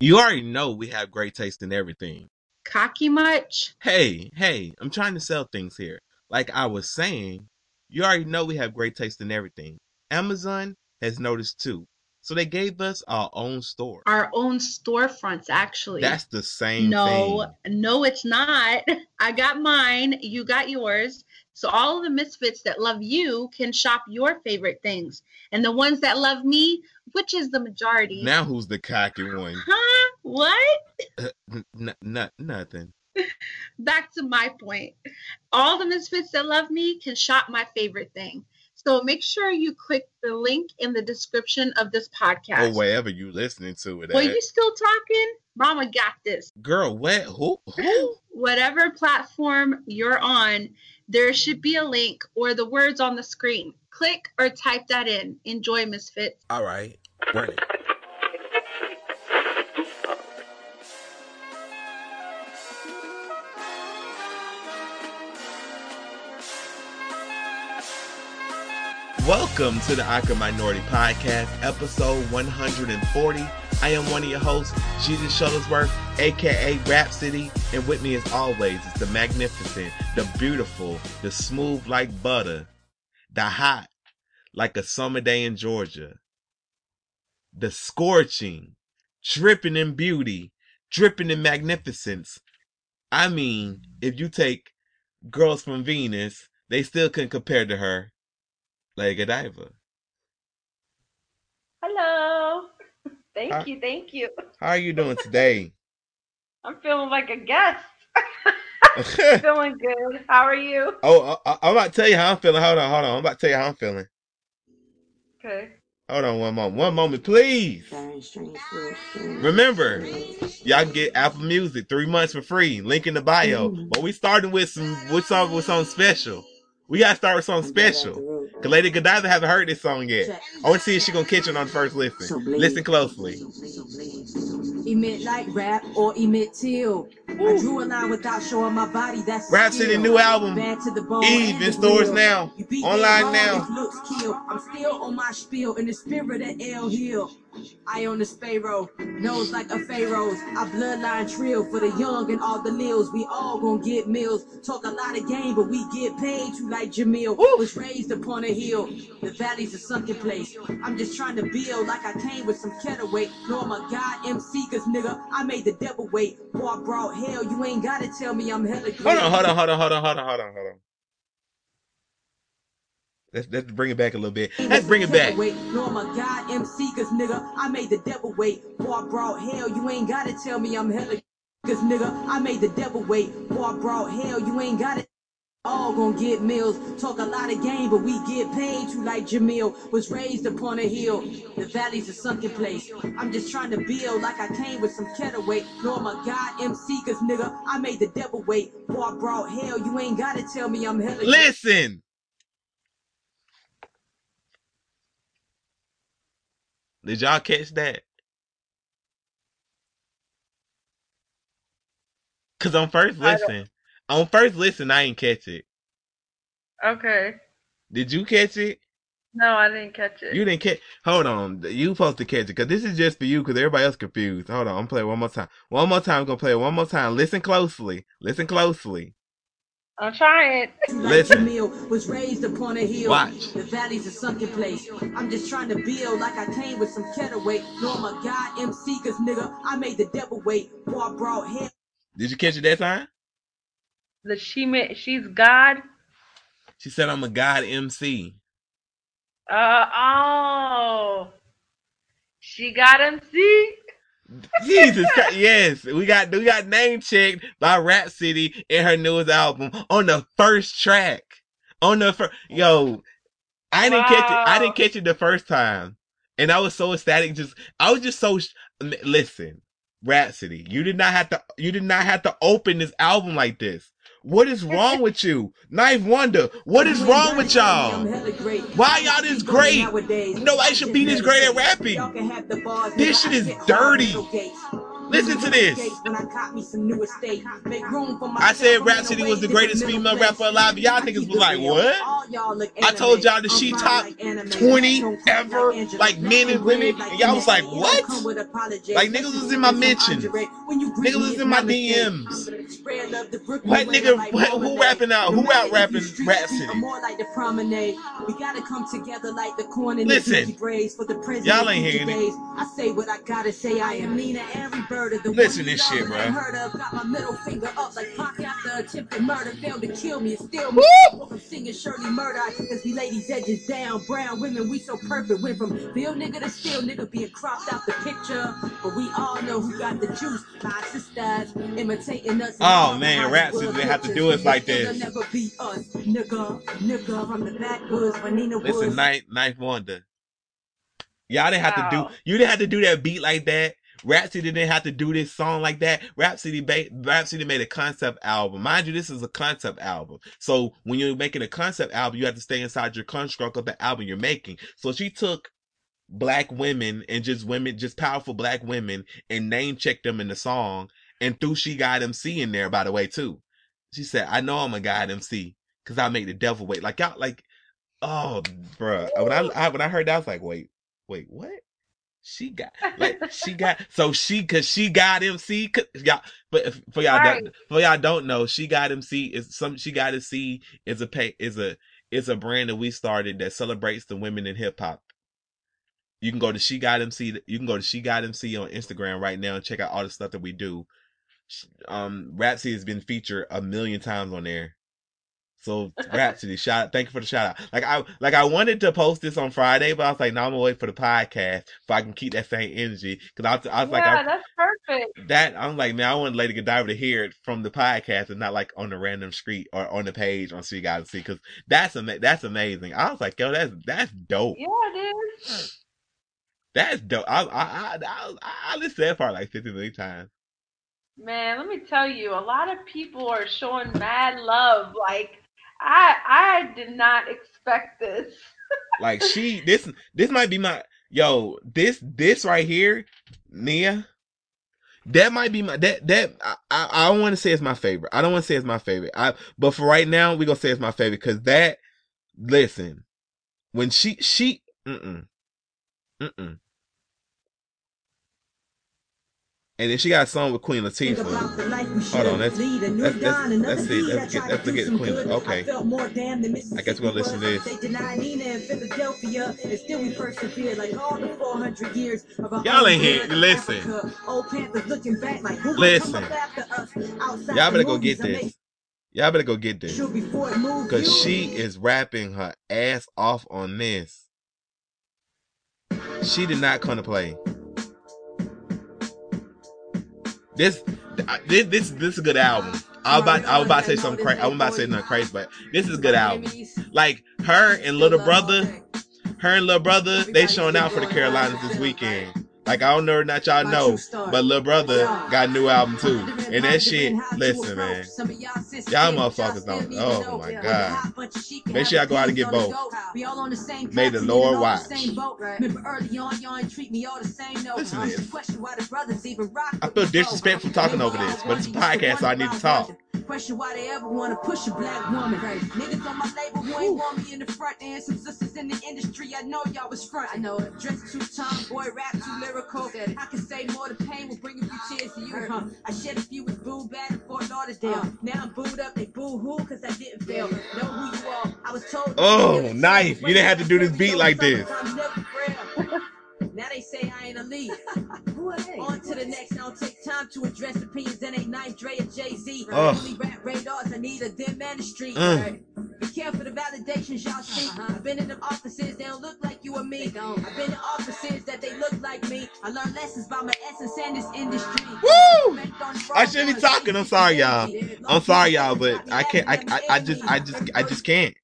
You already know we have great taste in everything. Cocky much? Hey, hey, I'm trying to sell things here. Like I was saying, you already know we have great taste in everything. Amazon has noticed too. So they gave us our own store. Our own storefronts, actually. That's the same no, thing. no, it's not. I got mine. You got yours. So all the misfits that love you can shop your favorite things, and the ones that love me, which is the majority. Now who's the cocky one? Huh? What? Uh, n- n- nothing. Back to my point. All the misfits that love me can shop my favorite thing. So make sure you click the link in the description of this podcast. Or wherever you listening to it. Well, at. you still talking? Mama got this. Girl, what? Who? Who? Whatever platform you're on, there should be a link or the words on the screen. Click or type that in. Enjoy, Misfits. All right. Run Welcome to the Awkward Minority Podcast, episode 140. I am one of your hosts, Jesus Shuttlesworth, aka Rhapsody, and with me as always is the magnificent, the beautiful, the smooth like butter, the hot like a summer day in Georgia, the scorching, dripping in beauty, dripping in magnificence. I mean, if you take girls from Venus, they still couldn't compare to her. Lady Godiva. Hello. Thank Hi. you, thank you. How are you doing today? I'm feeling like a guest. feeling good. How are you? oh, I, I'm about to tell you how I'm feeling. Hold on, hold on. I'm about to tell you how I'm feeling. Okay. Hold on one moment. One moment, please. Remember, y'all get Apple Music three months for free. Link in the bio. But we starting with some with some with something special. We gotta start with something special. Cause Lady Godiva haven't heard this song yet. I want to see if she gonna catch it on the first listen. Listen closely. Emit like rap or emit till. I drew a line without showing my body. That's new album, Bad to the bone Eve, and in stores now. Online now. Looks kill. I'm still on my spiel in the spirit of El Hill. I on the Sparrow, nose like a Pharaoh's. I bloodline trill for the young and all the lils. We all gon' get meals. Talk a lot of game, but we get paid. You like Jamil was raised upon a hill. The valley's a sunken place. I'm just trying to build like I came with some kettle weight. No, I'm a god MC, cause nigga, I made the devil wait. Boy, I brought hell. You ain't gotta tell me I'm hella great. Hold on, hold on, hold on, hold on, hold on, hold on, hold on. Let's let's bring it back a little bit. Let's bring it back. Wait, no, I'm a god MC, cause nigga, I made the devil wait. Boy, I brought hell. You ain't gotta tell me I'm hella. Cause nigga, I made the devil wait. Boy, I brought hell. You ain't gotta. All gonna get meals, talk a lot of game, but we get paid. You like Jamil was raised upon a hill. The valley's a sunken place. I'm just trying to build like I came with some kettle weight. No, I'm a god MC, cause nigga, I made the devil wait. Boy, I brought hell. You ain't gotta tell me I'm hella. Listen. Did y'all catch that? Cause on first listen, on first listen, I ain't catch it. Okay. Did you catch it? No, I didn't catch it. You didn't catch. Hold on, you supposed to catch it because this is just for you because everybody else confused. Hold on, I'm playing one more time. One more time, I'm gonna play it one more time. Listen closely. Listen closely. I'm trying. You like Listen. Jamil was raised upon a hill. Watch. The valley's a sunken place. I'm just trying to build like I came with some kettle weight. No, I'm god MC, cause nigga, I made the devil wait. Boy, I brought hell. Did you catch it that time? The she meant she's God. She said I'm a god MC. Uh oh. She got MC. Jesus Christ. Yes, we got we got name checked by Rapsody in her newest album on the first track. On the first yo, I didn't catch it. I didn't catch it the first time, and I was so ecstatic. Just I was just so. sh- Listen, Rapsody, you did not have to. You did not have to open this album like this. What is wrong with you, Ninth Wonder? What is wrong with y'all? I'm hella great. Why y'all this great? Nobody should be this great at rapping. Y'all can have the bars, This shit is dirty. Listen to this. I caught me some new estate, make room for I said Rapsody was the greatest female rapper alive. Y'all niggas was like, what? I told y'all that she top fine like anime. 20 ever, like men and women, and y'all was like, what? come with apologies. Like, niggas was in my mentions. When you greet Niggas was in my. DMs. Spread love the Brooklyn What nigga- what- who rapping out? Who out rapping Rapsody? more like the promenade. We gotta come together like the corn and Listen. the pinky for the president. Y'all ain't hearing it. I say what I gotta say. I am Nina every bird of the Listen one you this shit, bro. bruh. and Heard of, got my middle finger up like Pac after attempted murder. Failed to kill me and still me. From singing Shirley Murder, cause we ladies edges down. Brown women, we so perfect. Went from real nigga to still nigga being cropped out the picture. But we all know who got the juice. My sisters imitating us. in Oh, all the man, Rap Hollywood City, they have to do it like It'll this. never be us. Nigga, nigga from the backwoods when Nina Listen, was. Ninth, Ninth Wonder. Y'all didn't have to do, you didn't have to do that beat like that. Rapsody didn't have to do this song like that. Rapsody, ba- Rapsody made a concept album. Mind you, this is a concept album. So when you're making a concept album, you have to stay inside your construct of the album you're making. So she took black women and just women, just powerful black women and name checked them in the song and threw She Got MC in there, by the way, too. She said, I know I'm a God MC because I make the devil wait. Like y'all, like, oh, bruh. When I, I when I heard that, I was like, wait, wait, what? She got like she got so she cause she got MC y'all but if, for y'all Right. for y'all don't know she got MC is some she got MC is a pay is a is a brand that we started that celebrates the women in hip hop. You can go to she got MC you can go to she got MC on Instagram right now and check out all the stuff that we do. Um Rapsody has been featured a million times on there. So Rapsody, shout thank you for the shout out. Like I like I wanted to post this on Friday, but I was like, no, I'm gonna wait for the podcast so I can keep that same energy. Cause I was, I was like, yeah, I, that's perfect. that I'm like, man, I want Lady Godiva to hear it from the podcast and not like on the random street or on the page on So You Gotta See, because that's ama- that's amazing. I was like, yo, that's that's dope. Yeah, it is. That's dope. I I I I, I listened to that part like 50 million times. Man, let me tell you, a lot of people are showing mad love. Like, I I did not expect this. Like she, this this might be my yo. This this right here, Nia. That might be my that that I I, I don't want to say it's my favorite. I don't want to say it's my favorite. I but for right now we gonna say it's my favorite because that. Listen, when she she mm mm mm and then she got a song with Queen Latifah. the life we Hold on, let's- lead. A new let's- let's- let's get- tried to look do at some Queen- good. okay. I felt more damn than I guess we're gonna listen to this. They denied Nina in Philadelphia, and still we persevered like all the 400 years of our Y'all ain't of listen. Africa. Old Panthers looking back like who Listen. come up after us? Outside Y'all better go get this. Y'all better go get this. Sure before it moved Cause she is rapping her ass off on this. She did not come to play. This, this, this, this is a good album. I was about, I was about to say something crazy. I was about to say nothing crazy, but this is a good album. Like her and little brother, her and little brother, they showing out for the Carolinas this weekend. Like I don't know or not y'all know, but little brother got a new album too. And that shit, listen, man. Y'all motherfuckers don't. Oh my god. Make sure y'all go out and get both. May the Lord watch. Remember early on, y'all ain't treat me all the same. No, Listen to this. question why the brothers even rock. I feel disrespectful talking over this, but it's a podcast, so I need to talk. Question why they ever want to push a black woman. Right. Niggas on my label who ain't want me in the front and some sisters in the industry. I know y'all was front. I know it. Dressed too tomboy, rap too lyrical. I can say more. The pain will bring a few tears to you. Huh? I shed a few with boo bad in Fort Lauderdale. Now I'm booed up. They boo who? Cause I didn't fail. Know who you are. I was told. Oh, knife. You didn't have to do this beat like this. Now they say I ain't a lead. On to the next. I don't take time to address opinions that ain't Ninth, Dre, or Jay Z. Ugh. Only rap radars. I need a dim man the street. Mm. Be careful the validations y'all see. I've been in them offices, they don't look like you or me. I've been in offices that they look like me. I learned lessons about my essence and this industry. Woo! I shouldn't be talking. I'm sorry, y'all. I'm sorry, y'all, but I can't. I, I, I just, I just, I just can't.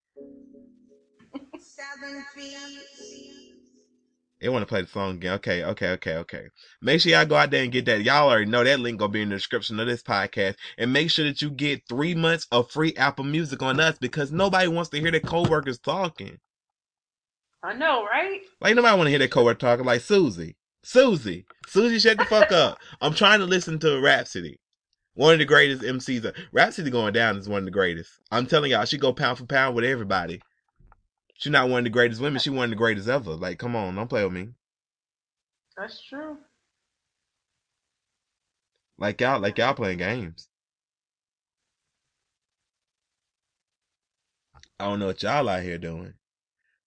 They want to play the song again. Okay, okay, okay, okay. Make sure y'all go out there and get that. Y'all already know that link gonna be in the description of this podcast. And make sure that you get three months of free Apple Music on us because nobody wants to hear their coworkers talking. I know, right? Like nobody want to hear their coworker talking like Susie. Susie, Susie, shut the fuck up. I'm trying to listen to Rapsody. One of the greatest MCs. Rapsody going down is one of the greatest. I'm telling y'all, she go pound for pound with everybody. She's not one of the greatest women. She one of the greatest ever. Like, come on, don't play with me. That's true. Like y'all, like y'all playing games. I don't know what y'all out here doing.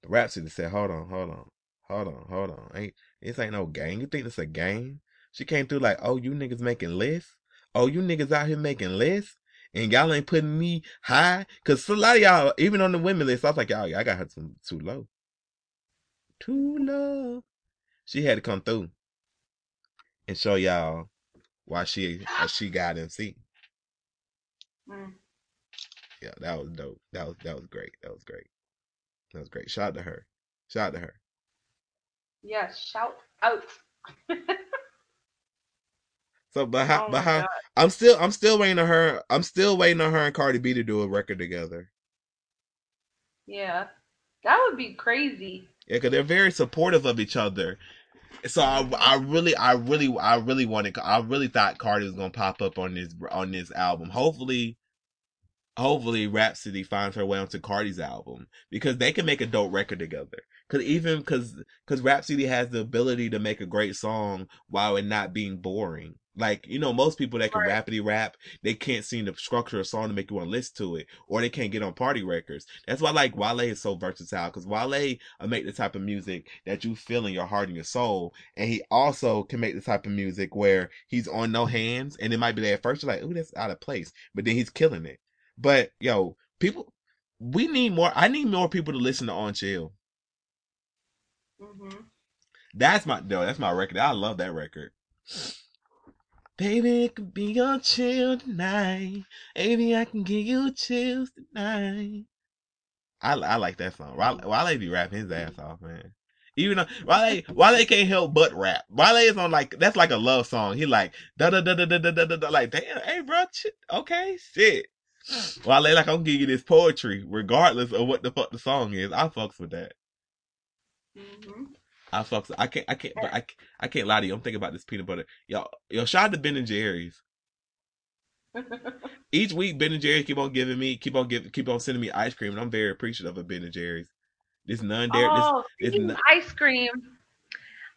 But Rapsody said, "Hold on, hold on, hold on, hold on. Ain't this ain't no game? You think this a game?" She came through like, "Oh, you niggas making lists? Oh, you niggas out here making lists, and y'all ain't putting me high? Cause a lot of y'all, even on the women list, I was like, y'all, I got her too, too low, too low. She had to come through and show y'all why she uh, she got MC. Mm. Yeah, that was dope. That was that was great. That was great. That was great. Shout out to her. Shout out to her. Yeah, shout out. So, but how? Oh but how? I'm still I'm still waiting on her. I'm still waiting on her and Cardi B to do a record together. Yeah, that would be crazy. Yeah, because they're very supportive of each other. So I, I really, I really, I really wanted, I really thought Cardi was gonna pop up on this on this album. Hopefully, hopefully Rapsody finds her way onto Cardi's album because they can make a dope record together. Cause even cause cause Rapsody has the ability to make a great song while it not being boring. Like you know, most people that can Right. rapidy rap, they can't seem to structure a song to make you want to listen to it, or they can't get on party records. That's why like Wale is so versatile because Wale make the type of music that you feel in your heart and your soul, and he also can make the type of music where he's on no hands, and it might be there at first you're like, "Ooh, that's out of place," but then he's killing it. But yo, people, we need more. I need more people to listen to On Chill. hmm That's my no, that's my record. I love that record. Baby, it could be your chill tonight. Baby, I can give you chills tonight. I I like that song. Wale, Wale be rapping his ass off, man. Even though Wale, Wale can't help but rap. Wale is on like that's like a love song. He like da da da da da da da da. like damn, hey bro, shit, okay, shit. Wale like I'm give you this poetry regardless of what the fuck the song is. I fucks with that. hmm I fucks. I can't. I can't. But I. I can't lie to you. I'm thinking about this peanut butter. Yo, yo, shout out to Ben and Jerry's. Each week, Ben and Jerry's keep on giving me, keep on giving, keep on sending me ice cream, and I'm very appreciative of Ben and Jerry's. This non dairy. oh, this of ice cream,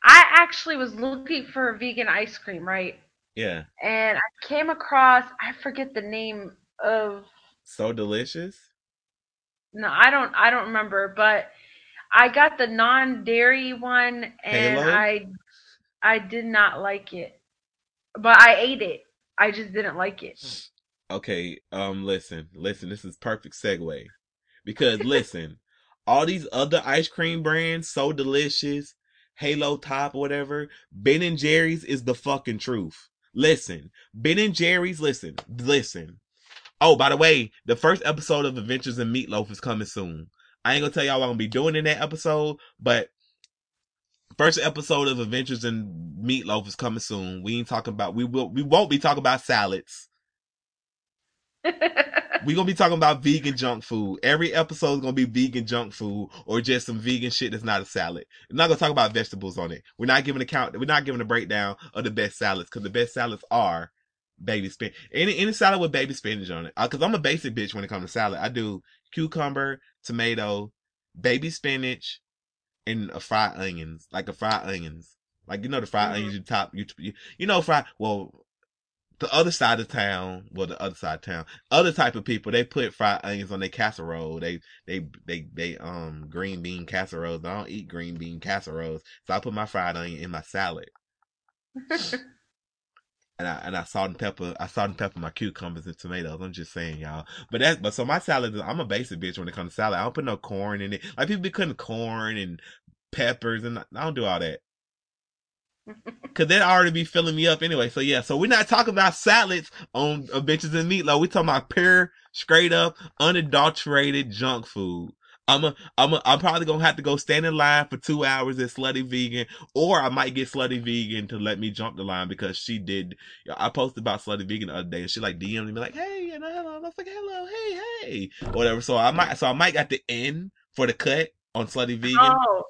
I actually was looking for vegan ice cream, right? yeah, And I came across, I forget the name of so delicious. No, I don't I don't remember, but I got the non-dairy one and Halo? I I did not like it. But I ate it. I just didn't like it. Okay, um, listen, listen. This is perfect segue because listen, all these other ice cream brands, so delicious, Halo Top, whatever. Ben and Jerry's is the fucking truth. Listen, Ben and Jerry's. Listen, listen. Oh, by the way, the first episode of Adventures in Meatloaf is coming soon. I ain't gonna tell y'all what I'm gonna be doing in that episode, but first episode of Adventures in Meatloaf is coming soon. We ain't talking about we will we won't be talking about salads. we gonna be talking about vegan junk food. Every episode is gonna be vegan junk food or just some vegan shit that's not a salad. We're not gonna talk about vegetables on it. We're not giving a count. We're not giving a breakdown of the best salads because the best salads are baby spinach. Any any salad with baby spinach on it. Uh, because I'm a basic bitch when it comes to salad. I do cucumber, tomato, baby spinach, and a fried onions, like a fried onions. Like you know the fried Mhm. onions you top you you, you know fried well the other side of town, well, the other side of town, other type of people, they put fried onions on their casserole. They, they, they, they, um, green bean casseroles. I don't eat green bean casseroles. So I put my fried onion in my salad. And I, and I salt and pepper, I salt and pepper my cucumbers and tomatoes. I'm just saying, y'all. But that's, but so my salad, is, I'm a basic bitch when it comes to salad. I don't put no corn in it. Like people be cutting corn and peppers and I don't do all that. Cause they'd already be filling me up anyway. So yeah, so we're not talking about salads on Adventures in Meatloaf. We're talking about pure, straight up, unadulterated junk food. I'm a, I'm a, I'm probably gonna have to go stand in line for two hours at Slutty Vegan, or I might get Slutty Vegan to let me jump the line because she did. I posted about Slutty Vegan the other day, and she like DM'd me like, "Hey, you know, hello." I was like, "Hello, hey, hey," whatever. So I might, so I might got the end for the cut on Slutty Vegan. oh,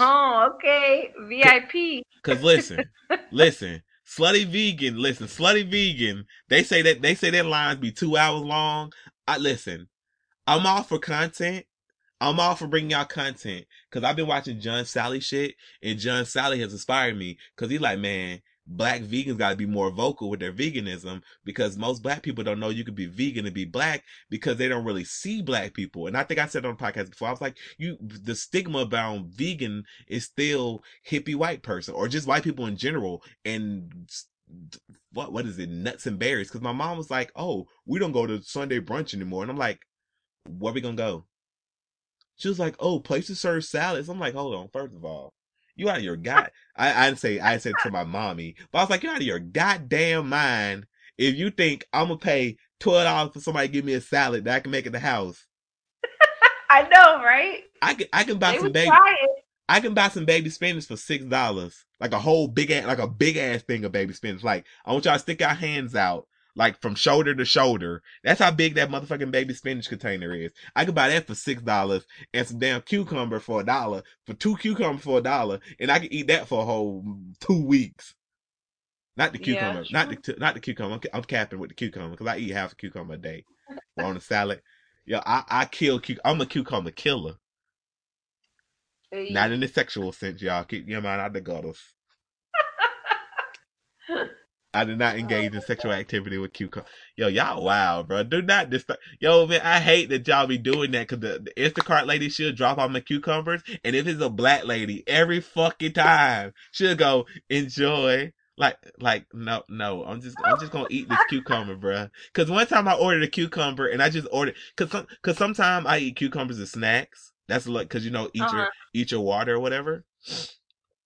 Oh, okay. VIP. Cause listen, listen, slutty vegan, listen, slutty vegan. They say that they say that lines be two hours long. I listen. I'm all for content. I'm all for bringing y'all content because I've been watching John Sally shit, and John Sally has inspired me because he's like, man, black vegans got to be more vocal with their veganism because most black people don't know you could be vegan and be black because they don't really see black people. And I think I said on the podcast before, I was like, you, the stigma about vegan is still hippie white person or just white people in general. And what, what is it? Nuts and berries. Cause my mom was like, Oh, we don't go to Sunday brunch anymore. And I'm like, where we gonna go? She was like, "Oh, places serve salads." I'm like, "Hold on, first of all, you out of your god." I I'd say I said to my mommy, but I was like, "You out of your goddamn mind if you think I'm gonna pay twelve dollars for somebody to give me a salad that I can make at the house." I know, right? I can I can buy They some baby. I can buy some baby spinach for six dollars, like a whole big ass like a big ass thing of baby spinach. Like I want y'all to stick our hands out. Like from shoulder to shoulder. That's how big that motherfucking baby spinach container is. I could buy that for six dollars and some damn cucumber for a dollar, for two cucumbers for a dollar, and I could eat that for a whole two weeks. Not the Yeah, cucumber, not the not the cucumber. I'm, I'm capping with the cucumber because I eat half a cucumber a day on a salad. Yeah, I I kill. Cu- I'm a cucumber killer. Hey, Not in the sexual sense, y'all. Keep your mind out the gutters. I did not engage in sexual activity with cucumber. Yo, y'all wow, bro. Do not disturb. Yo, man, I hate that y'all be doing that because the, the Instacart lady should drop off my cucumbers. And if it's a black lady, every fucking time she'll go, enjoy. Like, like, no, no, I'm just, I'm just gonna eat this cucumber, bruh. Cause one time I ordered a cucumber and I just ordered, cause some, cause sometimes I eat cucumbers as snacks. That's like, cause you know, eat your, Uh-huh. eat your water or whatever.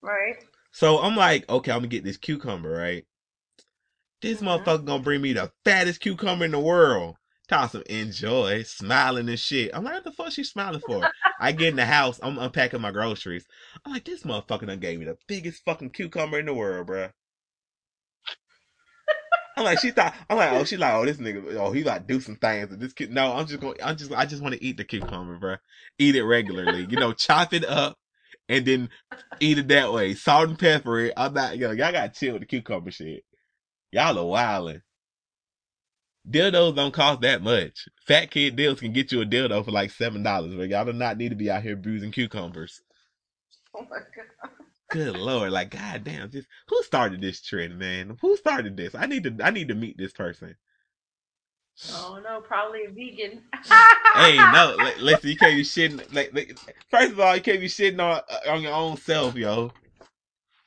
right? So I'm like, okay, I'm gonna get this cucumber, right? This Mhm. motherfucker gonna bring me the fattest cucumber in the world. Toss some enjoy, smiling and shit. I'm like, what the fuck she smiling for? I get in the house, I'm unpacking my groceries. I'm like, this motherfucker done gave me the biggest fucking cucumber in the world, bruh. I'm like, she thought, I'm like, oh, she like, oh, this nigga, oh, he like do some things with this kid. No, I'm just going, I'm just, I just want to eat the cucumber, bro. Eat it regularly. You know, chop it up and then eat it that way. Salt and pepper it. I'm not, yo, y'all gotta chill with the cucumber shit. Y'all are wildin'. Dildos don't cost that much. Fat kid deals can get you a dildo for like seven dollars, but y'all do not need to be out here bruising cucumbers. Oh my god. Good lord, like goddamn, just who started this trend, man? Who started this? I need to I need to meet this person. Oh no, probably a vegan. Hey, no, li- listen, you can't be shitting. Like, like, first of all, you can't be shitting on uh, on your own self, yo.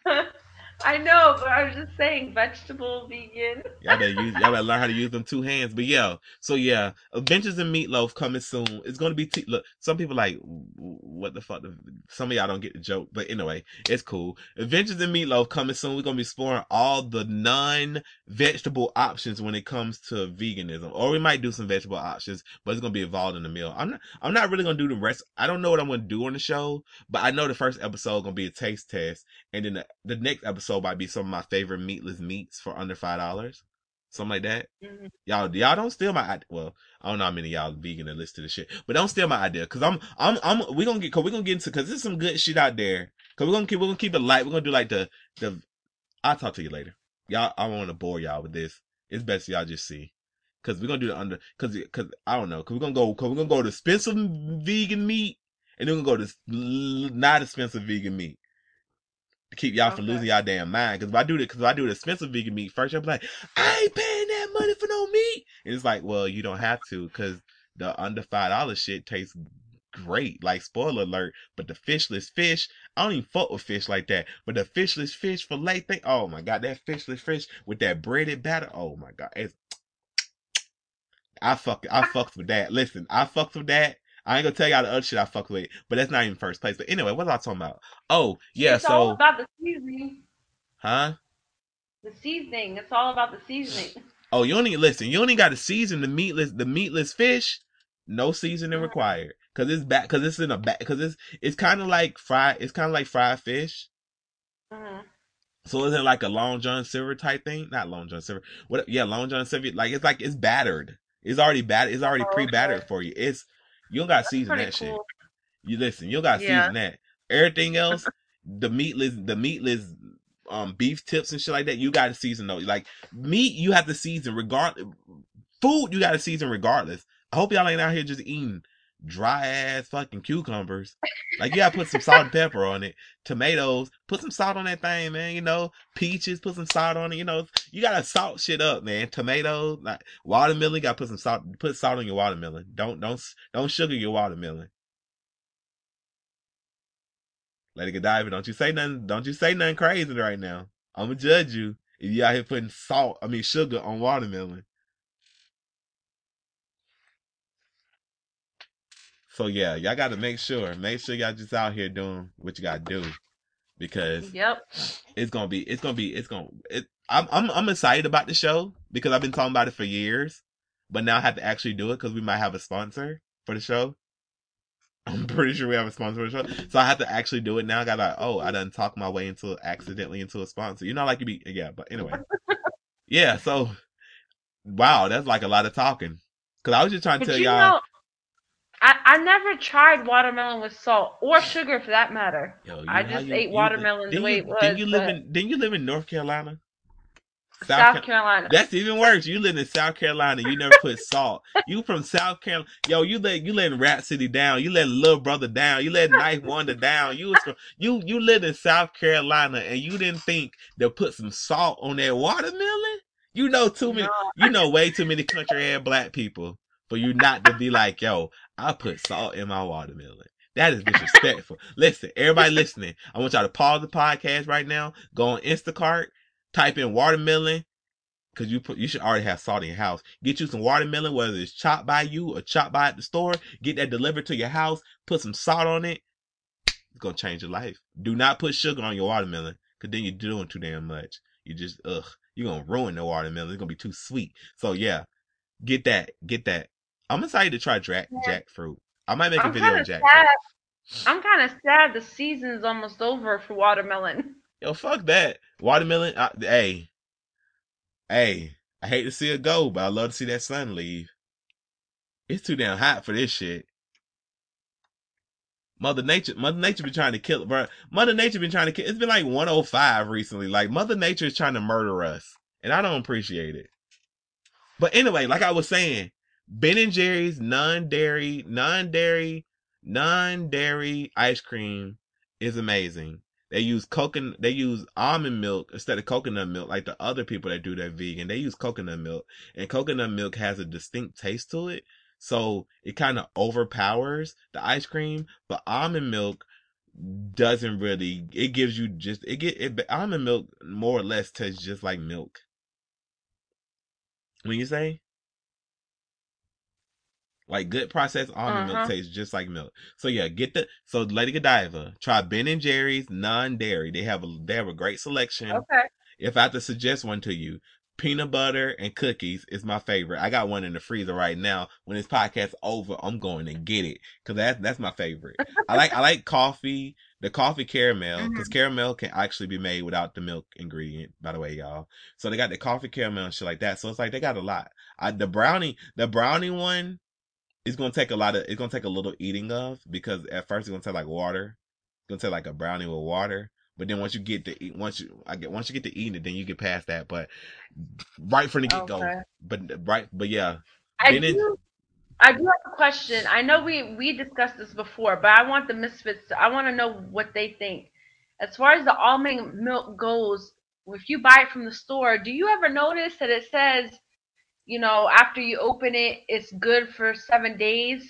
I know, but I was just saying vegetable vegan. Y'all better use. Y'all better learn how to use them two hands. But yeah, so yeah, Adventures in Meatloaf coming soon. It's gonna be. T- look, some people like, what the fuck? Some of y'all don't get the joke, but anyway, it's cool. Adventures in Meatloaf coming soon. We're gonna be exploring all the non-vegetable options when it comes to veganism, or we might do some vegetable options, but it's gonna be involved in the meal. I'm not. I'm not really gonna do the rest. I don't know what I'm gonna do on the show, but I know the first episode gonna be a taste test, and then the, the next episode might be some of my favorite meatless meats for under five dollars, something like that. Mhm. Y'all, y'all don't steal my idea. Well, I don't know how many of y'all vegan that listen to the shit, but don't steal my idea, cause I'm, I'm, I'm. We gonna get, cause we gonna get into, cause there's some good shit out there. Cause we're gonna keep, we're gonna keep it light. We're gonna do like the, the. I'll talk to you later. Y'all, I don't want to bore y'all with this. It's best y'all just see. Cause we're gonna do the under, cause, cause I don't know, cause we're gonna go, cause we're gonna go to expensive vegan meat, and then we're gonna go to not expensive vegan meat to keep y'all from losing y'all damn mind. Because if I do the, because if I do the expensive vegan meat first, you'll be like, I ain't paying that money for no meat. And it's like, well, you don't have to, because the under five dollar shit tastes great. Like spoiler alert, but the fishless fish, I don't even fuck with fish like that. But the fishless fish fillet thing, oh my god, that fishless fish with that breaded batter, oh my god, it's. I fuck, I fucked with that. Listen, I fucked with that. I ain't gonna tell y'all the other shit I fuck with, but that's not even first place. But anyway, what was I talking about? Oh, yeah, it's all so, about the seasoning. huh? The seasoning. It's all about the seasoning. Oh, you only listen. You only got to season the meatless, the meatless fish. No seasoning Mhm. required, cause it's back, cause it's in a back, cause it's it's kind of like fried. It's kind of like fried fish. Mhm. So is it like a Long John Silver type thing? Not Long John Silver. What? Yeah, Long John Silver. Like it's like it's battered. It's already battered. It's already Oh, pre-battered for you. It's you don't got to That's season that shit. You listen. You don't got to Yeah. season that. Everything else, the meatless, the meatless um beef tips and shit like that, you got to season those. Like meat, you have to season regard. Food, you got to season regardless. I hope y'all ain't out here just eating dry ass fucking cucumbers. Like you gotta put some salt and pepper on it. Tomatoes, put some salt on that thing, man. You know, peaches, put some salt on it. You know, you gotta salt shit up, man. Tomatoes, like watermelon, gotta put some salt. Put salt on your watermelon. Don't don't don't sugar your watermelon. Lady Godiva, don't you say nothing. Don't you say nothing crazy right now. I'm gonna judge you if you out here putting salt. I mean sugar on watermelon. So yeah, y'all got to make sure, make sure y'all just out here doing what you got to do, because Yep. it's gonna be, it's gonna be, it's gonna. It, I'm, I'm, I'm excited about the show because I've been talking about it for years, but now I have to actually do it because we might have a sponsor for the show. I'm pretty sure we have a sponsor for the show, so I have to actually do it now. I got like, oh, I done talk my way into accidentally into a sponsor. You know, like you be, yeah, but anyway, yeah. So, wow, that's like a lot of talking. Cause I was just trying to But tell you y'all. I, I never tried watermelon with salt or sugar for that matter. Yo, I just you- ate you- watermelon the way you, it was, Didn't you live in? Didn't you live in North Carolina? South, Ca- Carolina. That's even worse. You live in South Carolina. You never put salt. You from South Carolina. Yo, you let you letting Rapsody down. You letting Little Brother down. You letting Ninth Wonder down. You was from you you lived in South Carolina and you didn't think to put some salt on that watermelon. You know too many. No. You know way too many country ass black people for you not to be like, yo, I put salt in my watermelon. That is disrespectful. Listen, everybody listening, I want y'all to pause the podcast right now. Go on Instacart, type in watermelon, cause you put you should already have salt in your house. Get you some watermelon, whether it's chopped by you or chopped by at the store. Get that delivered to your house. Put some salt on it. It's gonna change your life. Do not put sugar on your watermelon, cause then you're doing too damn much. You just ugh, you're gonna ruin the watermelon. It's gonna be too sweet. So yeah, get that, get that. I'm excited to try jack jackfruit. I might make a I'm video of jackfruit. sad. I'm kind of sad the season's almost over for watermelon. Yo, fuck that. Watermelon. I, hey, hey. I hate to see it go, but I love to see that sun leave. It's too damn hot for this shit. Mother Nature, Mother Nature been trying to kill, bro. Mother Nature been trying to kill. It's been like 105 recently. Like Mother Nature is trying to murder us, and I don't appreciate it. But anyway, like I was saying, Ben and Jerry's non-dairy, non-dairy, non-dairy ice cream is amazing. They use coconut, they use almond milk instead of coconut milk, like the other people that do that vegan. They use coconut milk, and coconut milk has a distinct taste to it, so it kind of overpowers the ice cream. But almond milk doesn't really. It gives you just it get it. Almond milk more or less tastes just like milk. When you say like good processed almond milk Uh-huh. tastes just like milk. So yeah, get the so Lady Godiva, try Ben and Jerry's non-dairy. They have a they have a great selection. Okay. If I had to suggest one to you, peanut butter and cookies is my favorite. I got one in the freezer right now. When this podcast over, I'm going to get it because that's that's my favorite. I like I like coffee, the coffee caramel because caramel can actually be made without the milk ingredient. By the way, y'all. So they got the coffee caramel and shit like that. So it's like they got a lot. I, the brownie, the brownie one is gonna take a lot of. It's gonna take a little eating of because at first it's gonna taste like water. It's gonna taste like a brownie with water. But then once you get to eat, once you I get once you get to eating it, then you get past that. But right from the get go. Okay. But right, but yeah, I do, I do have a question. I know we we discussed this before, but I want the misfits. To, I want to know what they think. As far as the almond milk goes, if you buy it from the store, do you ever notice that it says, you know, after you open it, it's good for seven days?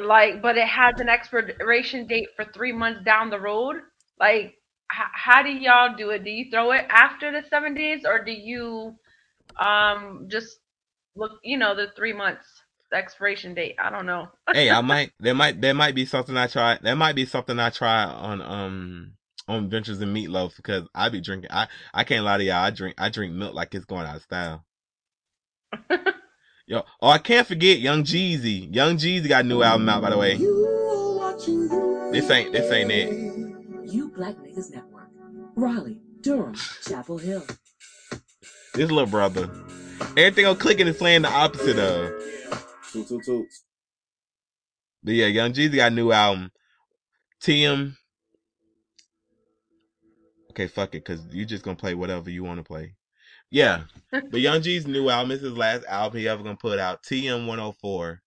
Like, but it has an expiration date for three months down the road. Like, h- how do y'all do it? Do you throw it after the seven days, or do you um just look you know the three months expiration date i don't know hey, I might there might there might be something I try. There might be something I try on um on Adventures in Meatloaf because I be drinking. I I can't lie to y'all. I drink I drink milk like it's going out of style. Yo, oh I can't forget Young Jeezy. Young Jeezy got a new album out by the way. This ain't this ain't it. You Black Niggas Network. Raleigh, Durham, Chapel Hill. This little brother. Everything I'm clicking is playing the opposite of. Toot toot toot. But yeah, Young Jeezy got a new album. TM. Okay, fuck it, cause you just gonna play whatever you want to play. Yeah, but Young G's new album is his last album he ever gonna put out. TM 104,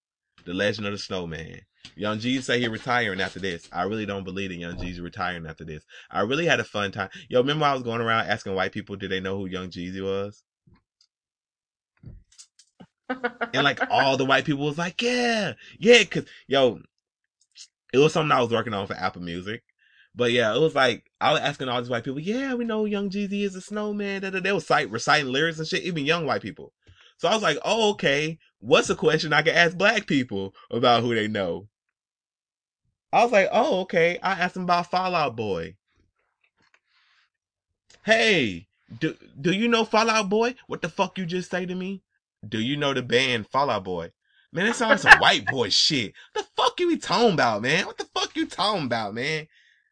The Legend of the Snowman. Young G say he retiring after this. I really don't believe that Young G's retiring after this. I really had a fun time. Yo, remember I was going around asking white people, did they know who Young Jeezy was? and like all the white people was like, yeah, yeah, cause yo, it was something I was working on for Apple Music. But yeah, it was like I was asking all these white people, yeah, we know Young Jeezy is a snowman. Da, da. They was cite, reciting lyrics and shit, even young white people. So I was like, oh, okay. What's a question I can ask black people about who they know? I was like, oh, okay. I asked them about Fallout Boy. Hey, do do you know Fallout Boy? What the fuck you just say to me? Do you know the band Fallout Boy? Man, it sounds like some white boy shit. What the fuck you talking about, man? What the fuck you talking about, man?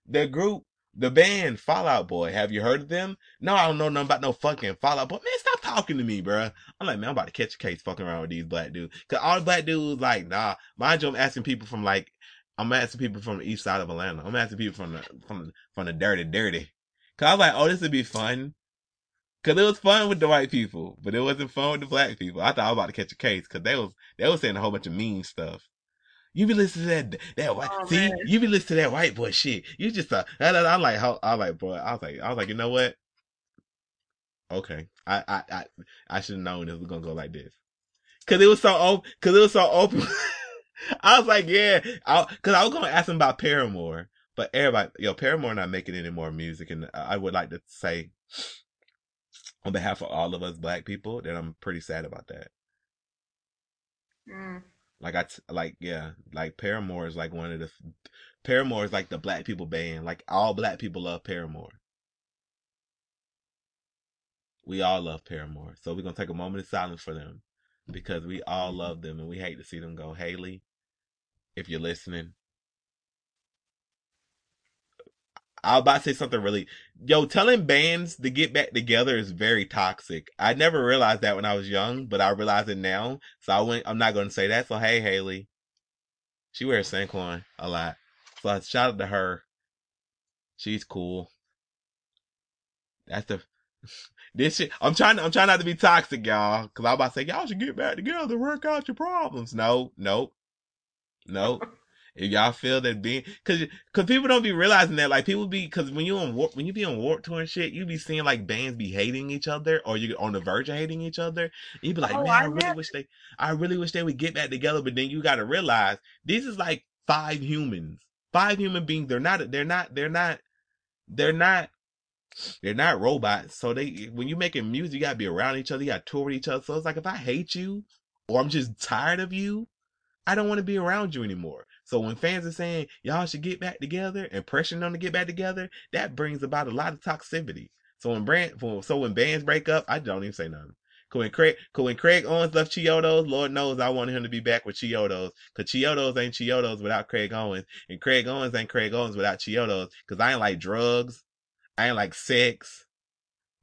The group, the band Fallout Boy. Have you heard of them? No, I don't know nothing about no fucking Fallout Boy. Man, stop talking to me, bruh. I'm like, man, I'm about to catch a case fucking around with these black dudes. Cause all the black dudes like, nah. Mind you, I'm asking people from like, I'm asking people from the east side of Atlanta. I'm asking people from the from from the dirty, dirty. Cause I was like, oh, this would be fun. Cause it was fun with the white people, but it wasn't fun with the black people. I thought I was about to catch a case because they was they was saying a whole bunch of mean stuff. You be listening to that that white Oh, see, man. you be listening to that white boy shit. You just thought I, I, I like how I like boy. I was like I was like you know what? Okay, I I I, I should have known it was gonna go like this. Cause it was so open. Cause it was so open. I was like, yeah. I, Cause I was gonna ask him about Paramore, but everybody, yo, Paramore not making any more music, and I would like to say, on behalf of all of us black people, that I'm pretty sad about that. Mm. Like I, t- like yeah, like Paramore is like one of the, Paramore is like the black people band. Like all black people love Paramore. We all love Paramore, so we're gonna take a moment of silence for them because we all mm-hmm. love them and we hate to see them go. Hayley, if you're listening, I about to say something really, yo, telling bands to get back together is very toxic. I never realized that when I was young, but I realize it now. So I went, I'm not going to say that. So hey, Hayley, she wears Sanquon a lot. So shout out to her. She's cool. That's the, this shit. I'm trying, I'm trying not to be toxic, y'all. Cause I'm about to say, y'all should get back together, work out your problems. No, nope, nope. If y'all feel that being, cause, cause people don't be realizing that, like people be, cause when you on warp, when you be on warp tour and shit, you be seeing like bands be hating each other, or you on the verge of hating each other. You be like, Oh, man, I I really wish they, I really wish they would get back together. But then you got to realize this is like five humans, five human beings. They're not, they're not, they're not, they're not. They're not robots, so they when you making music, you gotta be around each other, you gotta tour with each other. So it's like if I hate you, or I'm just tired of you, I don't want to be around you anymore. So when fans are saying y'all should get back together and pressuring them to get back together, that brings about a lot of toxicity. So when brand, so when bands break up, I don't even say nothing. Cause when Craig, cause when Craig Owens left Chiodos, Lord knows I wanted him to be back with Chiodos. Cause Chiodos ain't Chiodos without Craig Owens, and Craig Owens ain't Craig Owens without Chiodos. Cause I ain't like drugs, I ain't like sex.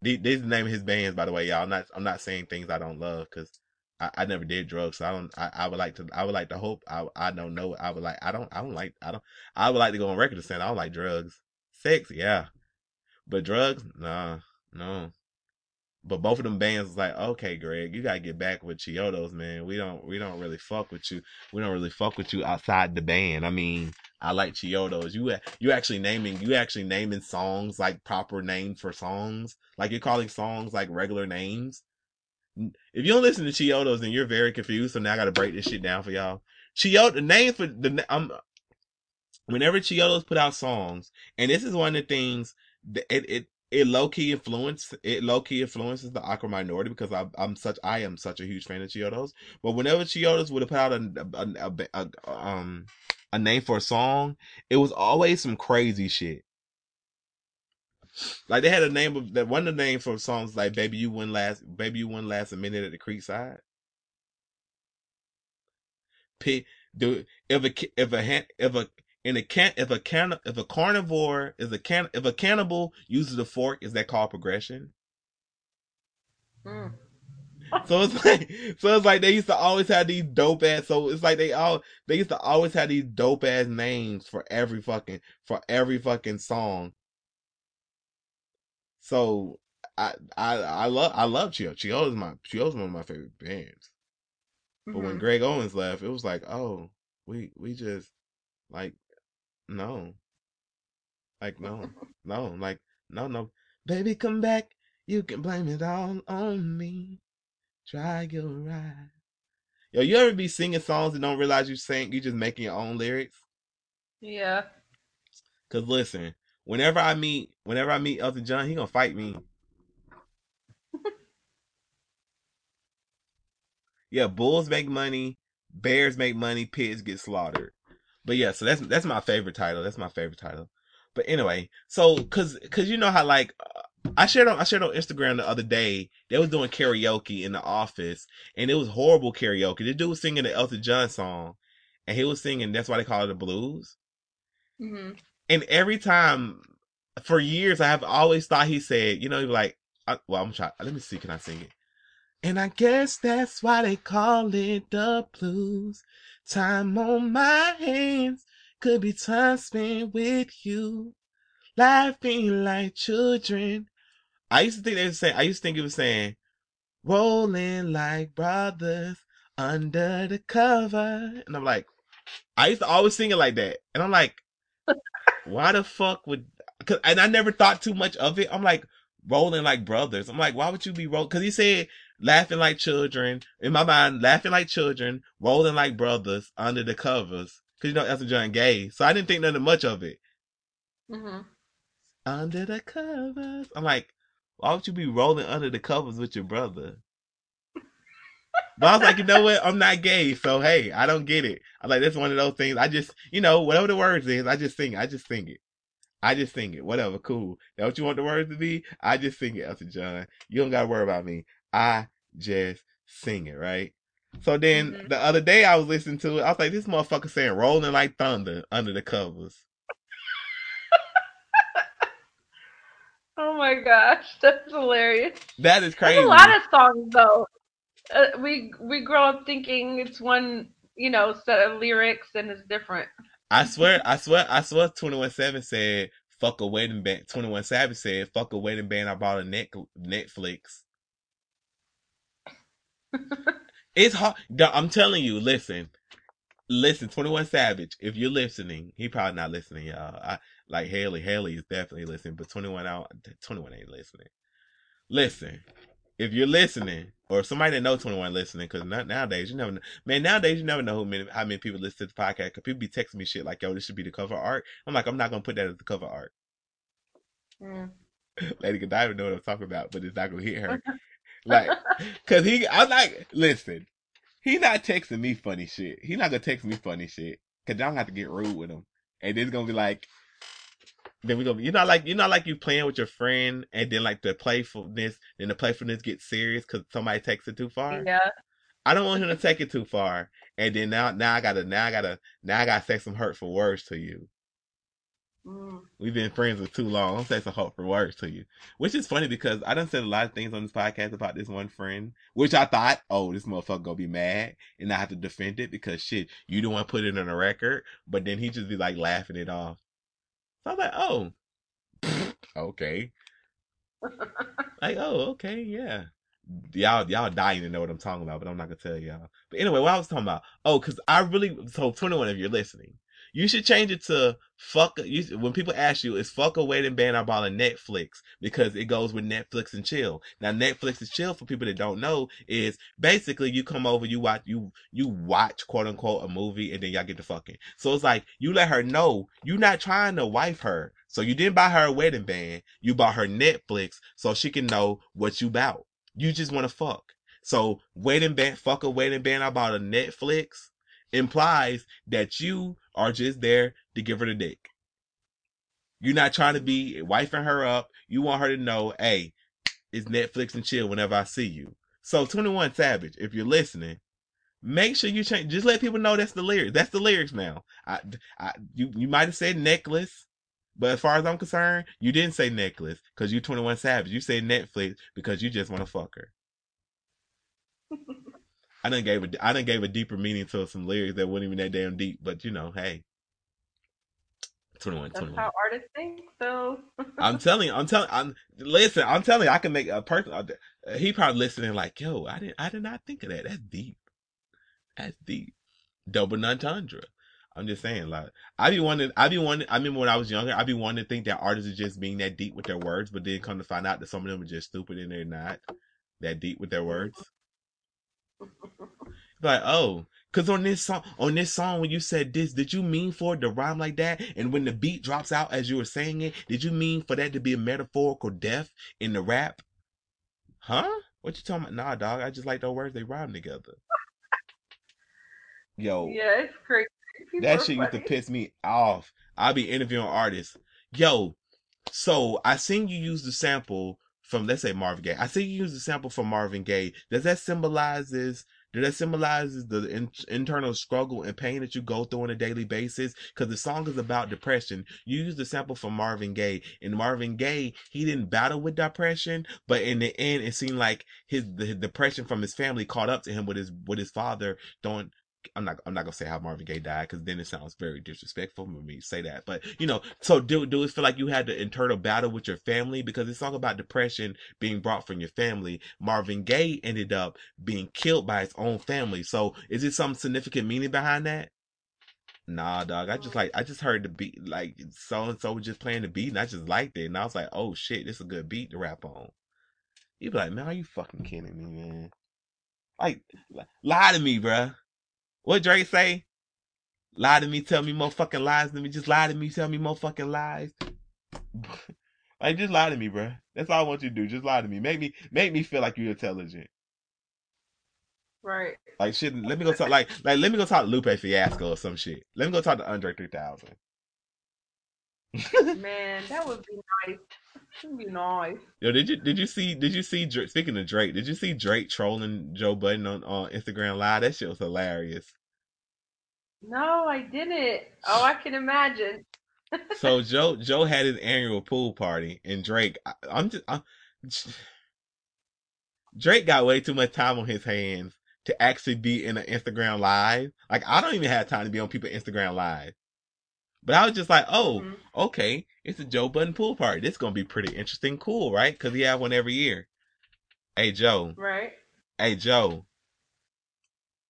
These, these are the name of his bands, by the way, y'all. I'm not, I'm not saying things I don't love, cause I, I never did drugs, so I don't. I, I would like to. I would like to hope. I I don't know. I would like. I don't. I don't like. I don't. I would like to go on record to say I don't like drugs. Sex, yeah, but drugs, nah, no. But both of them bands was like, okay, Greg, you gotta get back with Chiodos, man. We don't. We don't really fuck with you. We don't really fuck with you outside the band. I mean, I like Chiodos. You you actually naming. You actually naming songs like proper names for songs. Like you're calling songs like regular names if you don't listen to Chiodos, then you're very confused. So now I got to break this shit down for y'all. Chiodo, the name for the um, whenever Chiodos put out songs, and this is one of the things that it it it low key influence it low key influences the Awkward minority because I'm I'm such I am such a huge fan of Chiodos. But whenever Chiodos would have put out a, a, a, a um a name for a song, it was always some crazy shit. Like they had a name of that one of the names for songs like "Baby You Wouldn't Last," "Baby You Wouldn't Last a Minute at the Creekside." P do if a if a if a in a can if a can if a carnivore is a can if a cannibal uses a fork is that called progression? Mm. So it's like, so it's like they used to always have these dope ass. So it's like they all they used to always have these dope ass names for every fucking for every fucking song. So I I I love I love Chio. Chio is my Chio is one of my favorite bands. But when Mhm. Greg Owens left, it was like, oh, we we just like no, like no, no, like no, no, baby, come back. You can blame it all on me. Try your ride. Yo, you ever be singing songs and don't realize you sing? You just making your own lyrics. Yeah. Cause listen, whenever I meet, whenever I meet Elton John, he gonna fight me. yeah, bulls make money, bears make money, pigs get slaughtered. But yeah, so that's that's my favorite title. That's my favorite title. But anyway, so cause cause you know how like I shared on I shared on Instagram the other day they was doing karaoke in the office and it was horrible karaoke. The dude was singing the Elton John song and he was singing that's why they call it the blues. hmm And every time for years I have always thought he said, you know, he like I, well I'm trying let me see can I sing it? And I guess that's why they call it the blues. Time on my hands could be time spent with you, laughing like children. I used to think they were saying, I used to think it was saying, rolling like brothers under the cover. And I'm like, I used to always sing it like that. And I'm like, why the fuck would, cause, and I never thought too much of it. I'm like, rolling like brothers. I'm like, why would you be rolling? Cause he said, laughing like children. In my mind, laughing like children, rolling like brothers under the covers. Cause you know Elton John gay. So I didn't think nothing much of it. hmm Under the covers. I'm like, why would you be rolling under the covers with your brother? But I was like, you know what? I'm not gay, so hey, I don't get it. I'm like, that's one of those things. I just, you know, whatever the words is, I just sing. it. I just sing it. I just sing it. Whatever, cool. That what you want the words to be? I just sing it, Elton John. You don't gotta worry about me. I just sing it, right? So then Mhm. the other day I was listening to it. I was like, this motherfucker saying rolling like thunder under the covers. Oh my gosh, that's hilarious. That is There's crazy. a lot of songs though. Uh, we we grow up thinking it's one, you know, set of lyrics and it's different. I swear, I swear, I swear 21 Savage said, fuck a wedding band. 21 Savage said, fuck a wedding band. I bought a net, Netflix. it's hard. I'm telling you, listen, listen, 21 Savage, if you're listening, he probably not listening, y'all. I, like Haley, Haley is definitely listening, but 21 out, 21 ain't listening. Listen, if you're listening, or somebody that know 21 listening, because nowadays you never know. Man, nowadays you never know who many, how many people listen to the podcast. Because people be texting me shit like, yo, this should be the cover art. I'm like, I'm not going to put that as the cover art. Mm. Lady Godiva know what I'm talking about, but it's not going to hit her. like, because he, I'm like, listen, he not texting me funny shit. He not going to text me funny shit. Because I don't have to get rude with him. And it's going to be like, then we gonna, you know, like you know, like you playing with your friend, and then like the playfulness, then the playfulness gets serious because somebody takes it too far. Yeah. I don't want him to take it too far, and then now, now I gotta, now I gotta, now I gotta say some hurtful words to you. Mm. We've been friends for too long. I'm saying some hurtful words to you, which is funny because I done said a lot of things on this podcast about this one friend, which I thought, oh, this motherfucker gonna be mad, and I have to defend it because shit, you don't want to put it on a record, but then he just be like laughing it off. So I was like, oh, okay. like, oh, okay, yeah. Y'all, y'all dying to know what I'm talking about, but I'm not gonna tell y'all. But anyway, what I was talking about, oh, cause I really, so 21, if you're listening, you should change it to fuck, you, when people ask you, is fuck a wedding band I bought a Netflix? Because it goes with Netflix and chill. Now, Netflix is chill for people that don't know is basically you come over, you watch, you, you watch quote unquote a movie and then y'all get to fucking. So it's like, you let her know you're not trying to wife her. So you didn't buy her a wedding band. You bought her Netflix so she can know what you bout. You just want to fuck. So wedding band, fuck a wedding band. I bought a Netflix implies that you are just there to give her the dick. You're not trying to be wifing her up. You want her to know, hey, it's Netflix and chill whenever I see you. So 21 Savage, if you're listening, make sure you change. Just let people know that's the lyrics. That's the lyrics now. I, I, you, you might have said necklace, but as far as I'm concerned, you didn't say necklace because you 21 Savage. You say Netflix because you just want to fuck her. I done gave a I done gave a deeper meaning to some lyrics that weren't even that damn deep. But you know, hey, 21, That's 21. how artists think. So I'm telling I'm telling, I'm listen. I'm telling you, I can make a person. uh, He probably listening like, yo, I didn't, I did not think of that. That's deep. That's deep. Double entendre. I'm just saying, like, I be wanting, I be wanting. I remember when I was younger, I be wanting to think that artists are just being that deep with their words, but then come to find out that some of them are just stupid and they're not that deep with their words. Like, oh, cause on this song, on this song, when you said this, did you mean for it to rhyme like that? And when the beat drops out as you were saying it, did you mean for that to be a metaphorical death in the rap? Huh? What you talking about? Nah, dog. I just like those words. They rhyme together. Yo, yeah, it's crazy. People that shit used to piss me off. I'll be interviewing artists. Yo, so I seen you use the sample from let's say Marvin Gaye. I see you use the sample from Marvin Gaye. Does that symbolizes does that symbolizes the in, internal struggle and pain that you go through on a daily basis? Because the song is about depression. You use the sample from Marvin Gaye, and Marvin Gaye he didn't battle with depression, but in the end, it seemed like his the depression from his family caught up to him with his with his father throwing I'm not I'm not gonna say how Marvin Gaye died because then it sounds very disrespectful for me to say that. But you know, so do do it feel like you had the internal battle with your family because it's all about depression being brought from your family. Marvin Gaye ended up being killed by his own family. So is it some significant meaning behind that? Nah, dog. I just like I just heard the beat like so and so was just playing the beat and I just liked it and I was like, oh shit, this is a good beat to rap on. You be like, man, are you fucking kidding me, man? Like, lie to me, bruh. What Drake say? Lie to me, tell me more fucking lies than me. Just lie to me, tell me more fucking lies. like just lie to me, bruh. That's all I want you to do. Just lie to me. Make me make me feel like you're intelligent. Right. Like shit. Let me go talk like like let me go talk to Lupe Fiasco or some shit. Let me go talk to Andre 3000. Man, that would be nice. Be nice. Yo, did you did you see did you see speaking of Drake? Did you see Drake trolling Joe Budden on on Instagram Live? That shit was hilarious. No, I didn't. Oh, I can imagine. so Joe Joe had his annual pool party, and Drake. I, I'm just I'm, Drake got way too much time on his hands to actually be in an Instagram live. Like I don't even have time to be on people's Instagram live. But I was just like, oh, Mhm. okay, it's a Joe Budden pool party. This is gonna be pretty interesting, cool, right? Because he have one every year. Hey Joe, Right. hey Joe.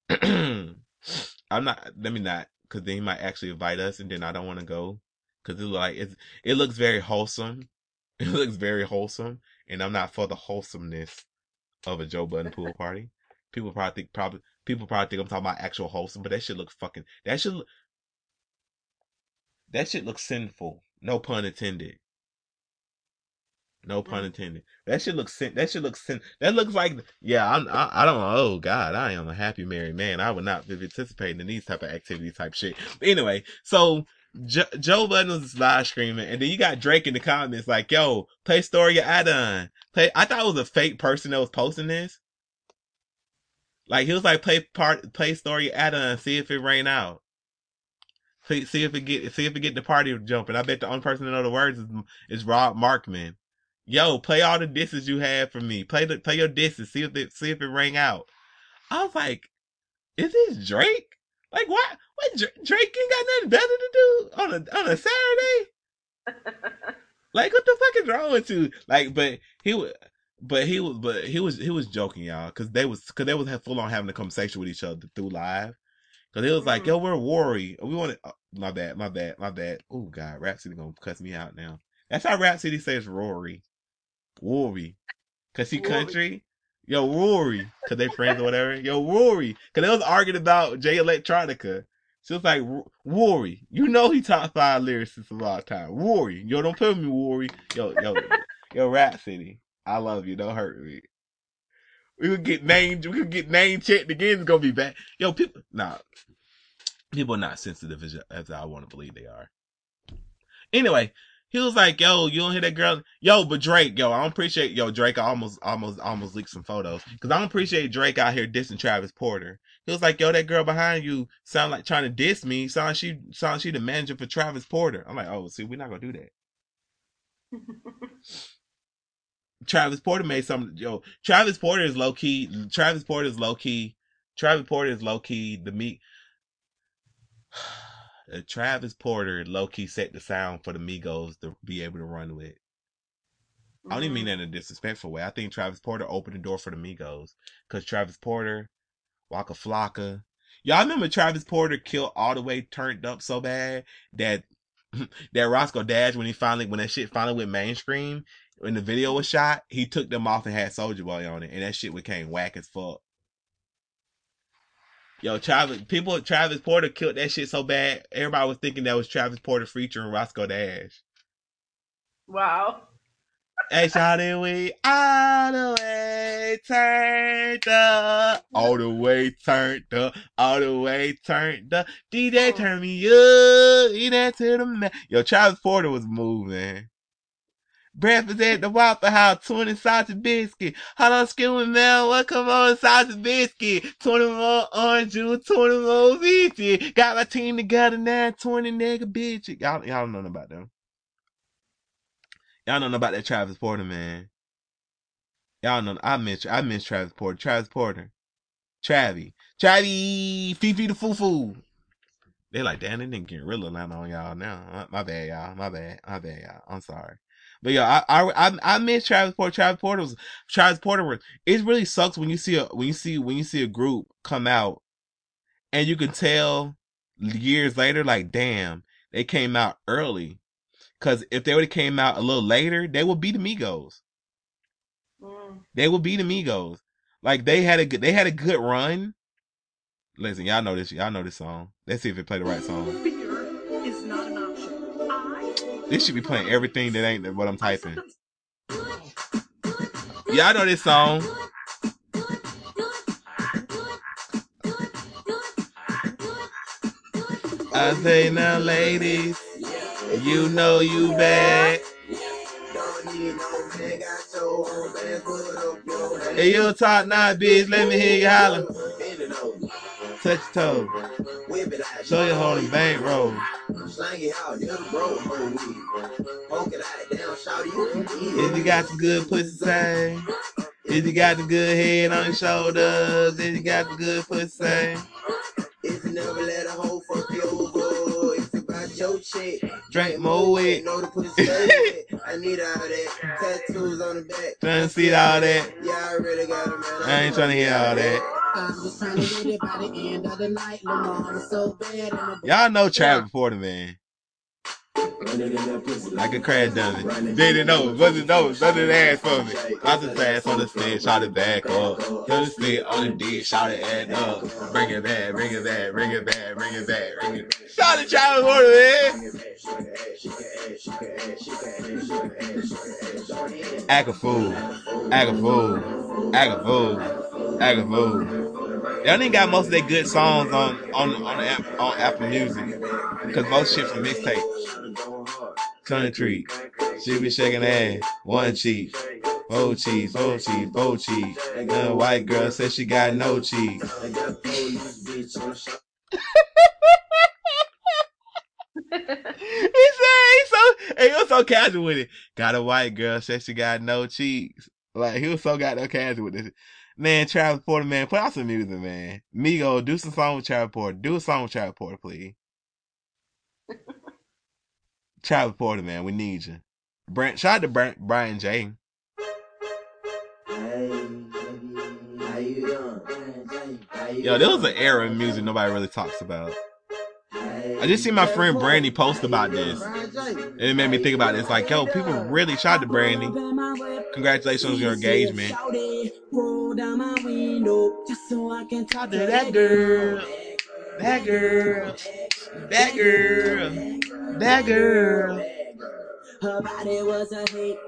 I'm not. Let me not, because then he might actually invite us, and then I don't want to go, because it look like it's. It looks very wholesome. It looks very wholesome, and I'm not for the wholesomeness of a Joe Budden pool party. People probably think probably people probably think I'm talking about actual wholesome, but that should look fucking. That should look. That shit looks sinful. No pun intended. No pun Mm. intended. That should look sin. That should look sin. That looks like yeah. I'm. I, I don't. Oh God, I am a happy married man. I would not be participating in these type of activity type shit. But anyway, so jo- Joe Budden was live streaming, and then you got Drake in the comments like, "Yo, play story I done." Play. I thought it was a fake person that was posting this. Like he was like, "Play part, play story I done. See if it rain out." See, see if it get, see if it get the party jumping. I bet the only person that know the words is, is Rob Markman. Yo, play all the disses you had for me. Play the play your disses. See if it see if it rang out. I was like, is this Drake? Like what? What Drake ain't got nothing better to do on a on a Saturday? Like what the fuck is wrong with you? Like, but he was, but he was, but he was he was joking, y'all, because they was because they was full on having a conversation with each other through live. Cause it was like, Mhm. yo, we're worried. We want to. My bad, my bad, my bad. Oh God, Rapsody gonna cuss me out now. That's how Rapsody says Rory. Rory. Cause he Rory. country. Yo, Rory. Cause they friends or whatever. Yo, Rory. Cause they was arguing about Jay Electronica. She was like, "R- Rory, you know he top five lyricists of all time. Rory. Yo, don't with me, Rory. Yo, yo, yo, Rapsody. I love you. Don't hurt me. We could get named. We could get name checked again. It's gonna be bad. Yo, people. Nah, people are not sensitive as, as I want to believe they are. Anyway, he was like, "Yo, you don't hear that girl? Yo, but Drake, yo, I don't appreciate yo Drake. I almost, almost, almost leaked some photos because I don't appreciate Drake out here dissing Travis Porter. He was like, "Yo, that girl behind you sound like trying to diss me. Sound she, sound she the manager for Travis Porter." I'm like, "Oh, see, we're not gonna do that." Travis Porter made some. Yo, Travis Porter is low key. Travis Porter is low key. Travis Porter is low key. The meat. Uh, Travis Porter low key set the sound for the Migos to be able to run with. I don't even mean Mhm. that in a disrespectful way. I think Travis Porter opened the door for the Migos because Travis Porter, Waka Flocka. Y'all remember Travis Porter killed all the way turned up so bad that that Roscoe Dash when he finally when that shit finally went mainstream when the video was shot he took them off and had Soulja Boy on it and that shit became whack as fuck. Yo, Travis, people, Travis Porter killed that shit so bad. Everybody was thinking that was Travis Porter featuring Roscoe Dash. Wow. Hey, shawty, we all the way turned up. All the way turned up. All the way turned up. DJ oh. turn me up. Eat that to the man. Yo, Travis Porter was moving. Breakfast at the Waffle House, 20 sausage biscuit. Hold on, excuse me, man. What come on, sausage biscuit? 20 more orange juice, 20 more bitches. Got my team together now, 20 nigga bitches. Y'all, y'all don't know about them. Y'all don't know about that Travis Porter, man. Y'all know, I miss, I miss Travis Porter. Travis Porter. Travi. Travi. Fifi the Foo-Foo. They like, damn, they didn't get real line on y'all now. My bad, y'all. My bad. My bad, y'all. I'm sorry. But yeah, I, I, I, I miss Travis Porter. Travis Porter was, Travis Porter was, it really sucks when you see a, when you see, when you see a group come out and you can tell years later, like, damn, they came out early. Cause if they would have came out a little later, they would be the Migos. Mm. They would be the Migos. Like they had a good, they had a good run. Listen, y'all know this, y'all know this song. Let's see if it play the right song. I This should be playing everything that ain't what I'm typing. Y'all know this song. I say now, ladies, you know you bad. Hey, you talk now, bitch. Let me hear you holler. Touch your toe. Show your holding bank roll. If you got the good pussy, say. If you got the good head on your shoulders. If you got the good pussy, say. If you never let a hoe fuck you your chick. Drink more wet. Know the pussy wet. I need all that. Tattoos on the back. Trying to see all that. Yeah, I really got it, man. I ain't trying to hear all that. I'm just trying to get it by the end of the night. Lamar is so bad. Y'all know Travis Porter, man. Like a crash dummy. Didn't know. Wasn't know. Nothing ass for me. I just ass on the stand, shot it back up. Hit the stick on the D, shot it ass up. Bring it back, bring it back, bring it back, bring it back, bring it back. Shout it, Travis Porter, man. Act a fool. Act a fool. Act a fool. Act a fool. Y'all ain't got most of their good songs on on on, the on Apple Music because most shit from mixtape. Treat. She be shaking ass. One cheek. Four cheeks. Four cheeks. Four cheeks. The white girl says she got no cheeks. he said he so he was so casual with it. Got a white girl says she got no cheeks. Like he was so goddamn casual with this. Man, Travis Porter, man, put out some music, man. Migo, do some song with Travis Porter. Do a song with Travis Porter, please. Travis Porter, man, we need you. Brent, shout out to Brent, Brian J. Yo, there was an era in music nobody really talks about. I just see my friend Brandy post about this. And it made me think about. It's like, yo, people really shout out to Brandy. Congratulations on your engagement. Talk to that girl. That girl. That girl. That girl. Her body was a hater.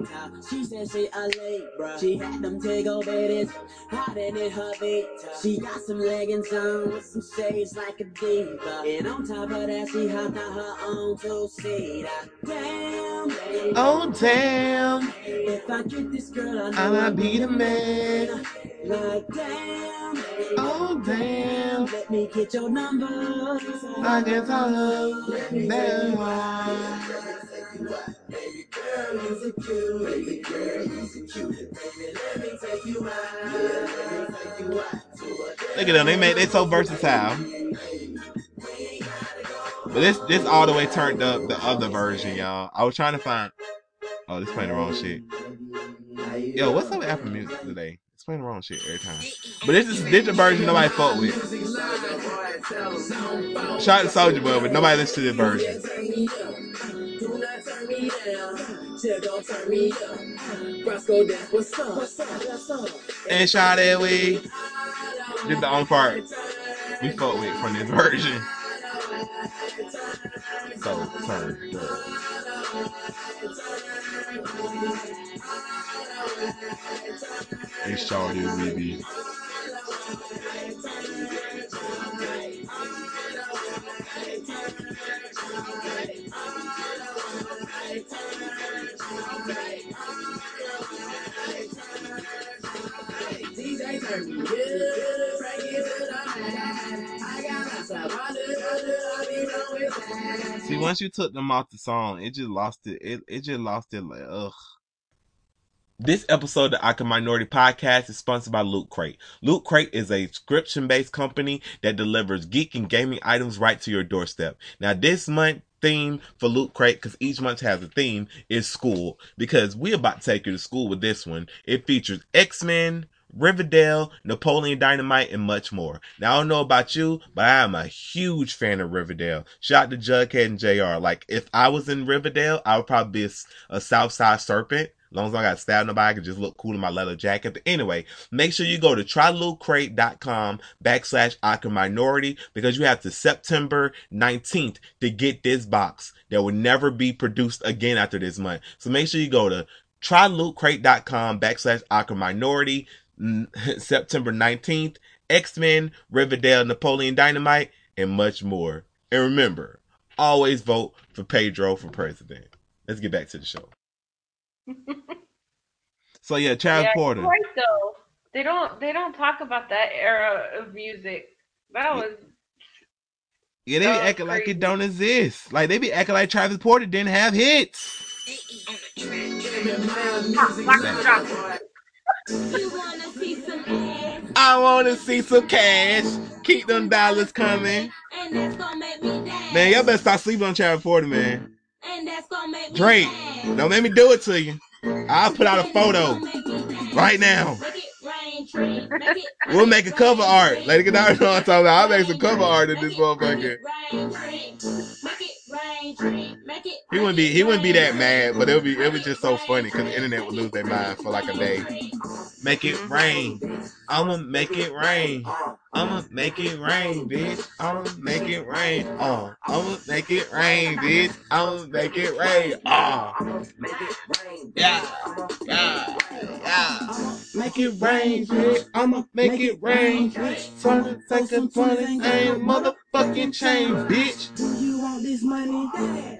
She said she a labor. She had them Tego bitties hiding in her Vita. She got some leggings on with some shades like a diva. And on top of that, she hopped out her own two-seater. Damn, baby. Oh, damn. If I get this girl, I know I'ma I'll be the man. Like, damn. Oh, damn. Let me get your number. I can tell her. Damn. girl, so cute. Baby girl, so cute. Baby, let me take you out. Yeah, take you out Look at them. They made they so versatile. But this this all the way turned up the other version, y'all. I was trying to find. Oh, this playing the wrong shit. Yo, what's up with Apple Music today? It's playing the wrong shit every time. But this is the version nobody fuck with. Shout out to Soulja Boy, but nobody listen to this version. Me down. Chill, don't turn me up. Roscoe, that's what's up. What's up? What's up? And shout out we. This the only part we fuck with from this version. So turn up. It's Shawty we be. DJ turn See, once you took them off the song, it just lost it. It, it just lost it. Like, ugh. This episode of Awkward Minority Podcast is sponsored by Loot Crate. Loot Crate is a subscription-based company that delivers geek and gaming items right to your doorstep. Now, this month theme for Loot Crate, because each month has a theme, is school. Because we're about to take you to school with this one. It features X-Men, Riverdale, Napoleon Dynamite, and much more. Now I don't know about you, but I am a huge fan of Riverdale. Shout out to Jughead and JR. Like if I was in Riverdale, I would probably be a, a Southside Serpent. As long as I got stabbed nobody, I could just look cool in my leather jacket. But anyway, make sure you go to trylootcrate.com backslash Awkward Minority because you have to September 19th to get this box that will never be produced again after this month. So make sure you go to trylootcrate.com backslash Awkward Minority September 19th, X-Men, Riverdale, Napoleon Dynamite, and much more. And remember, always vote for Pedro for president. Let's get back to the show. So yeah, Charles yeah, Porter. right though. They don't they don't talk about that era of music. That was Yeah, they be acting like it don't exist. Like they be acting like Travis Porter didn't have hits. Black You wanna see some ass, I wanna see some cash. Keep them dollars coming. and that's gonna make me dance. Man, y'all better stop sleeping on Travis Porter, man. and that's gonna make me Drake, don't make me do it to you. I'll put out a photo gonna make me dance. right now. Make it rain, tree. We'll make a cover art. Lady Godiva know what I'm talking about. I'll make some cover art of Make this motherfucker. Make it rain. Make it rain. Make it He wouldn't be he wouldn't be that mad, but it would be it was just so funny because the internet would lose their mind for like a day. Make it mm-hmm. rain. I'ma make it rain. I'ma make it rain, bitch. I'ma make it rain. Oh, I'ma make it rain, bitch. I'ma make it rain. Oh, yeah, yeah, yeah. Make it rain, bitch. I'ma make it rain. Twenty seconds, twenty ain't motherfucking change, bitch. Do you want this money?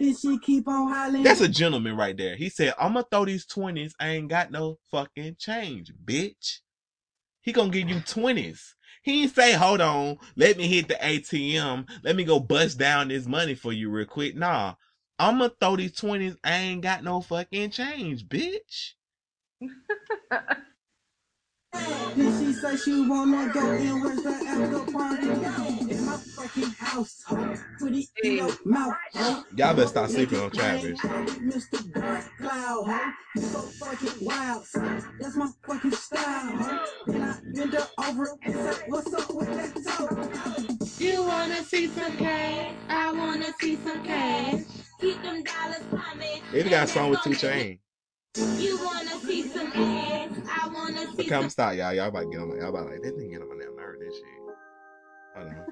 This shit keep on hollering. That's a gentleman right there. He said, I'ma throw these twenties. I ain't got no fucking change, bitch. He gonna give you twenties. He ain't say, hold on, let me hit the ATM. Let me go bust down this money for you real quick. Nah. I'ma throw these twenties. I ain't got no fucking change, bitch. Then she say she wanna go in where's the after party? In my fucking house, ho. Put it in your mouth, ho. Y'all better stop sleeping on Travis. Mr. Dark Cloud, ho. You so fucking wild, son. That's my fucking style, ho. Then I bend her over and say, what's up with that toe? You wanna see some cash? I wanna see some cash. Keep them dollars coming. They even got a song with that's Two gonna Chain. make- You wanna see some ass? I wanna see Okay, I'm some. stop, y'all. Y'all about to get on. Y'all about like, this nigga get on my damn nerve. This shit. Hold on.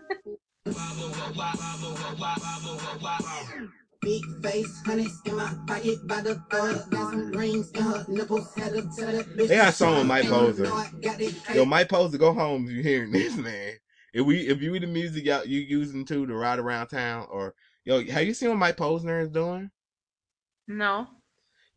Big face, honey in my pocket by the thug. Got some rings in her nipples, had to tell that bitch. They got a song with Mike And Poser. I got it Yo, Mike Posner, go home if you hearing this, man. If we if you the music y'all you using too to ride around town, or yo, have you seen what Mike Posner is doing? No.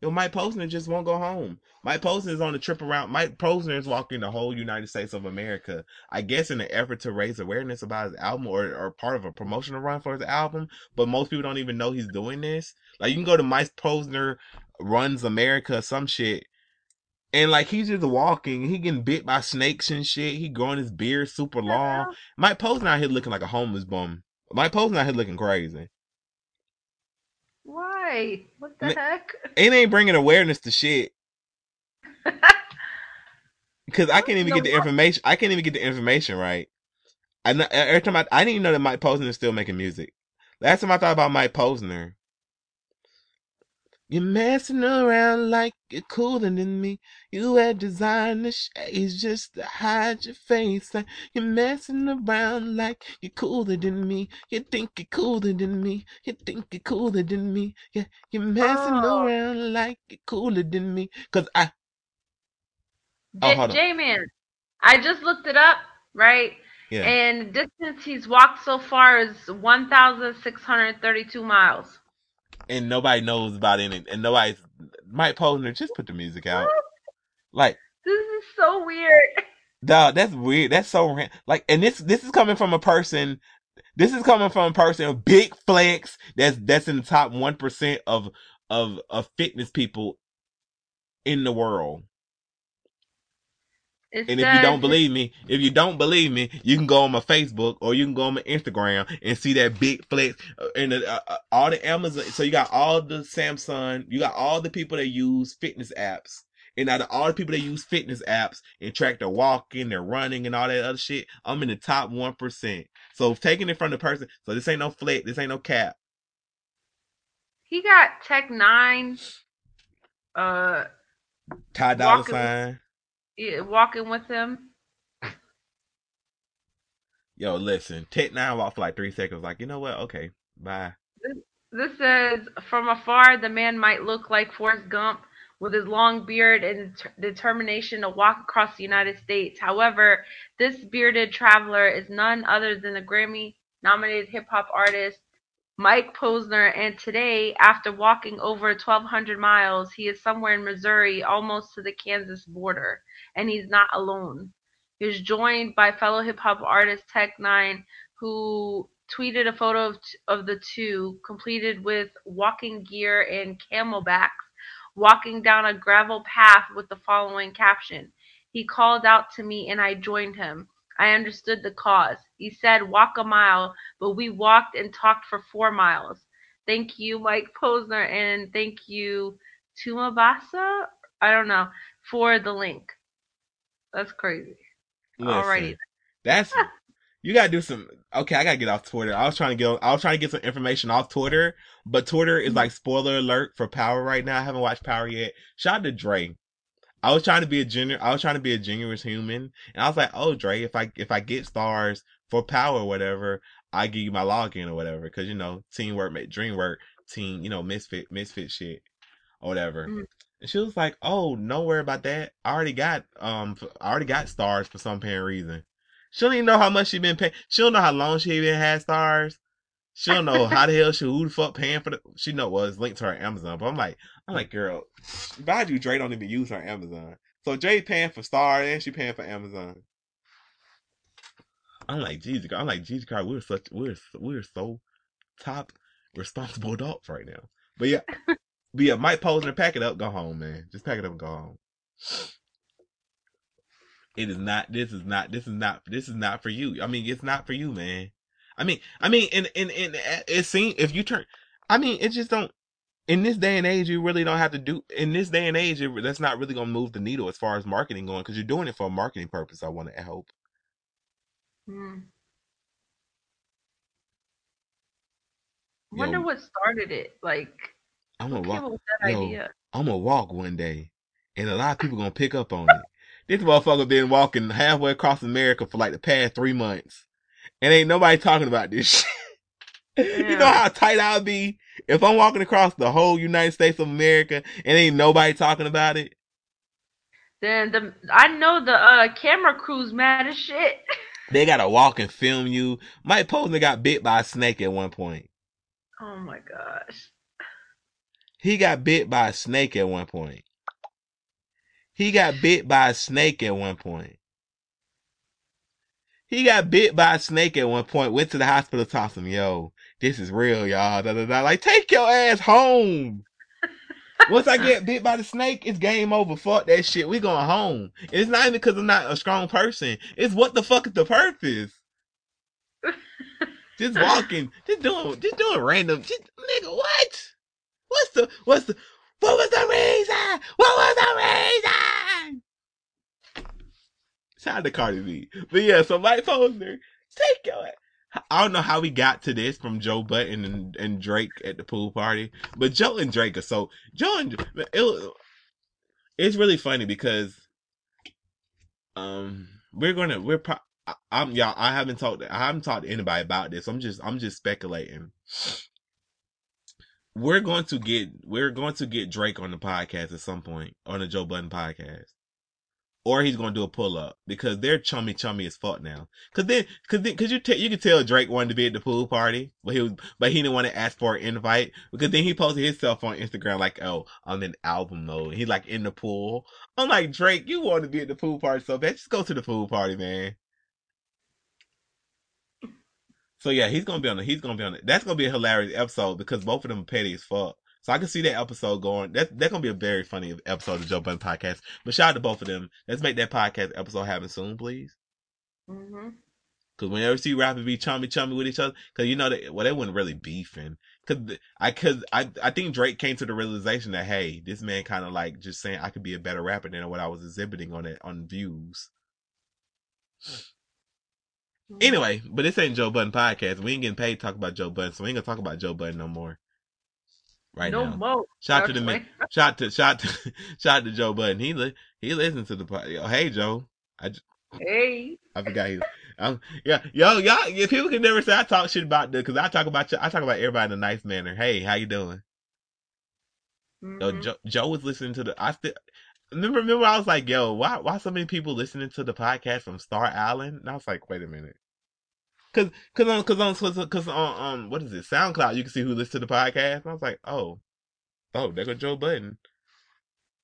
Yo, Mike Posner just won't go home. Mike Posner is on a trip around. Mike Posner is walking the whole United States of America. I guess in an effort to raise awareness about his album or, or part of a promotional run for his album. But most people don't even know he's doing this. Like you can go to Mike Posner runs America some shit. And like he's just walking, he getting bit by snakes and shit. He growing his beard super long. Mike Posner out here looking like a homeless bum. Mike Posner out here looking crazy. Why? What the Ma- heck? It ain't bringing awareness to shit. Because I can't even get the information. I can't even get the information right. I every time I, I didn't even know that Mike Posner is still making music. Last time I thought about Mike Posner, you're messing around like you're cooler than me. You had designer shades just to hide your face. You're messing around like you're cooler than me. You think you're cooler than me. You think you're cooler than me. Yeah, you're messing Oh. around like you're cooler than me. Cause I, Oh, J- hold on. J-Man. I just looked it up, right? yeah. And the distance he's walked so far is 1,632 miles. And nobody knows about it, and nobody's Mike Posner just put the music out. Like, This is so weird. dog, that's weird. That's so like, and this this is coming from a person. This is coming from a person, big flex. That's that's in the top one percent of of of fitness people in the world. It And if you don't believe me, if you don't believe me, you can go on my Facebook or you can go on my Instagram and see that big flex uh, and uh, uh, all the Amazon. So you got all the Samsung, you got all the people that use fitness apps. And out of all the people that use fitness apps and track their walking, their running, and all that other shit, I'm in the top one percent. So taking it from the person, so this ain't no flex, this ain't no cap. he got Tech N9ne, uh, Ty Dollar Walking- sign. Yeah, walking with him. Yo, listen, Tech N9ne walked for like three seconds. Like, you know what? Okay, bye. This says, from afar, the man might look like Forrest Gump with his long beard and det- determination to walk across the United States. However, this bearded traveler is none other than the Grammy nominated hip hop artist Mike Posner. And today, after walking over 1,200 miles, he is somewhere in Missouri, almost to the Kansas border. And he's not alone. He He's joined by fellow hip hop artist Tech N9ne, who tweeted a photo of, of the two, completed with walking gear and camelbacks, walking down a gravel path with the following caption He called out to me and I joined him. I understood the cause. He said, Walk a mile, but we walked and talked for four miles. Thank you, Mike Posner, and thank you, Tumabasa, I don't know, for the link. That's crazy. Listen, Alrighty. That's you gotta do some. Okay, I gotta get off Twitter. I was trying to get. I was trying to get some information off Twitter, but Twitter is mm-hmm. like spoiler alert for Power right now. I haven't watched Power yet. Shout out to Dre. I was trying to be a genuine. I was trying to be a genuine human, and I was like, "Oh, Dre, if I if I get stars for Power or whatever, I give you my login or whatever, because you know, teamwork make dream work. Team, you know, misfit misfit shit or whatever." Mm. And she was like, "Oh, no worry about that. I already got um, I already got stars for some apparent reason." She don't even know how much she been paying. She don't know how long she even had stars. She don't know how the hell she who the fuck paying for the. She know well it's linked to her Amazon, but I'm like, I'm like, girl, Badu Dre don't even use her Amazon. So Dre paying for Star and she paying for Amazon. I'm like, Jesus, I'm like, Jesus Christ, we're such, we're, we're so top responsible adults right now. But yeah, but yeah, Mike Posner, pack it up, go home, man. Just pack it up and go home. It is not. This is not. This is not. This is not for you. I mean, it's not for you, man. I mean, I mean, and and and it seems if you turn, I mean, it just don't. In this day and age, you really don't have to do. In this day and age, it, that's not really gonna move the needle as far as marketing going because you're doing it for a marketing purpose. I want to hope. Hmm. Yo. Wonder what started it. Like, I'm gonna walk. that yo. idea? I'm gonna walk one day, and a lot of people gonna pick up on it. This motherfucker been walking halfway across America for like the past three months, and ain't nobody talking about this shit. You know how tight I'll be if I'm walking across the whole United States of America and ain't nobody talking about it. Then the I know the uh camera crew's mad as shit. They gotta walk and film you. Mike Posner got bit by a snake at one point. Oh my gosh. He got bit by a snake at one point. He got bit by a snake at one point. He got bit by a snake at one point, went to the hospital, told him, yo, this is real, y'all. Da, da, da. Like, take your ass home. Once I get bit by the snake, it's game over. Fuck that shit. We going home. It's not even because I'm not a strong person. It's what the fuck is the purpose? just walking, just doing, just doing random. Just nigga, what? What's the, what's the, what was the reason? What was the reason? Shout out to Cardi B. But yeah, so Mike Posner, take your. I don't know how we got to this from Joe Budden and, and Drake at the pool party, but Joe and Drake are so Joe and it, it's really funny because um we're gonna we're pro- I- I'm y'all I haven't talked I haven't talked to anybody about this. I'm just I'm just speculating. We're going to get we're going to get Drake on the podcast at some point on the Joe Budden podcast or he's gonna do a pull up because they're chummy chummy as fuck now. Cause then, cause then, cause you t- you could tell Drake wanted to be at the pool party, but he was, but he didn't want to ask for an invite because then he posted himself on Instagram like, oh, I'm in album mode. He like in the pool. I'm like Drake, you want to be at the pool party so bad? Just go to the pool party, man. So yeah, he's gonna be on it. He's gonna be on it. That's gonna be a hilarious episode because both of them are petty as fuck. So I can see that episode going. That's that's gonna be a very funny episode of Joe Budden podcast. But shout out to both of them. Let's make that podcast episode happen soon, please. hmm Cause whenever you see rappers be chummy chummy with each other, cause you know that well they weren't really beefing. Cause I cause I I think Drake came to the realization that hey, this man kind of like just saying I could be a better rapper than what I was exhibiting on it on views. Anyway, but this ain't Joe Budden podcast. We ain't getting paid to talk about Joe Budden, so we ain't gonna talk about Joe Budden no more. Right no now. more. Shout to the man. Shout to shout to shout to Joe Budden. He li- he listens to the podcast. Yo, hey Joe. I j- Hey. I forgot he. Um, yeah, yo, y'all. Yeah, people can never say I talk shit about the because I talk about you. I talk about everybody in a nice manner. Hey, how you doing? Yo, Mhm. Joe, Joe was listening to the. I still remember. Remember, I was like, yo, why why so many people listening to the podcast from Star Island? And I was like, wait a minute. Cause, cause on, cause on, cause, cause on, um, what is it? SoundCloud, you can see who listens to the podcast. And I was like, oh, oh, there go Joe Budden.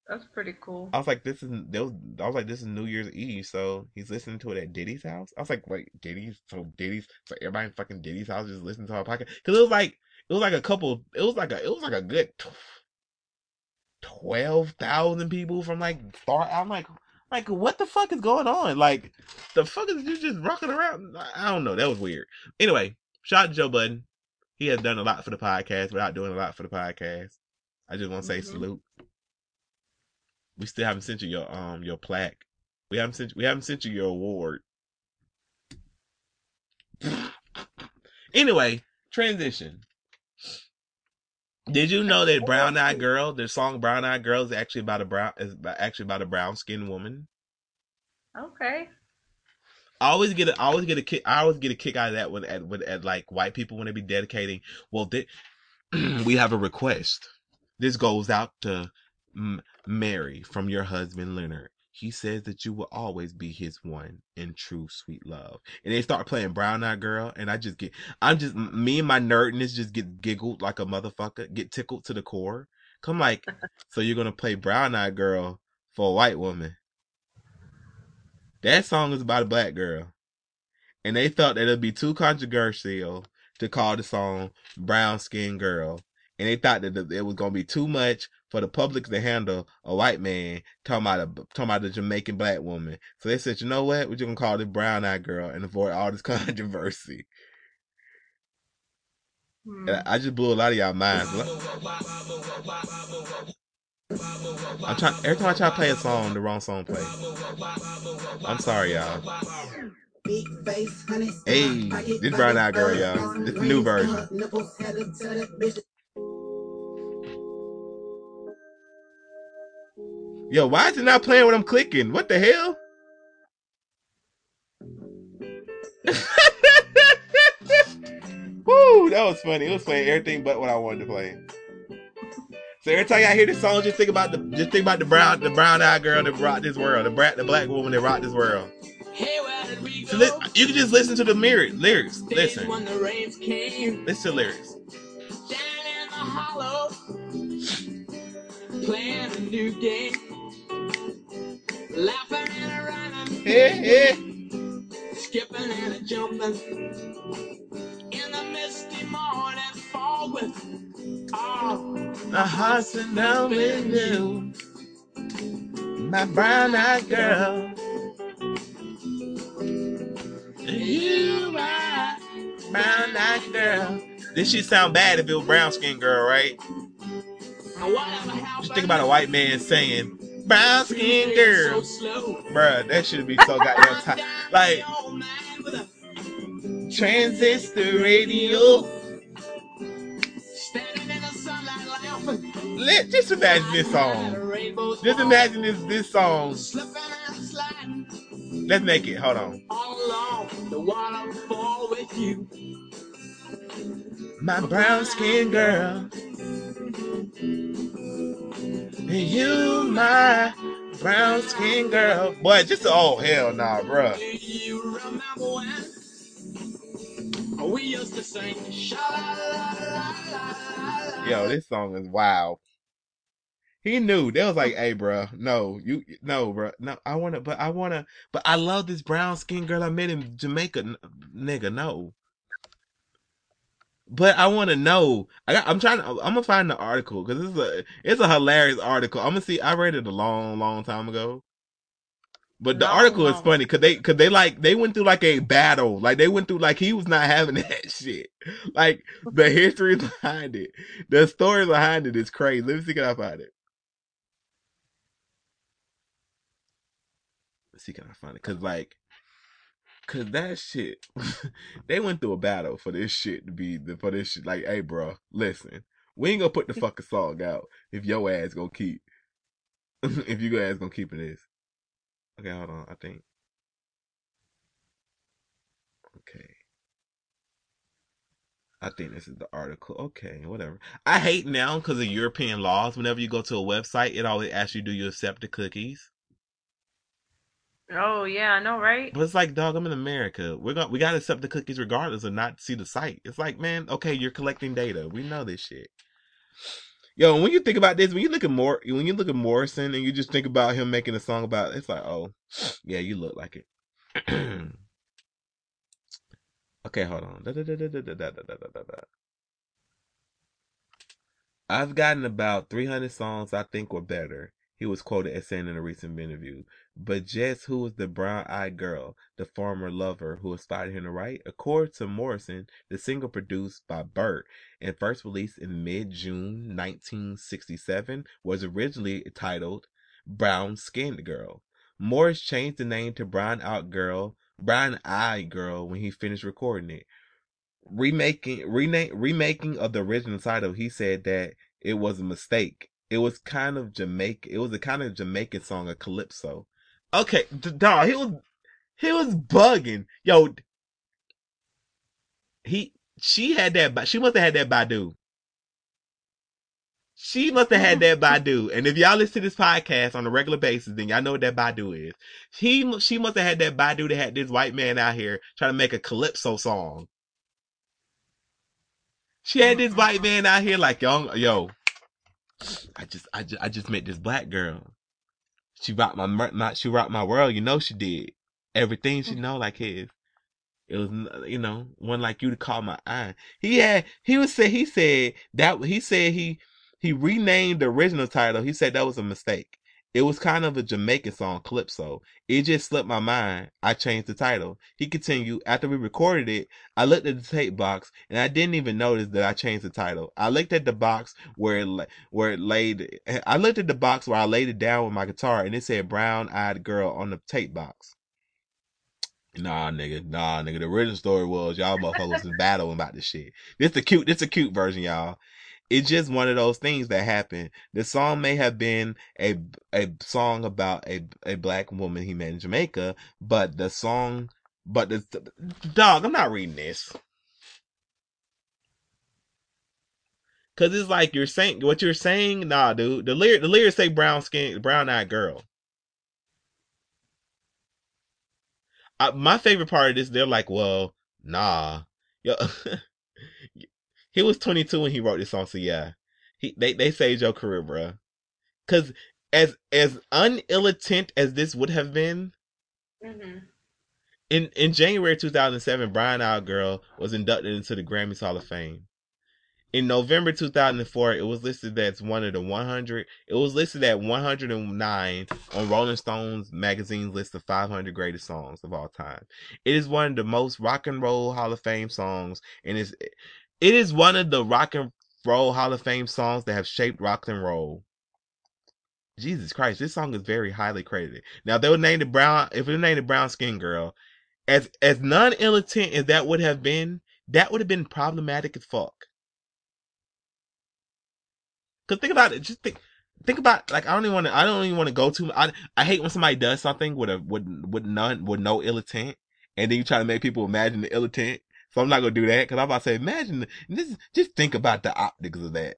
That's pretty cool. I was like, this is was, I was like, this is New Year's Eve, so he's listening to it at Diddy's house. I was like, wait, Diddy's so Diddy's so everybody in fucking Diddy's house just listening to our podcast because it was like it was like a couple, it was like a it was like a good twelve thousand people from like Star. I'm like, like what the fuck is going on? Like the fuck is you just rocking around? I don't know. That was weird. Anyway, shout out to Joe Budden. He has done a lot for the podcast without doing a lot for the podcast. I just want to say Mhm. salute. We still haven't sent you your um your plaque. We haven't sent we haven't sent you your award. anyway, transition. Did you know that Brown Eyed Girl, the song Brown Eyed Girl is actually about a brown is actually about a brown skinned woman? Okay. I always get a, I always get a kick I always get a kick out of that when at when at like white people when they be dedicating. Well, they, we have a request. This goes out to Mary from your husband Leonard. He says that you will always be his one in true sweet love. And they start playing Brown Eyed Girl, and I just get I'm just me and my nerdness just get giggled like a motherfucker, get tickled to the core. Come like, so you're gonna play Brown Eyed Girl for a white woman? That song is about a black girl. And they thought that it'd be too controversial to call the song Brown Skin Girl. And they thought that it was gonna be too much for the public to handle a white man talking about a talking about a Jamaican black woman. So they said, you know what? We're just gonna call it Brown Eyed Girl and avoid all this controversy. Hmm. I just blew a lot of y'all minds. I'm trying every time I try to play a song, the wrong song plays. I'm sorry, y'all. Big face, honey. Hey, this Brown Eyed Girl, y'all. This new version. Yo, why is it not playing when I'm clicking? What the hell? Woo, that was funny. It was playing everything but what I wanted to play. So every time y'all hear this song, just think about the just think about the brown the brown eyed girl that rocked this world, the brat the black woman that rocked this world. Hey, So li- you can just listen to the mirror lyrics. Listen, listen to lyrics. down in the hollow, playing a new game, laughing and running, Hey, hey. skipping and jumping. In the misty morning, fall with. Ah. Oh, My heart's in love with you. My brown eyed girl. You my brown eyed girl. This shit sound bad if it was brown skin girl, right? and. Just think about a white man saying brown skin girl. Bruh, that should be so goddamn tight. Like transistor radio. Let just imagine this song. Just imagine this this song. Let's make it. Hold on. My brown skin girl. And you, my brown skin girl. Boy, just oh hell nah, bruh. We used to sing? Yo, this song is wild. He knew. They was like, "Hey, bro, no, you, no, bro, no. I wanna, but I wanna, but I love this brown skin girl I met in Jamaica, nigga. No, but I want to know. I got, I'm trying to. I'm gonna find the article because it's a, it's a hilarious article. I'm gonna see. I read it a long, long time ago. But the Long, article is funny because they, cause they like, they went through like a battle. Like they went through like he was not having that shit. Like the history behind it, the story behind it is crazy. Let me see if I find it. Let's see, can I find it? Cause like, cause that shit, they went through a battle for this shit to be the for this shit. Like, hey, bro, listen, we ain't gonna put the fucking song out if your ass gonna keep, if you ass gonna keep it this. Okay, hold on. I think. Okay. I think this is the article. Okay, whatever. I hate now because of European laws. Whenever you go to a website, it always asks you, "Do you accept the cookies?" Oh yeah, I know, right? But it's like, dog, I'm in America. We're going we gotta accept the cookies regardless and not see the site. It's like, man, okay, you're collecting data. We know this shit. Yo, when you think about this, when you look at more when you look at Morrison and you just think about him making a song about it, it's like, oh, yeah, you look like it. okay, hold on. I've gotten about 300 songs I think were better he was quoted as saying in a recent interview. But Jess, who was the brown-eyed girl, the former lover who inspired him to write, according to Morrison, the single produced by Burt and first released in mid-June 1967 was originally titled Brown Skinned Girl. Morris changed the name to Brown Out Girl, Brown Eyed Girl when he finished recording it. Remaking rename, remaking of the original title, he said that it was a mistake. It was kind of Jamaican. It was a kind of Jamaican song, a calypso. Okay, d- dog, he was he was bugging. Yo, he she had that. She must have had that Badu. She must have had that Badu. And if y'all listen to this podcast on a regular basis, then y'all know what that Badu is. He she must have had that Badu that had this white man out here trying to make a calypso song. She had this white uh-huh. man out here like, yo, yo, I just, I just, I just met this black girl. She rocked my, my, she rocked my world. You know she did. Everything she mm-hmm. know like his. It was, you know, one like you to call my eye. He had, he was say, he said that, he said he, he renamed the original title. He said that was a mistake. It was kind of a Jamaican song, Calypso. It just slipped my mind. I changed the title. He continued, after we recorded it, I looked at the tape box and I didn't even notice that I changed the title. I looked at the box where it, where it laid, I looked at the box where I laid it down with my guitar and it said brown eyed girl on the tape box. Nah, nigga, nah, nigga. The original story was y'all motherfuckers was battling about this shit. This the cute, this a cute version, y'all. It's just one of those things that happen. The song may have been a a song about a a black woman he met in Jamaica, but the song, but the dog. I'm not reading this because it's like you're saying what you're saying. Nah, dude. The lyric, the lyrics say brown skin, brown eyed girl. I, my favorite part of this, they're like, well, nah, yo, he was 22 when he wrote this song, so yeah, he they they saved your career, bruh. Cause as as unillitent as this would have been, hmm in in January 2007, Brian Out Girl was inducted into the Grammys Hall of Fame. in November 2004, it was listed as one of the 100. It was listed at 109 on Rolling Stone's magazine's list of 500 greatest songs of all time. It is one of the most rock and roll Hall of Fame songs, and is it is one of the rock and roll Hall of Fame songs that have shaped rock and roll. Jesus Christ, this song is very highly credited. Now they would name the Brown if they named it Brown Skin Girl, as as non militant as that would have been, that would have been problematic as fuck. Cause think about it, just think think about like I don't even want to I don't even want to go too. I I hate when somebody does something with a with with none with no ill intent, and then you try to make people imagine the ill intent. So I'm not gonna do that because I'm about to say imagine this. Just think about the optics of that.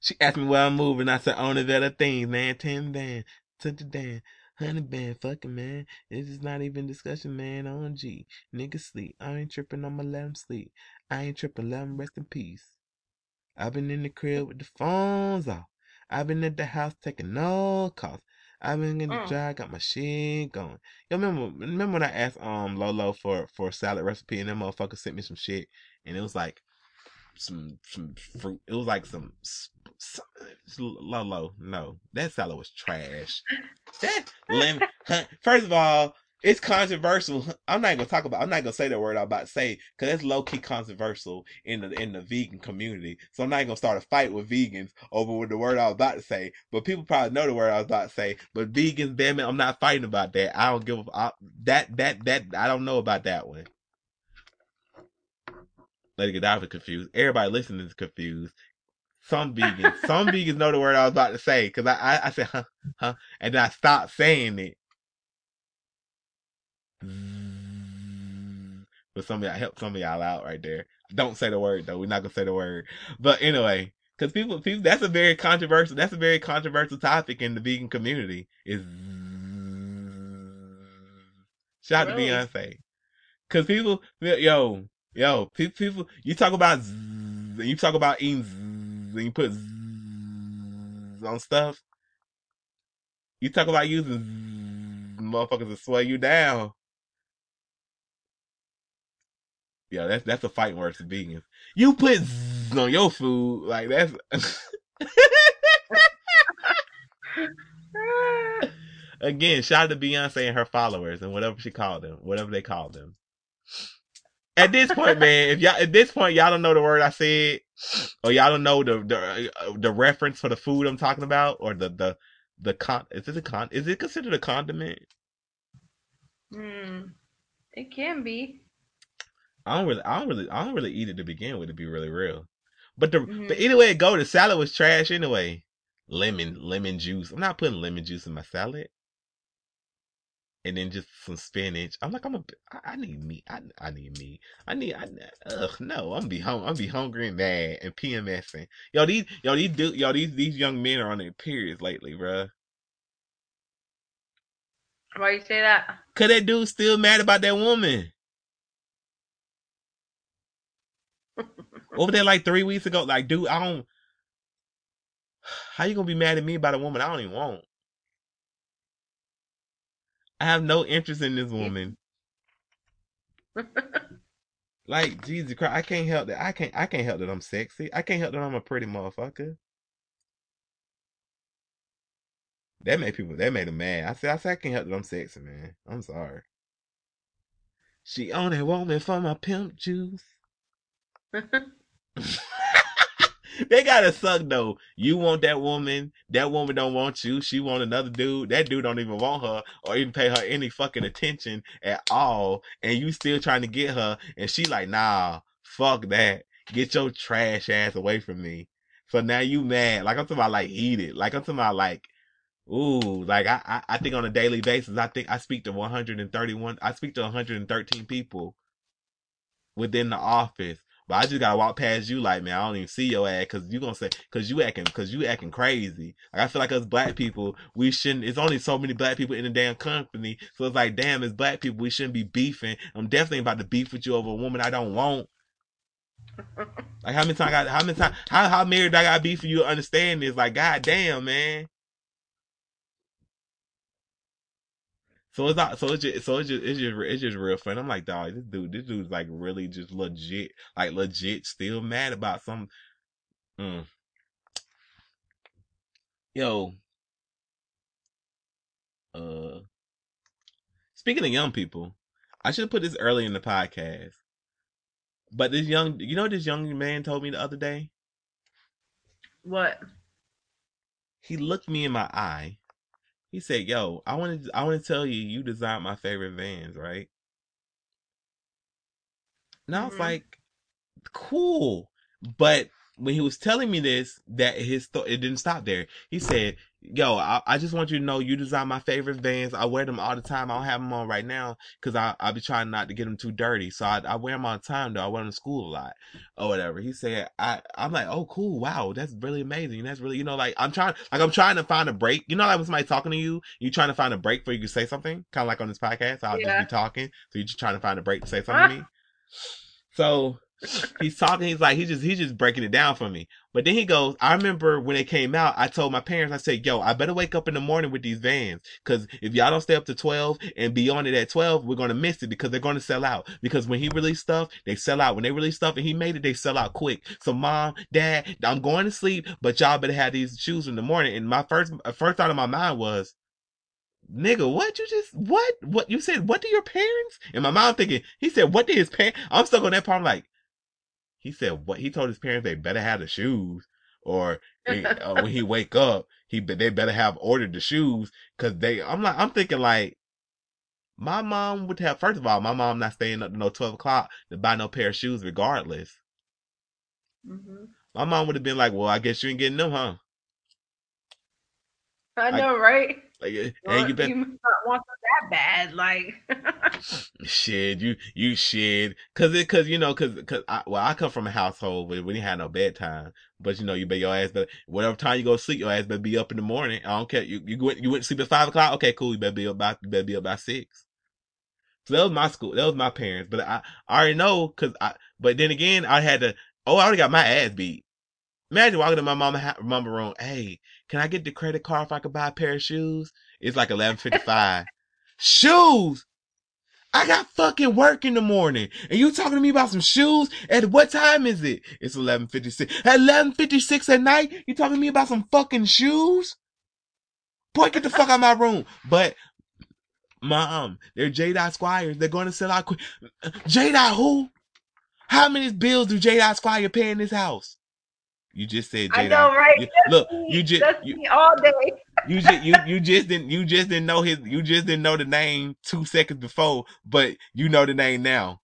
She asked me where I'm moving. I said, only that a thing, man. 10 band, 20 band, 100 band. Fucking, man. This is not even discussion, man. On G. Nigga sleep. I ain't tripping. I'ma let him sleep. I ain't tripping. Let him rest in peace. I've been in the crib with the phones off. I've been at the house taking no calls. I've been in the Mm. dry, got my shit going. Yo, remember, remember when I asked um Lolo for for a salad recipe and that motherfucker sent me some shit and it was like some some fruit. It was like some, some Lolo. No, that salad was trash. That lemon. First of all, it's controversial. I'm not gonna talk about. I'm not gonna say the word I'm about to say because it's low key controversial in the in the vegan community. So I'm not gonna start a fight with vegans over what the word I was about to say. But people probably know the word I was about to say. But vegans, damn it, I'm not fighting about that. I don't give a I, that that that I don't know about that one. Lady Godiva confused. Everybody listening is confused. Some vegans, some vegans know the word I was about to say because I, I I said huh huh and then I stopped saying it. Mm, but some of y'all help some of y'all out right there. Don't say the word though. We're not gonna say the word. But anyway, because people people that's a very controversial that's a very controversial topic in the vegan community. Is shout out Really? to Beyonce. Cause people yo yo people people you talk about zzz, and you talk about eating zzz, and you put zzz on stuff. You talk about using zzz, motherfuckers to sway you down. Yeah, that's that's a fighting word to vegans. You put zzz on your food, like that's again. Shout out to Beyonce and her followers and whatever she called them, whatever they called them. At this point, man, if y'all at this point y'all don't know the word I said, or y'all don't know the the uh, the reference for the food I'm talking about, or the the the con is it a con is it considered a condiment? Hmm. It can be. I don't really, I don't really, I don't really eat it to begin with. To be really real, but the Mhm. but anyway it go, the salad was trash anyway. Lemon, lemon juice. I'm not putting lemon juice in my salad. And then just some spinach. I'm like, I'm a, I, I need meat. I, I need meat. I need, I, ugh, no, I'm be hung, I'm be hungry and mad and PMSing. Yo, these, yo, these, du- yo, these, these young men are on their periods lately, bruh. Why you say that? Cause that dude still mad about that woman. Over there like three weeks ago, like, dude, I don't. How you gonna be mad at me about a woman I don't even want? I have no interest in this woman. Like Jesus Christ, I can't help that. I can't. I can't help that I'm sexy. I can't help that I'm a pretty motherfucker. That made people. That made them mad. I said. I said I can't help that I'm sexy, man. I'm sorry. She only want me for my pimp juice. they gotta suck though. You want that woman. That woman don't want you. She want another dude. That dude don't even want her or even pay her any fucking attention at all. And you still trying to get her. And she like, nah, fuck that. Get your trash ass away from me. So now you mad. Like I'm talking about like heated. Like I'm talking about like, ooh, like I, I, I think on a daily basis, I think I speak to 131, I speak to 113 people within the office. But I just gotta walk past you like, man, I don't even see your ass because you gonna say, because you acting, because you acting crazy. Like I feel like us black people, we shouldn't. It's only so many black people in the damn company, so it's like, damn, as black people, we shouldn't be beefing. I'm definitely about to beef with you over a woman I don't want. Like how many times, I, how many times, how how married I gotta be for you to understand this? Like, god damn, man. So it's not. So it's just. So it's just. It's just. It's just real fun. I'm like, dog, this dude. This dude's like really just legit. Like legit. Still mad about some. Mm. Yo. Uh. Speaking of young people, I should have put this early in the podcast. But this young, you know, what this young man told me the other day. What? He looked me in my eye. He said, "Yo, I want to, I want to tell you, you designed my favorite Vans, right?" And I was Mhm. like, "Cool," but when he was telling me this, that his th- it didn't stop there. He said, "Yo, I, I just want you to know, you design my favorite Vans. I wear them all the time. I don't have them on right now because I I be trying not to get them too dirty. So I, I wear them all the time though. I wear them to school a lot or whatever." He said, "I I'm like, oh cool, wow, that's really amazing. That's really you know like I'm trying like I'm trying to find a break. You know like when somebody's talking to you, you trying to find a break for you to say something, kind of like on this podcast. I'll Yeah. just be talking, so you're just trying to find a break to say something to ah. me. So he's talking. He's like, he's just, he's just breaking it down for me. But then he goes, I remember when it came out, I told my parents, I said, yo, I better wake up in the morning with these vans. Cause if y'all don't stay up to 12 and be on it at 12, we're to miss it because they're to sell out. Because when he released stuff, they sell out. When they release stuff and he made it, they sell out quick. So mom, dad, I'm going to sleep, but y'all better have these shoes in the morning. And my first, uh, first thought in my mind was, nigga, what you just, what, what you said, what do your parents? And my mom thinking, he said, what did his parents, I'm stuck on that part. I'm like, he said what? He told his parents they better have the shoes or uh, when he wake up he they better have ordered the shoes because they i'm like i'm thinking like my mom would have first of all my mom not staying up to no 12 o'clock to buy no pair of shoes regardless. Hmm my mom would have been like well i guess you ain't getting them huh? I know, right? Like eh, Well, and you better you not want that bad, like. shit you you shit. Cause it cause you know cause cause I, well i come from a household where we didn't have no bedtime but you know you bet your ass but whatever time you go to sleep your ass better be up in the morning. I don't care you you went you went to sleep at five o'clock? Okay cool you better be up by you better be up by six. So that was my school that was my parents but i, I already know cause i but then again i had to oh i already got my ass beat. Imagine walking to my mama mama room hey can i get the credit card if i could buy a pair of shoes it's like 11.55 shoes I got fucking work in the morning, and you talking to me about some shoes? At what time is it? It's eleven fifty six. At eleven fifty six at night, you talking to me about some fucking shoes? Boy, get the fuck out of my room. But mom, they're J Dot Squires. They're going to sell out quick. J Dot who? How many bills do J Dot Squire pay in this house? You just said I J know, right? You- look, you just you, me all day. you just you you just didn't you just didn't know his you just didn't know the name two seconds before, but you know the name now.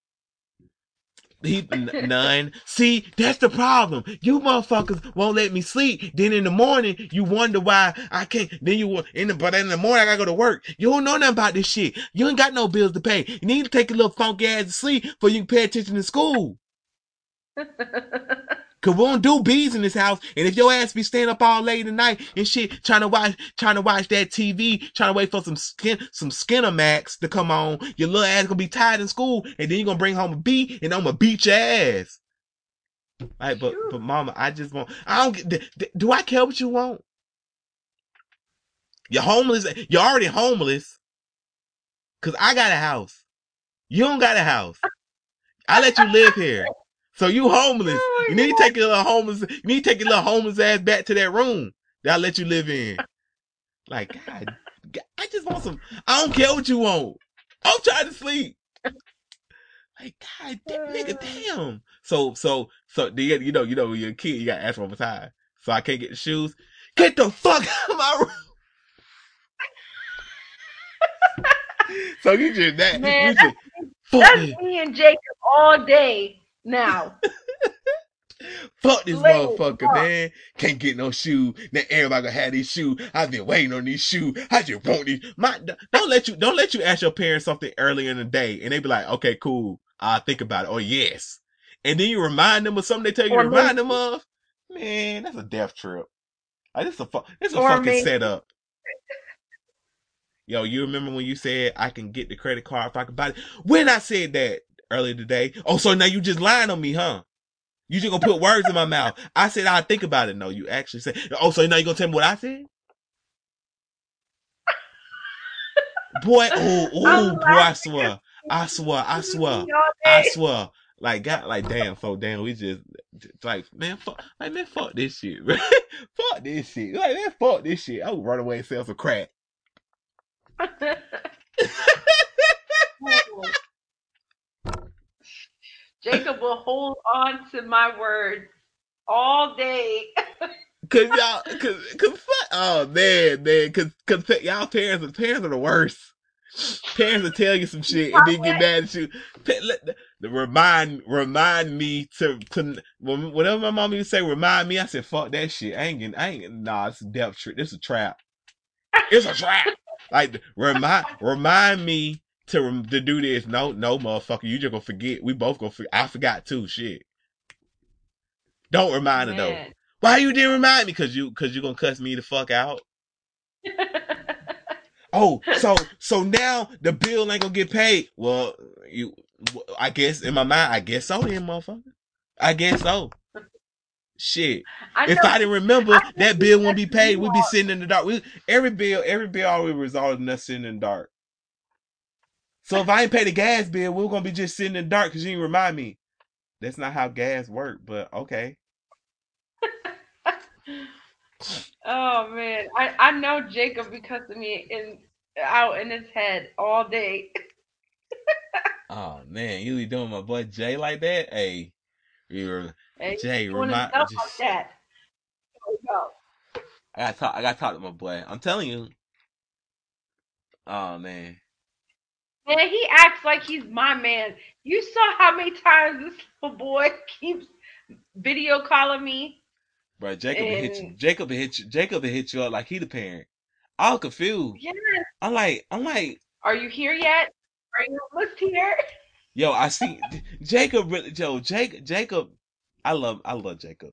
He n- none. See, that's the problem. You motherfuckers won't let me sleep. Then in the morning, you wonder why I can't. Then you in the but in the morning I gotta go to work. You don't know nothing about this shit. You ain't got no bills to pay. You need to take a little funky ass to sleep before you can pay attention to school. Cause we don't do bees in this house. And if your ass be staying up all late at night and shit, trying to watch, trying to watch that TV, trying to wait for some skin, some Skinemax to come on, your little ass gonna be tired in school, and then you gonna bring home a bee, and I'm gonna beat your ass. Like, but, but mama, I just want, I don't get, d- d- do I care what you want? You're homeless, you're already homeless. Cause I got a house. You don't got a house. I let you live here. So you homeless. Oh you need to take your little homeless. You need to take your little homeless ass back to that room that I let you live in. Like God, God, I just want some. I don't care what you want. I'm trying to sleep. Like God, damn, nigga, uh. damn. So so so you, you know you know when you're a kid you got to ask one more time. So I can't get the shoes. Get the fuck out of my room. so you just that Man, you just fuck That's me and Jacob all day now. fuck this motherfucker, up. man. Can't get no shoe. Now everybody gonna have these shoes. I've been waiting on these shoes. I just want these. My don't let you don't let you ask your parents something early in the day and they be like, okay, cool. I'll think about it. Oh yes. And then you remind them of something they tell you Or to remind them of. Man, that's a death trip. Like, this a fu- this a fucking maybe- setup. Yo, you remember when you said I can get the credit card if I can buy it? When I said that earlier today. Oh, so now you just lying on me, huh? You just gonna put words in my mouth. I said I'd think about it. No, you actually said. Oh, so now you gonna tell me what I said? boy, oh, oh, boy, I swear, I swear, I swear, I swear. Like, God, like, damn, so damn, we just, like, man, fuck, like, man, fuck this shit, man. fuck this shit. Like, man, fuck this shit. I would run away and sell some crack. Jacob will hold on to my words all day. Cause y'all, cause, cause, oh man, man, cause, cause y'all parents, parents are the worst. Parents will tell you some shit and then get mad at you. Remind, remind me to, to, whatever my mom used to say, remind me. I said, fuck that shit. I ain't getting, I ain't, nah, it's a depth trick. This is a trap. It's a trap. Like, remind, remind me to, rem- to do this. No, no, motherfucker, you just gonna forget. We both gonna forget. I forgot too, shit. Don't remind her though. Why you didn't remind me? Cause you, cause you gonna cuss me the fuck out. Oh, so so now the bill ain't gonna get paid. Well, you, I guess in my mind, I guess so, then, motherfucker. I guess so. Shit. I If. I didn't remember I that bill won't be paid, we'd be sitting in the dark. We every bill, every bill always resulted in us sitting in the dark. So if I ain't pay the gas bill, we're gonna be just sitting in the dark because you didn't remind me. That's not how gas work, but okay. Oh man, I, I know Jacob because of me in out in his head all day. Oh man, you be doing my boy Jay like that? Hey, you're And Jay, he's remind just- like that. Go. I gotta talk. I gotta talk to my boy. I'm telling you. Oh man, Man, he acts like he's my man. You saw how many times this little boy keeps video calling me. bro, Jacob will hit you. Jacob hit you. Jacob hit you up like he the parent. I'm confused. Yes. I'm like, I'm like, Are you here yet? Are you almost here? yo, I see Jacob. Really, Joe, Jacob, Jacob. I love, I love Jacob,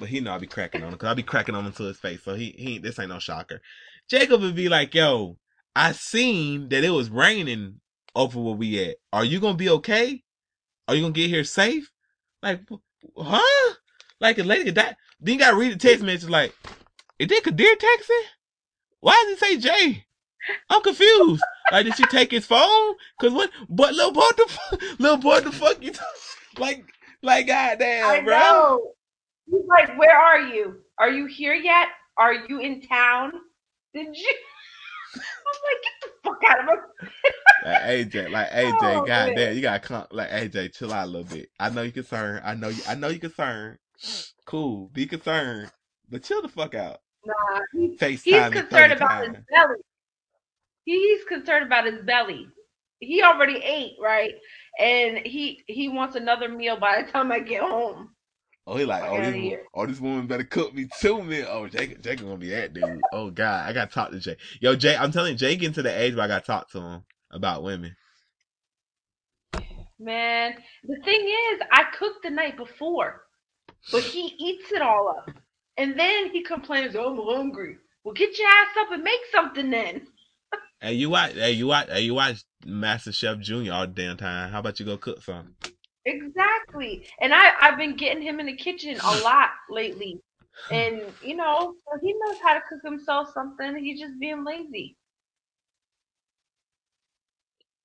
but he know I be cracking on him because I be cracking on him to his face. So he, he, this ain't no shocker. Jacob would be like, yo, I seen that it was raining over where we at. Are you gonna be okay? Are you gonna get here safe? Like, huh? Like a lady that then you gotta read the text message like, is that Ghadir texting? Why does it say Jay? I'm confused. Like, did she take his phone? Cause what? But little boy, the fuck, little boy, the fuck you? like, like, goddamn, I bro. know. He's like, where are you? Are you here yet? Are you in town? Did you? I'm like, get the fuck out of here. Like AJ, like AJ, Oh, goddamn, man. you gotta come. Like AJ, chill out a little bit. I know you concerned. I know you. I know you concerned. Cool, be concerned, but chill the fuck out. Nah, he- he's concerned 30 about his belly. He's concerned about his belly. He already ate, right? And he he wants another meal by the time I get home. Oh, he like, oh, this, oh, this woman better cook me two meals. Oh, Jake, Jake gonna be that dude. Oh God, I gotta talk to Jake. Yo, Jake, I'm telling you, Jay getting to the age where I gotta talk to him about women. Man, the thing is, I cooked the night before, but he eats it all up. And then he complains, oh, I'm hungry. Well, get your ass up and make something then. Hey, you watch, hey, you watch, hey, you watch MasterChef Junior all the damn time. How about you go cook something? Exactly. And I, I've been getting him in the kitchen a lot lately. And, you know, so he knows how to cook himself something. He's just being lazy.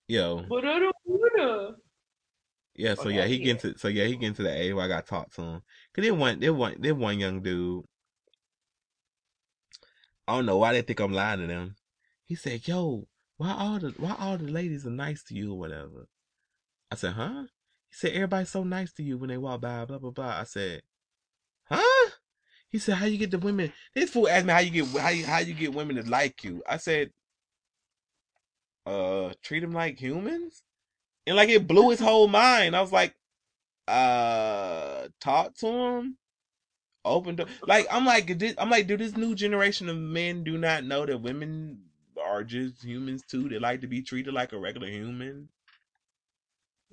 Yo, But I don't wanna. yeah. So Fuck yeah, outta he here. getting to, so yeah, he getting to the age where I gotta talk to him. Cause there one, there one, there one young dude. I don't know why they think I'm lying to them. He said, "Yo, why all the why all the ladies are nice to you or whatever?" I said, "Huh?" He said, "Everybody's so nice to you when they walk by." Blah blah blah. I said, "Huh?" He said, "How you get the women?" This fool asked me how you get how you, how you get women to like you. I said, "Uh, treat them like humans." And like it blew his whole mind. I was like, "Uh, talk to him." Open door. Like I'm like I'm like, do this new generation of men do not know that women are just humans too? They like to be treated like a regular human.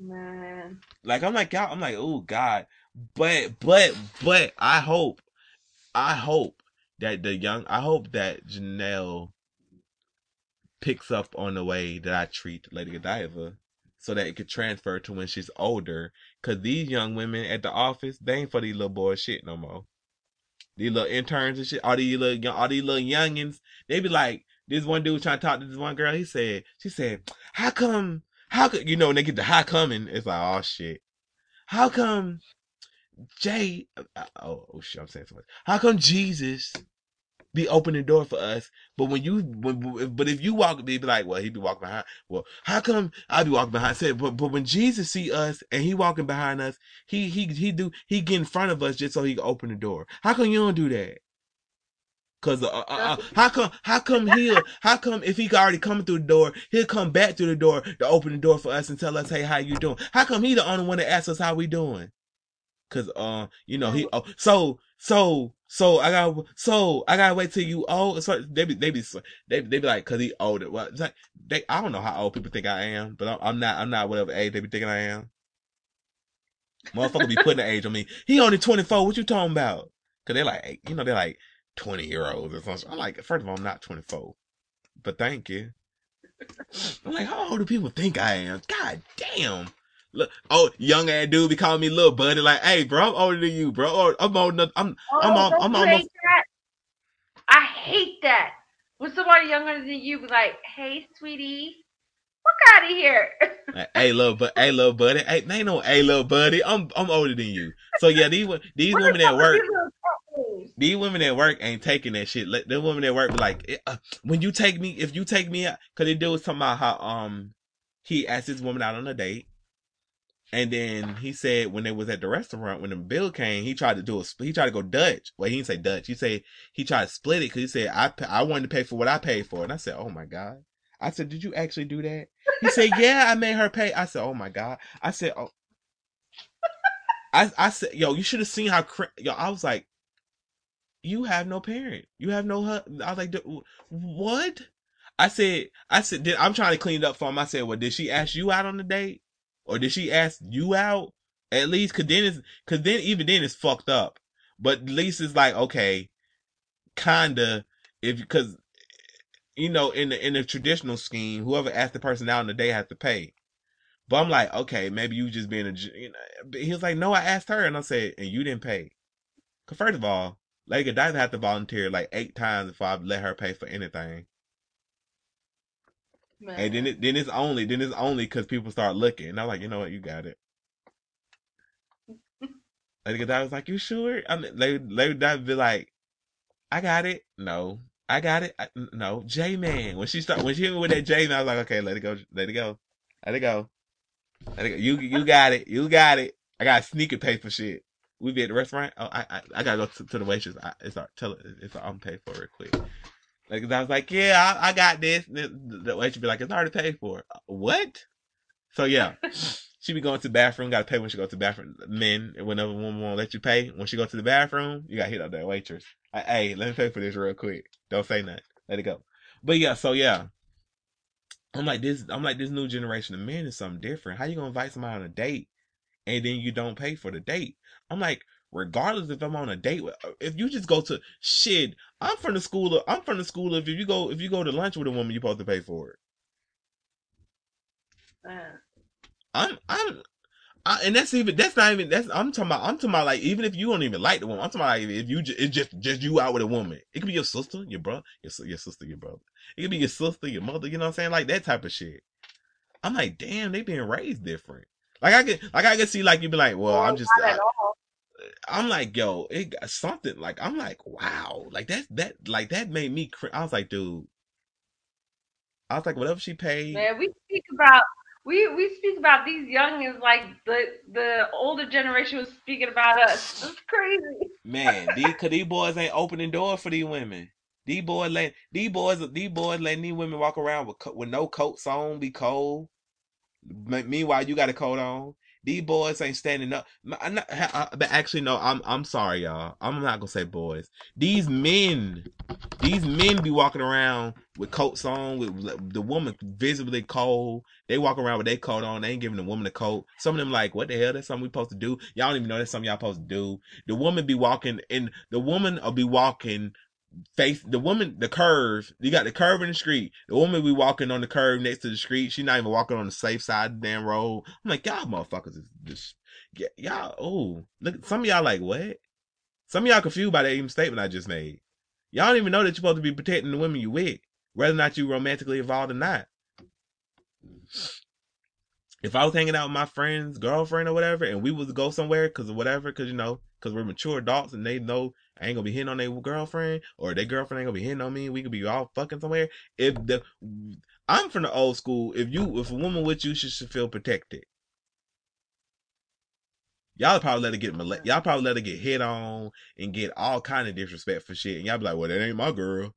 Man. Like I'm like y'all. I'm like, oh God. But but but I hope, I hope that the young. I hope that Janelle picks up on the way that I treat Lady Godiva, so that it could transfer to when she's older. Cause these young women at the office, they ain't for these little boy shit no more. These little interns and shit, all these little young, all these little youngins, they be like, this one dude trying to talk to this one girl. He said, she said, how come, how could, you know, when they get the high coming, it's like, oh shit. How come Jay, uh, oh, oh shit, I'm saying so much. How come Jesus be opening the door for us, but when you, when, but if you walk, they be like, well, he be walking behind. Well, how come I be walking behind? Said, but but when Jesus see us and he walking behind us, he he he do he get in front of us just so he can open the door. How come you don't do that? Cause uh, uh, uh, how come how come he'll how come if he already coming through the door he'll come back through the door to open the door for us and tell us hey how you doing how come he the only one that asks us how we doing Cause uh, you know he oh so so so I got so I gotta wait till you old. So they be they be they they be like cause he older. Well, it's like they I don't know how old people think I am, but I'm, I'm not I'm not whatever age they be thinking I am. Motherfucker be putting the age on me. He only 24. What you talking about? Cause they're like you know they're like 20 year olds or something. I'm like first of all I'm not 24, but thank you. I'm like how old do people think I am? God damn. Look, oh, young ass dude be calling me little buddy. Like, hey, bro, I'm older than you, bro. Or I'm old enough. I'm, Oh, I'm, I'm, I'm that? I hate that. When somebody younger than you be like, "Hey, sweetie, fuck out of here." Hey, little, but, hey, little buddy. Hey, they ain't no, hey, little buddy. I'm, I'm older than you. So yeah, these, these What women at work, are you little fuckers? These women at work ain't taking that shit. Let the women at work be like, eh, uh, when you take me, if you take me out, cause they do was talking about how, um, he asked this woman out on a date. And then he said when they was at the restaurant, when the bill came, he tried to do a, he tried to go Dutch. Well, he didn't say Dutch. He said he tried to split it because he said I, I wanted to pay for what I paid for. And I said, oh my God. I said, did you actually do that? He said, yeah, I made her pay. I said, oh my God. I said, oh, I, I said, yo, you should have seen how, cra- yo, I was like, you have no parent. You have no. I was like, "D- what? I said, I said, did, I'm trying to clean it up for him. I said, well, did she ask you out on the date? Or did she ask you out? At least, cause then it's, cause then, even then it's fucked up. But at least it's like, okay, kinda, if, cause, you know, in the, in the traditional scheme, whoever asked the person out on the date has to pay. But I'm like, okay, maybe you just being a, you know, he was like, no, I asked her. And I said, and you didn't pay. Cause first of all, Lady Godiva had to volunteer like eight times before I let her pay for anything. And then it, then it's only then it's only because people start looking. And I'm like, you know what, you got it. Lady Godiva was like, you sure? I mean, Lady, Lady Godiva be like, I got it. No, I got it. I, no, J Man. When she start when she hit me with that J Man, I was like, okay, let it go, let it go, let it go, let it go. You you got it, you got it. I got sneaker pay for shit. We be at the restaurant. Oh, I I, I gotta go to, to the waitress. I, it's our tell her it's I'm paid for real quick. Like I was like, yeah, I, I got this. The, the waitress be like, it's already paid for. Uh, what? So yeah, she be going to the bathroom. Got to pay when she go to the bathroom. Men, whenever a woman won't let you pay, when she go to the bathroom, you got to hit up that waitress. Like, hey, let me pay for this real quick. Don't say nothing. Let it go. But yeah, so yeah, I'm like this. I'm like this new generation of men is something different. How you gonna invite somebody on a date and then you don't pay for the date? I'm like, regardless if I'm on a date with, if you just go to shit, I'm from the school of, I'm from the school of if you go if you go to lunch with a woman, you're supposed to pay for it. Uh, I'm I'm I, and that's even that's not even that's I'm talking about I'm talking about like even if you don't even like the woman I'm talking about like if you ju- it's just just you out with a woman. It could be your sister your brother your your sister your brother. It could be your sister your mother you know what I'm saying? Like that type of shit. I'm like damn they being raised different. Like I can like I can see like you'd be like well I'm just not at all. I'm like yo it got something like I'm like wow like that that like that made me cr- I was like dude I was like whatever she paid Man, we speak about we we speak about these youngins like the the older generation was speaking about us. It's crazy. Man, these cause these boys ain't opening doors for these women. These boys let these boys these boys letting these women walk around with with no coats on, be cold. Meanwhile, you got a coat on. These boys ain't standing up. I'm not, I- but actually, no. I'm I'm sorry, y'all. I'm not gonna say boys. These men, these men be walking around with coats on, with the woman visibly cold. They walk around with their coat on. They ain't giving the woman a coat. Some of them like, what the hell? That's something we supposed to do. Y'all don't even know that's something y'all supposed to do. The woman be walking, and the woman will be walking face the woman the curve you got the curve in the street. The woman be walking on the curve next to the street. She not even walking on the safe side of the damn road. I'm like y'all motherfuckers is just y'all oh look some of y'all like what? Some of y'all confused by that even statement i just made. Y'all don't even know that you're supposed to be protecting the women you with whether or not you romantically involved or not. If I was hanging out with my friend's girlfriend or whatever, and we was to go somewhere because of whatever, because you know, because we're mature adults and they know I ain't gonna be hitting on their girlfriend or their girlfriend ain't gonna be hitting on me. We could be all fucking somewhere. If the I'm from the old school. If you if a woman with you, she should feel protected. Y'all probably let her get y'all probably let her get hit on and get all kind of disrespect for shit. And y'all be like, well, that ain't my girl.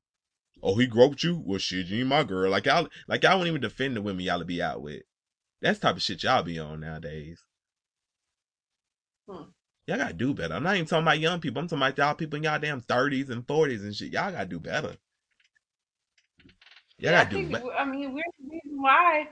Oh, he groped you? Well, shit, you ain't my girl. Like y'all, like y'all won't even defend the women y'all be out with. That's type of shit y'all be on nowadays. Hmm. Y'all gotta do better. I'm not even talking about young people. I'm talking about y'all people in y'all damn thirties and forties and shit. Y'all gotta do better. Y'all yeah, I gotta do think better. I mean we're the reason why.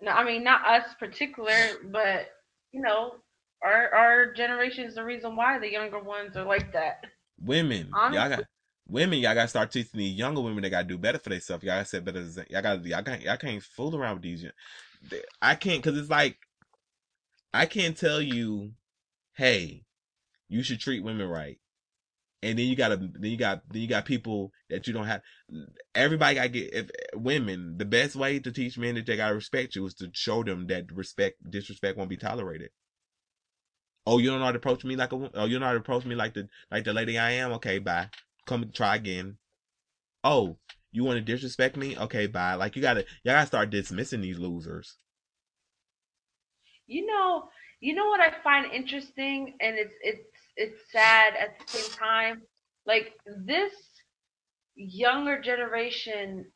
No, I mean not us particular, but you know our our generation is the reason why the younger ones are like that. Women, y'all got women. Y'all gotta start teaching these younger women they gotta do better for themselves. Y'all gotta set better. Y'all gotta. Y'all can't. Y'all can't fool around with these. I can't because it's like I can't tell you, hey, you should treat women right, and then you gotta. Then you got. Then you got people that you don't have. Everybody gotta get. If women, the best way to teach men that they gotta respect you is to show them that respect, disrespect won't be tolerated. Oh, you don't know how to approach me like a oh, you don't know how to approach me like the like the lady I am. Okay, bye. Come try again. Oh, you want to disrespect me? Okay, bye. Like you gotta y'all gotta start dismissing these losers. You know, you know what I find interesting, and it's it's it's sad at the same time. Like this younger generation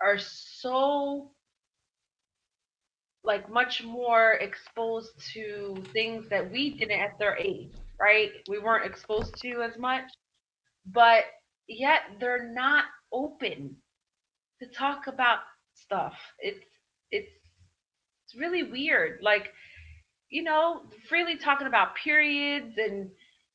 are so like much more exposed to things that we didn't at their age, right? We weren't exposed to as much, but yet they're not open to talk about stuff. It's it's it's really weird. Like, you know, freely talking about periods and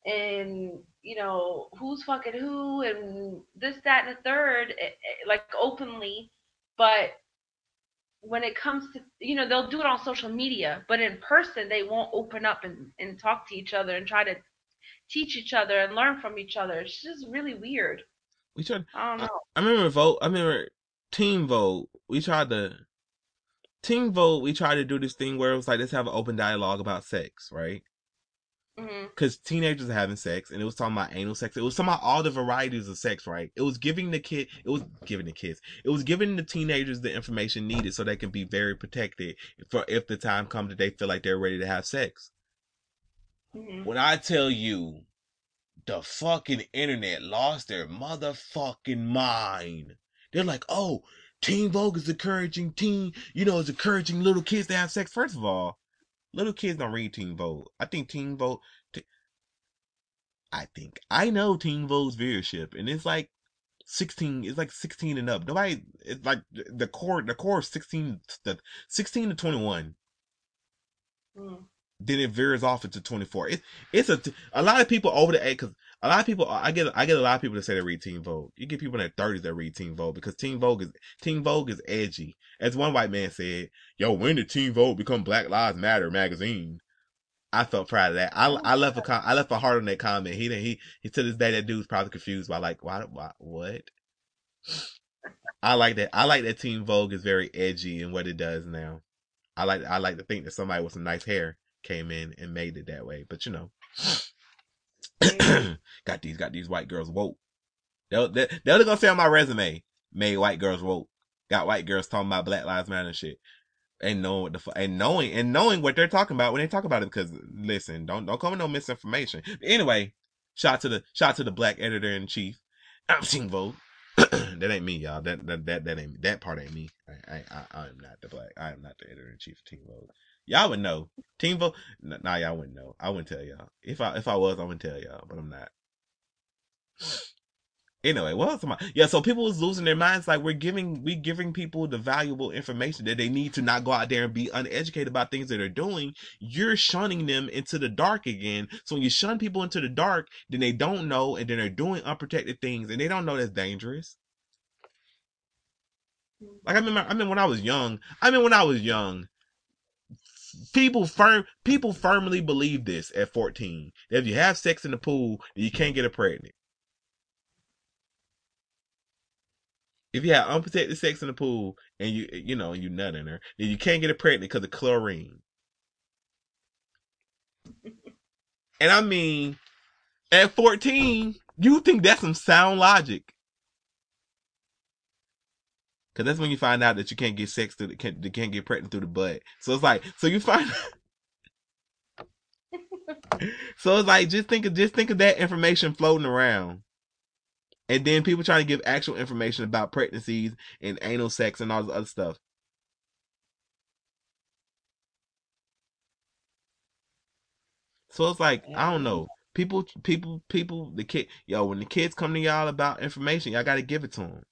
and you know who's fucking who and this that and the third, eh, eh, like openly, but when it comes to you know they'll do it on social media but in person they won't open up and, and talk to each other and try to teach each other and learn from each other it's just really weird We tried. i don't know I, know I remember vote. I remember Teen Vogue. We tried to Teen Vogue. We tried to do this thing where it was like let's have an open dialogue about sex, right? because teenagers are having sex and it was talking about anal sex. It was talking about all the varieties of sex, right? It was giving the kid, it was giving the kids, it was giving the teenagers the information needed so they can be very protected for if the time comes that they feel like they're ready to have sex. hmm When I tell you the fucking internet lost their motherfucking mind, they're like, oh, Teen Vogue is encouraging teen, you know, is encouraging little kids to have sex. First of all, little kids don't read Teen Vogue. I think Teen Vogue, t- I think I know Teen Vogue's viewership, and it's like sixteen. It's like sixteen and up. Nobody. It's like the core. The core is sixteen. The sixteen to twenty one. mm Then it veers off into twenty four. It, it's a a lot of people over the age because a lot of people. I get I get a lot of people that say they read Teen Vogue. You get people in their thirties that read Teen Vogue because Teen Vogue is Teen Vogue is edgy. As one white man said, "Yo, when did Teen Vogue become Black Lives Matter magazine?" I felt proud of that. I, I left a com- I left a heart on that comment. He didn't he he to this day that dude's probably confused by like why, why what. I like that. I like that Teen Vogue is very edgy in what it does now. I like I like to think that somebody with some nice hair came in and made it that way. But you know, got these got these white girls woke. They're, they're, gonna say on my resume, made white girls woke. Got white girls talking about Black Lives Matter and shit. And knowing what the fu- and knowing and knowing what they're talking about when they talk about it because listen, don't don't come with no misinformation. But anyway, shout to the shout to the black editor in chief. I'm Teen Vogue. that ain't me, y'all. That that that that ain't that part ain't me. I I I, I am not the black. I am not the editor in chief of Teen Vogue. Y'all would know. Teen Vogue. N- Nah, y'all wouldn't know. I wouldn't tell y'all. If I if I was, I wouldn't tell y'all. But I'm not. Anyway, what else am I? Yeah, so people was losing their minds. Like we're giving we giving people the valuable information that they need to not go out there and be uneducated about things that they're doing. You're shunning them into the dark again. So when you shun people into the dark, then they don't know, and then they're doing unprotected things, and they don't know that's dangerous. Like I remember, I mean, when I was young, I mean, when I was young, people firm people firmly believe this at 14 that if you have sex in the pool, you can't get her pregnant. If you have unprotected sex in the pool and you you know you nut in her, then you can't get her pregnant because of chlorine. and I mean, at 14, you think that's some sound logic. Cause that's when you find out that you can't get sex through the can't, you can't get pregnant through the butt. So it's like so you find So it's like just think of just think of that information floating around. And then people trying to give actual information about pregnancies and anal sex and all this other stuff. So it's like, I don't know. Mm. People people people the kid yo, when the kids come to y'all about information, y'all gotta give it to them.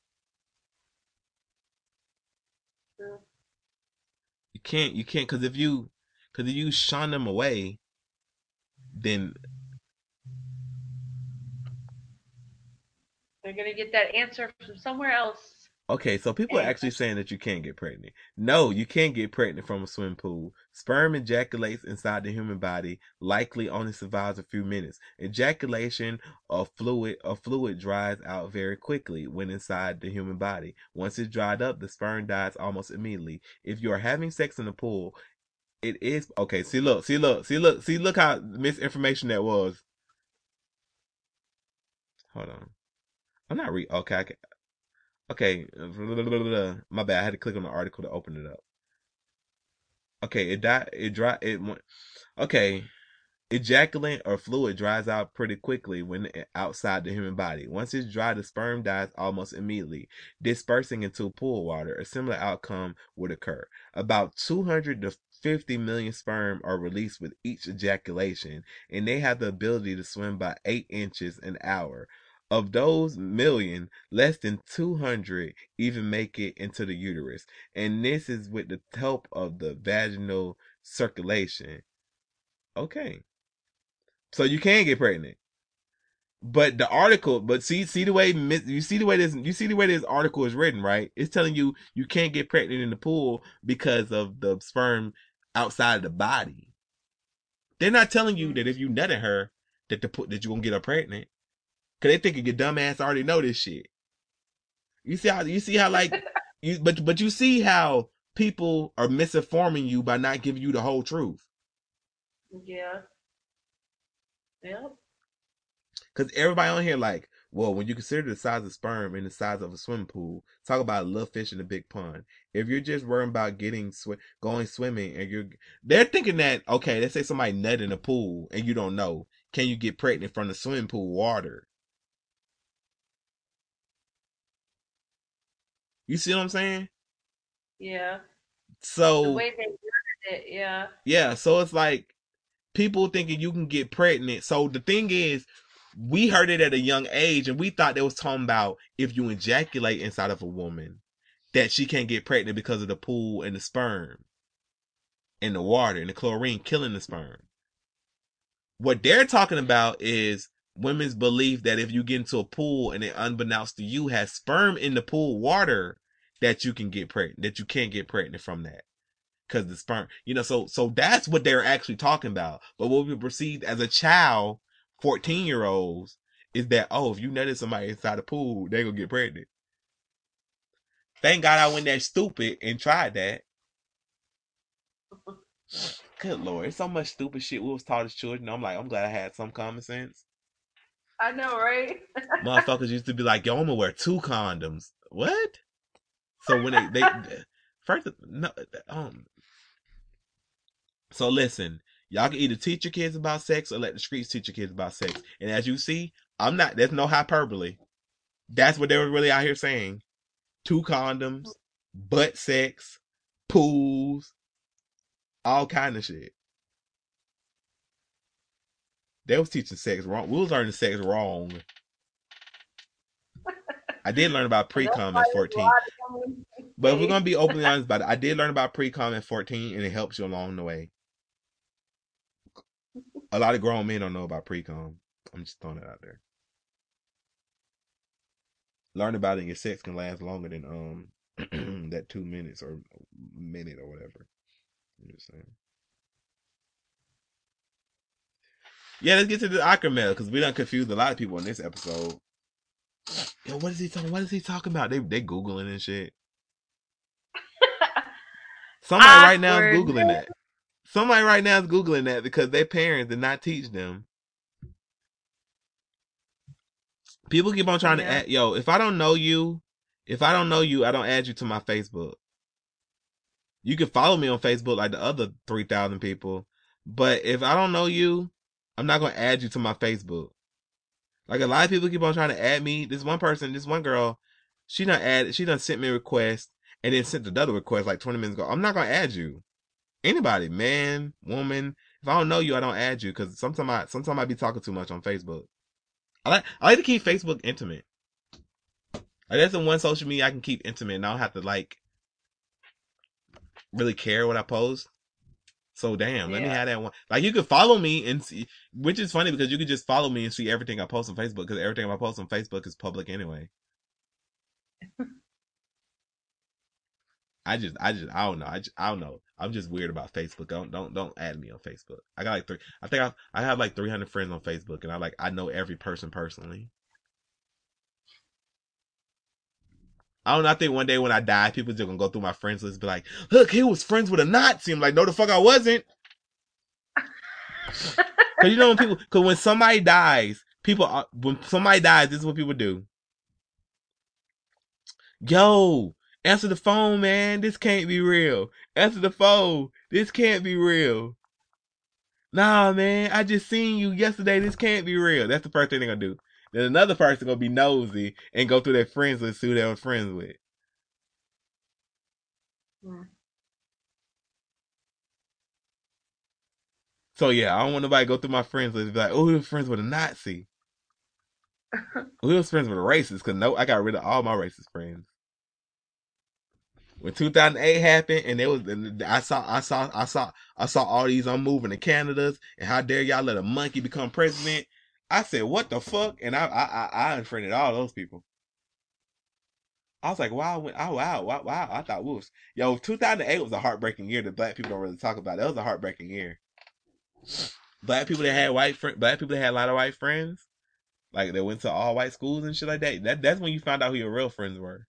True. You can't you can't cause if you cause if you shun them away, then They're gonna get that answer from somewhere else. Okay, so people are actually saying that you can't get pregnant. No, you can't get pregnant from a swim pool. Sperm ejaculates inside the human body, likely only survives a few minutes. Ejaculation of fluid or fluid dries out very quickly when inside the human body. Once it's dried up, the sperm dies almost immediately. If you are having sex in the pool, it is okay. See, look, see, look, see, look, see, look how misinformation that was. Hold on, I'm not re. Okay, can, Okay, uh, my bad. I had to click on the article to open it up. Okay, it died. It dry. It. Okay, ejaculate or fluid dries out pretty quickly when outside the human body. Once it's dry, the sperm dies almost immediately, dispersing into pool water. A similar outcome would occur. About 200 to 50 million sperm are released with each ejaculation, and they have the ability to swim by eight inches an hour. Of those million, less than 200 even make it into the uterus. And this is with the help of the vaginal circulation. Okay. So you can get pregnant. But the article, but see, see the way you see the way this, you see the way this article is written, right? It's telling you you can't get pregnant in the pool because of the sperm outside of the body. They're not telling you that if you nut at her, that the that you're gonna get her pregnant. Cause they think your dumb ass already know this shit. You see how you see how like you but but you see how people are misinforming you by not giving you the whole truth. Yeah. Yep. Cause everybody on here like, well, when you consider the size of sperm and the size of a swimming pool, talk about a little fish in a big pond. If you're just worrying about getting sw- going swimming and you're, they're thinking that okay, let's say somebody nut in a pool and you don't know, can you get pregnant from the swimming pool water? You see what I'm saying? Yeah. So The way they worded it, yeah. Yeah, so it's like people thinking you can get pregnant. So the thing is, we heard it at a young age and we thought they was talking about if you ejaculate inside of a woman, that she can't get pregnant because of the pool and the sperm and the water and the chlorine killing the sperm. What they're talking about is women's belief that if you get into a pool and it unbeknownst to you has sperm in the pool water, that you can get pregnant, that you can't get pregnant from that because the sperm, you know, so so that's what they're actually talking about. But what we perceived as a child, fourteen year olds, is that oh, if you nutted somebody inside the pool, they gonna get pregnant. Thank God I went that stupid and tried that. Good lord, it's so much stupid shit we was taught as children. I'm like, I'm glad I had some common sense. I know, right? Motherfuckers used to be like, yo, I'm gonna wear two condoms. What? So when they they first no um so listen, y'all can either teach your kids about sex or let the streets teach your kids about sex. And as you see, I'm not there's no hyperbole. That's what they were really out here saying. Two condoms, butt sex, pools, all kind of shit. They was teaching sex wrong. We was learning sex wrong. I did learn about pre-cum at 14. But if we're gonna be openly honest about it, I did learn about pre-cum at 14 and it helps you along the way. A lot of grown men don't know about pre-cum. I'm just throwing it out there. Learn about it and your sex can last longer than um that two minutes or minute or whatever. I'm just saying. Yeah, let's get to the awkward mail because we done confused a lot of people in this episode. Yo, what is he talking? What is he talking about? They they googling and shit. Somebody right now is googling that. Somebody right now is googling that because their parents did not teach them. People keep on trying to add. Yo, if I don't know you, if I don't know you, I don't add you to my Facebook. You can follow me on Facebook like the other three thousand people, but if I don't know you, I'm not gonna add you to my Facebook. Like a lot of people keep on trying to add me. This one person, this one girl, she done add, she done sent me a request and then sent another request like 20 minutes ago. I'm not gonna add you. Anybody, man, woman. If I don't know you, I don't add you because sometimes I sometimes I be talking too much on Facebook. I like I like to keep Facebook intimate. Like that's the one social media I can keep intimate and I don't have to like really care what I post. So damn, let me have that one. Like you could follow me and see, which is funny because you could just follow me and see everything I post on Facebook because everything I post on Facebook is public anyway. I just, I just, I don't know. I, just, I don't know. I'm just weird about Facebook. Don't, don't, don't add me on Facebook. I got like three. I think I, I have like 300 friends on Facebook, and I like, I know every person personally. I don't know. I think one day when I die, people just gonna go through my friends list, and be like, "Look, he was friends with a Nazi." I'm like, "No, the fuck, I wasn't." Cause you know when people, cause when somebody dies, people, are, when somebody dies, this is what people do. Yo, answer the phone, man. This can't be real. Answer the phone. This can't be real. Nah, man. I just seen you yesterday. This can't be real. That's the first thing they're gonna do. Then another person gonna be nosy and go through their friends list, who they were friends with. Hmm. So yeah, I don't want nobody to go through my friends list and be like, oh, he was friends with a Nazi. he was friends with a racist, cause no, I got rid of all my racist friends. When 2008 happened, and it was, and I saw, I saw, I saw, I saw all these I'm moving to Canada's, and how dare y'all let a monkey become president? I said, what the fuck? And I, I, I, I unfriended all those people. I was like, wow, when, oh, wow, wow, wow. I thought, whoops. Yo, 2008 was a heartbreaking year that black people don't really talk about. That was a heartbreaking year. Black people that had white friends, black people that had a lot of white friends, like they went to all white schools and shit like that. That that's when you found out who your real friends were.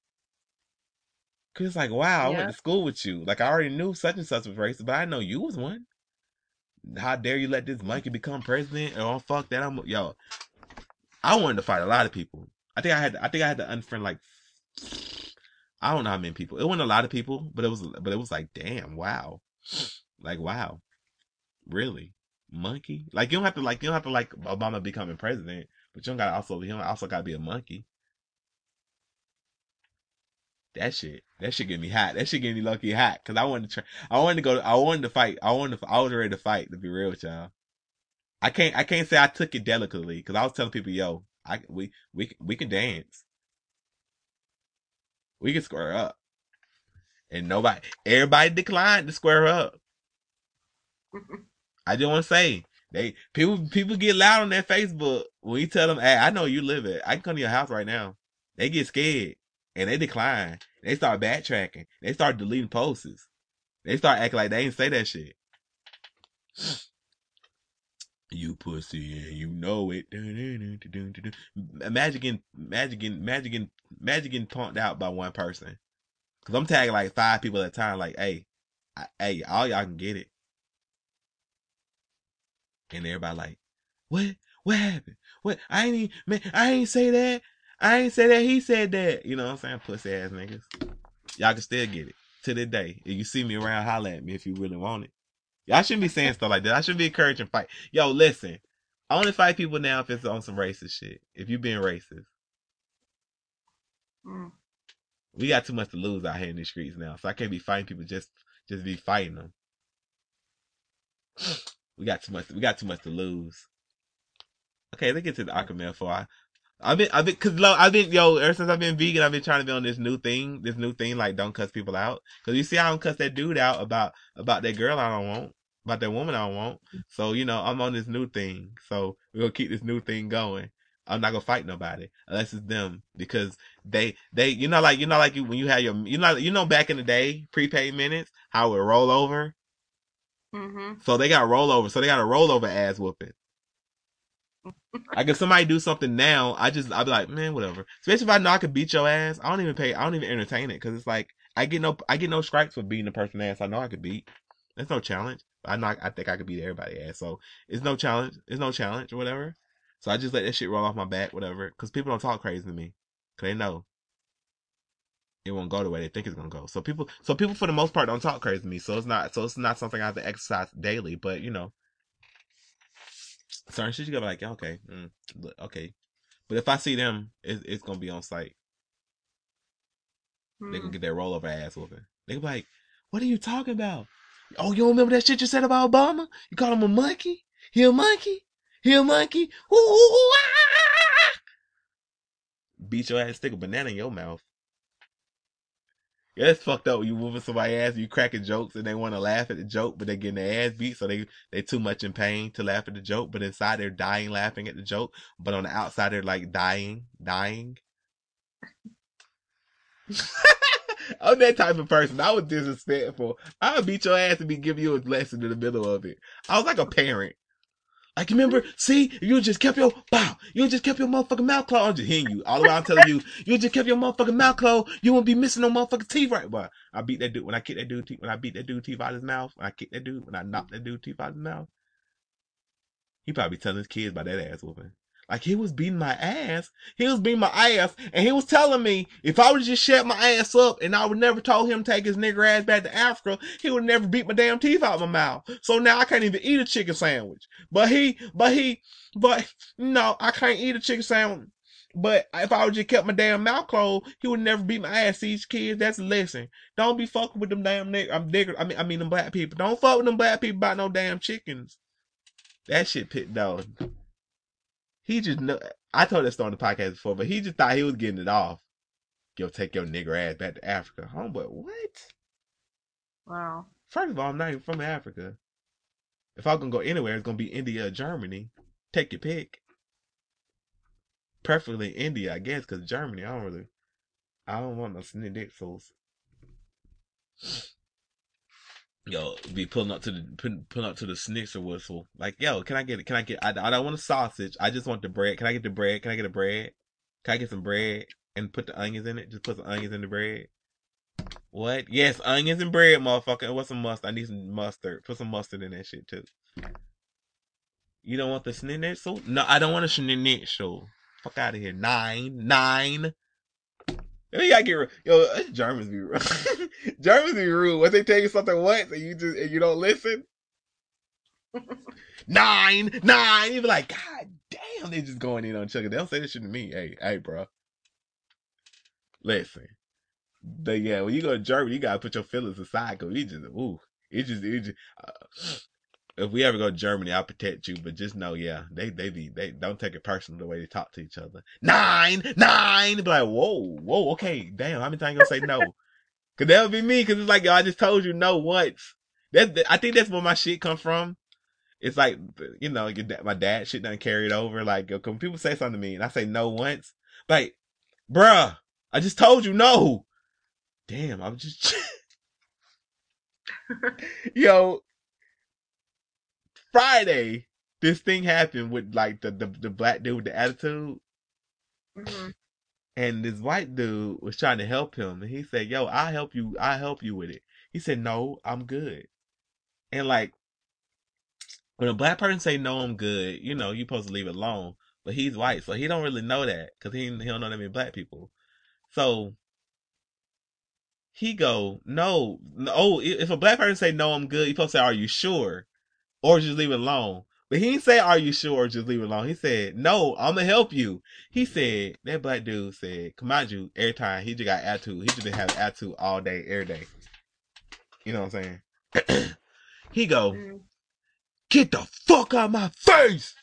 Cause it's like, wow, I went to school with you. Like I already knew such and such was racist, but I know you was one. How dare you let this monkey become president? And oh fuck that! I'm yo. I wanted to fight a lot of people. I think I had. To, I think I had to unfriend like. I don't know how many people. It wasn't a lot of people, but it was. But it was like, damn, wow, like wow, really, monkey. Like you don't have to like you don't have to like Obama becoming president, but you don't got to also you don't also got to be a monkey. That shit, that shit get me hot. That shit get me lucky hot because I wanted to try. I wanted to go. I wanted to fight. I wanted. To, I was ready to fight. To be real with y'all, I can't. I can't say I took it delicately because I was telling people, yo, I we we we can dance. We can square up, and nobody, everybody declined to square up. I just want to say they people people get loud on their Facebook when you tell them, "Hey, I know you live it. I can come to your house right now." They get scared and they decline. They start backtracking. They start deleting posts. They start acting like they ain't say that shit. You pussy and you know it. Imagine getting, imagine getting, imagine getting, imagine getting punked out by one person. Cause I'm tagging like five people at a time. Like, hey, I, hey, all y'all can get it. And everybody like, what? What happened? What? I ain't even, man, I ain't say that. I ain't say that. He said that. You know what I'm saying? Pussy ass niggas. Y'all can still get it to this day. If you see me around, holla at me if you really want it. Y'all shouldn't be saying stuff like that. I should be encouraging fight. Yo, listen. I only fight people now if it's on some racist shit. If you being racist. Mm. We got too much to lose out here in the streets now. So I can't be fighting people just just be fighting them. We got too much we got too much to lose. Okay, let's get to the awkward mail for I I've been, I've been, cause lo- I've been, yo, ever since I've been vegan, I've been trying to be on this new thing, this new thing, like don't cuss people out. Cause you see, I don't cuss that dude out about, about that girl I don't want, about that woman I don't want. So, you know, I'm on this new thing. So we're gonna keep this new thing going. I'm not gonna fight nobody unless it's them because they, they, you know, like, you know, like you, when you had your, you know, you know, back in the day, prepaid minutes, how it would roll over. Mm-hmm. So they got rollover. So they got a rollover ass whooping. Like if somebody do something now, I just I'd be like, man, whatever. Especially if I know I could beat your ass, I don't even pay. I don't even entertain it because it's like I get no I get no strikes for beating the person ass I know I could beat. That's no challenge. I know I think I could beat everybody ass, so it's no challenge. It's no challenge or whatever. So I just let that shit roll off my back, whatever. Because people don't talk crazy to me, cause they know it won't go the way they think it's gonna go. So people, so people for the most part don't talk crazy to me. So it's not, so it's not something I have to exercise daily. But you know, certain shit you gotta be like, okay, mm, okay. But if I see them, it's, it's gonna be on sight. They Hmm. gonna get their rollover ass whooping. They gonna be like, what are you talking about? Oh, you don't remember that shit you said about Obama? You call him a monkey? He a monkey? He a monkey? Ooh, ooh, ooh, ah. Beat your ass, stick a banana in your mouth. Yeah, it's fucked up. You whooping somebody's ass, you cracking jokes, and they want to laugh at the joke, but they getting their ass beat, so they they too much in pain to laugh at the joke. But inside they're dying laughing at the joke, but on the outside they're like dying, dying. I'm that type of person. I was disrespectful. I would beat your ass and be giving you a lesson in the middle of it. I was like a parent. Like, you remember, see, you just kept your, wow, you just kept your motherfucking mouth closed. I'm just hearing you. All the while I'm telling you, you just kept your motherfucking mouth closed. You won't be missing no motherfucking teeth right. But I beat that dude, when I kick that dude teeth, when I beat that dude teeth out of his mouth, when I kick that dude, when I knock that dude teeth out of his mouth, he probably telling his kids about that ass whooping. Like he was beating my ass. He was beating my ass, and he was telling me if I would just shut my ass up and I would never told him to take his nigger ass back to Africa, he would never beat my damn teeth out of my mouth. So now I can't even eat a chicken sandwich. But he, but he, but no, I can't eat a chicken sandwich. But if I would just kept my damn mouth closed, he would never beat my ass. These kids, that's a lesson. Don't be fucking with them damn nigger. I'm nigger. I mean, I mean them black people. Don't fuck with them black people about no damn chickens. That shit pit dog. He just know. I told that story on the podcast before, but he just thought he was getting it off. Yo, take your nigger ass back to Africa. Homeboy, what? Wow. First of all, I'm not even from Africa. If I'm gonna go anywhere, it's gonna be India or Germany. Take your pick. Preferably India, I guess, because Germany, I don't really, I don't want no snickels. Yo, be pulling up to the pulling, up to the schnitzel whistle. Like, yo, can I get it? Can I get? I, I don't want a sausage. I just want the bread. Can I get the bread? Can I get a bread? Can I get some bread and put the onions in it? Just put some onions in the bread. What? Yes, onions and bread, motherfucker. What's some mustard? I need some mustard. Put some mustard in that shit too. You don't want the schnitzel? No, I don't want a schnitzel. Fuck out of here. Nein, nein. You gotta get ru- yo. Germans be rude. Germans be rude. When they tell you something once and you just and you don't listen. nein, nein. You be like, God damn, they just going in on Chuck. They don't say this shit to me. Hey, hey, bro. Listen. But yeah, when you go to Germany, you gotta put your feelings aside because we just ooh, it just it just. Uh, if we ever go to Germany, I'll protect you. But just know, yeah, they they be they don't take it personal the way they talk to each other. Nein, nein. Be like, whoa, whoa, okay, damn. How many times gonna say no? Cause that'll be me. Cause it's like, yo, I just told you no once. That I think that's where my shit come from. It's like, you know, your dad, my dad shit done carried over. Like, yo, when people say something to me and I say no once, like, bruh, I just told you no. Damn, I'm just, yo, Friday, this thing happened with like the, the, the black dude with the attitude. hmm And this white dude was trying to help him. And he said, yo, I'll help you. I'll help you with it. He said, no, I'm good. And like, when a black person say, no, I'm good, you know, you supposed to leave it alone. But he's white, so he don't really know that. Cause he, he don't know that many black people. So, he go, no, no, oh, if a black person say, no, I'm good, you supposed to say, are you sure? Or just leave it alone. But he didn't say, are you sure? Or just leave it alone. He said, no, I'm gonna help you. He said, that black dude said, mind you, every time he just got attitude. He just been having attitude all day, every day. You know what I'm saying? he go, Mm. get the fuck out of my face!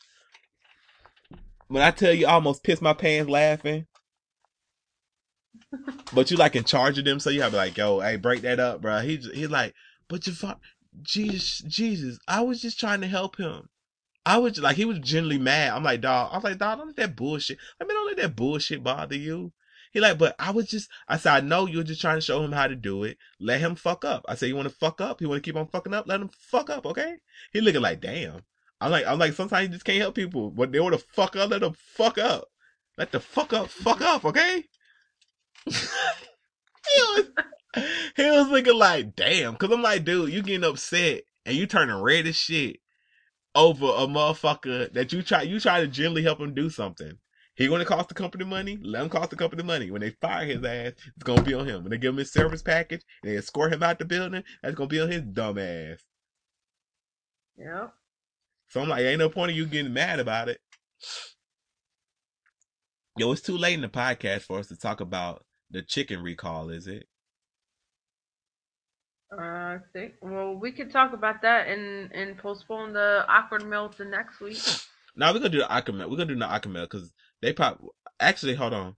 When I tell you I almost pissed my pants laughing. but you like in charge of them, so you have like, yo, hey, break that up, bro. He he's like, but you fuck, Jesus, Jesus, I was just trying to help him. I was like, he was genuinely mad. I'm like, dog, I was like, dog, don't let that bullshit. I mean, don't let that bullshit bother you. He like, but I was just, I said, I know you're just trying to show him how to do it. Let him fuck up. I said, you want to fuck up? You want to keep on fucking up? Let him fuck up, okay? He looking like, damn. I'm like, I'm like, sometimes you just can't help people. But they want to fuck up, let them fuck up. Let the fuck up, fuck up, okay? he was, looking like, damn, cause I'm like, dude, you getting upset and you turning red as shit over a motherfucker that you try, you try to gently help him do something. He gonna cost the company money. Let him cost the company money. When they fire his ass, it's gonna be on him. When they give him his service package and they escort him out the building, that's gonna be on his dumb ass. Yep. So I'm like, ain't no point of you getting mad about it. Yo, it's too late in the podcast for us to talk about the chicken recall, is it? I think. Well, we could talk about that and and postpone the awkward mail to next week. No, we're gonna do the awkward mail. We're gonna do the awkward mail because they pop. Actually, hold on.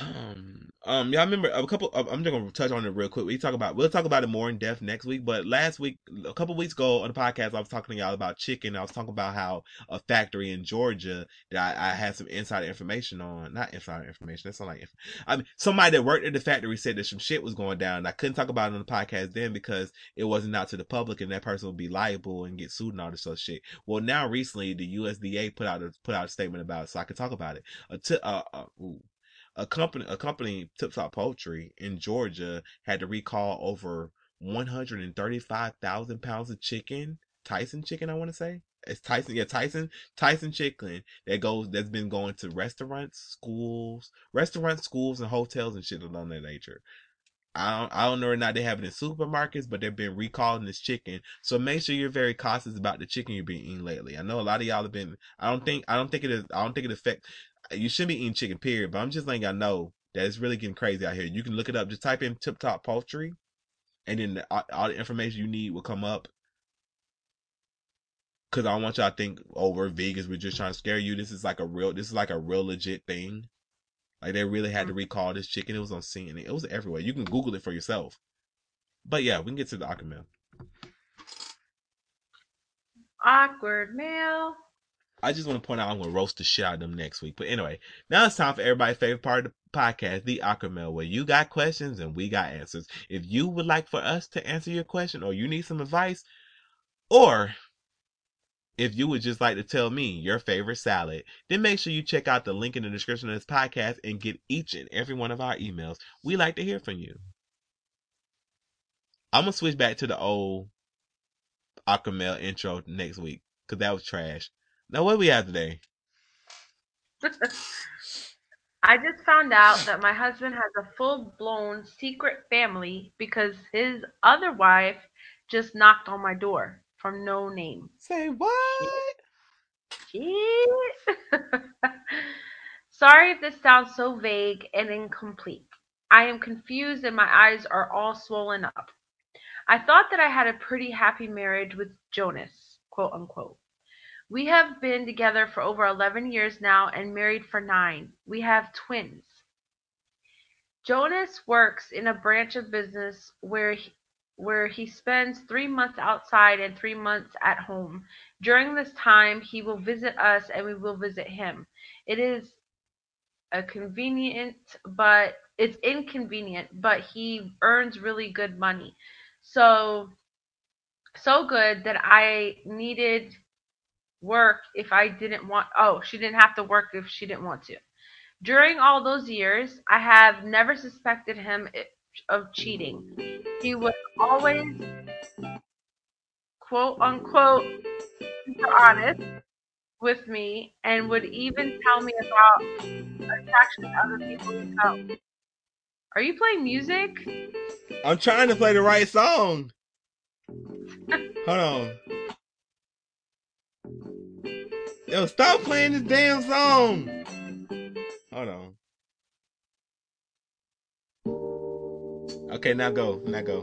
Um, um, yeah, I remember a couple. I'm just gonna touch on it real quick. We talk about we'll talk about it more in depth next week. But last week, a couple weeks ago on the podcast, I was talking to y'all about chicken. I was talking about how a factory in Georgia that I, I had some insider information on. Not insider information. That's not like. I mean, somebody that worked at the factory said that some shit was going down. I couldn't talk about it on the podcast then because it wasn't out to the public, and that person would be liable and get sued and all this of shit. Well, now recently, the USDA put out a put out a statement about it, so I could talk about it. A t- uh, uh, ooh a company a company Tip Top Poultry in Georgia had to recall over 135,000 pounds of chicken, Tyson chicken I want to say. It's Tyson, yeah, Tyson, Tyson chicken that goes that's been going to restaurants, schools, restaurants, schools, and hotels and shit of that nature. I don't, I don't know or not they have it in supermarkets, but they've been recalling this chicken. So make sure you're very cautious about the chicken you've been eating lately. I know a lot of y'all have been. I don't think I don't think it is. I don't think it affect you shouldn't be eating chicken, period. But I'm just letting y'all know that it's really getting crazy out here. You can look it up. Just type in Tip Top Poultry, and then the, all, the information you need will come up. Cause I don't want y'all to think, oh, we're vegans. We're just trying to scare you. This is like a real. This is like a real legit thing. Like they really had to mm. recall this chicken. It was on CNN. It was everywhere. You can Google it for yourself. But yeah, we can get to the awkward mail. Awkward mail. I just want to point out I'm gonna roast the shit out of them next week. But anyway, now it's time for everybody's favorite part of the podcast, the awkward mail, where you got questions and we got answers. If you would like for us to answer your question or you need some advice, or if you would just like to tell me your favorite salad, then make sure you check out the link in the description of this podcast and get each and every one of our emails. We like to hear from you. I'm gonna switch back to the old awkward mail intro next week because that was trash. Now, what do we have today? I just found out that my husband has a full blown secret family because his other wife just knocked on my door from no name. Say what? Shit. Sorry if this sounds so vague and incomplete. I am confused and my eyes are all swollen up. I thought that I had a pretty happy marriage with Jonas, quote unquote. We have been together for over 11 years now and married for nine. We have twins. Jonas works in a branch of business where he, where he spends three months outside and three months at home. During this time, he will visit us and we will visit him. It is a convenient, but it's inconvenient, but he earns really good money. So, so good that I needed work if I didn't want oh, she didn't have to work if she didn't want to. During all those years, I have never suspected him of cheating. He was always quote unquote honest with me and would even tell me about attraction to other people he felt. Are you playing music? I'm trying to play the right song. Hold on. Yo, stop playing this damn song. Hold on. Okay, now go. Now go.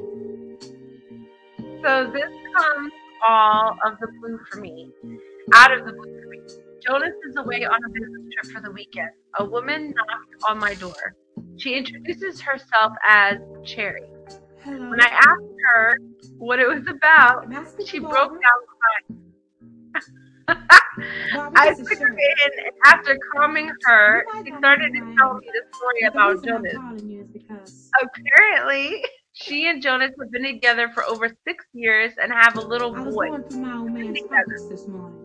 So this comes all of the blue for me. Out of the blue for me. Jonas is away on a business trip for the weekend. A woman knocked on my door. She introduces herself as Cherry. Hello. When I asked her what it was about, May I speak she broke down crying. I took her in, and after calming her, she started to tell me the story about Jonas. calling you is because Apparently, She and Jonas have been together for over six years and have a little boy. going through my old man's this morning.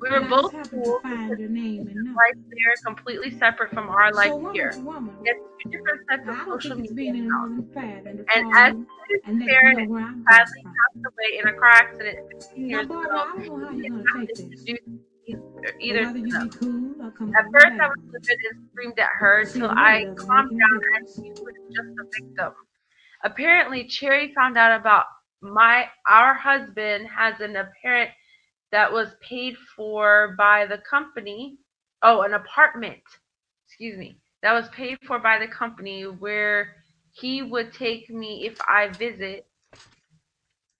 We were and both just happened find your name and number. life there completely separate from our life so here. have two different sets of social media being accounts. more than fair than to And as and let you parent know where I'm coming sadly passed away in a car accident 15 Now, years ago, I don't know how you're gonna I take didn't this. do either, But either whether of you them. be cool or come At first, I was livid and screamed at her till I calmed down and she was just a victim. Apparently, Cherry found out about my our husband has an apparent that was paid for by the company. Oh, an apartment. Excuse me. That was paid for by the company where he would take me if I visit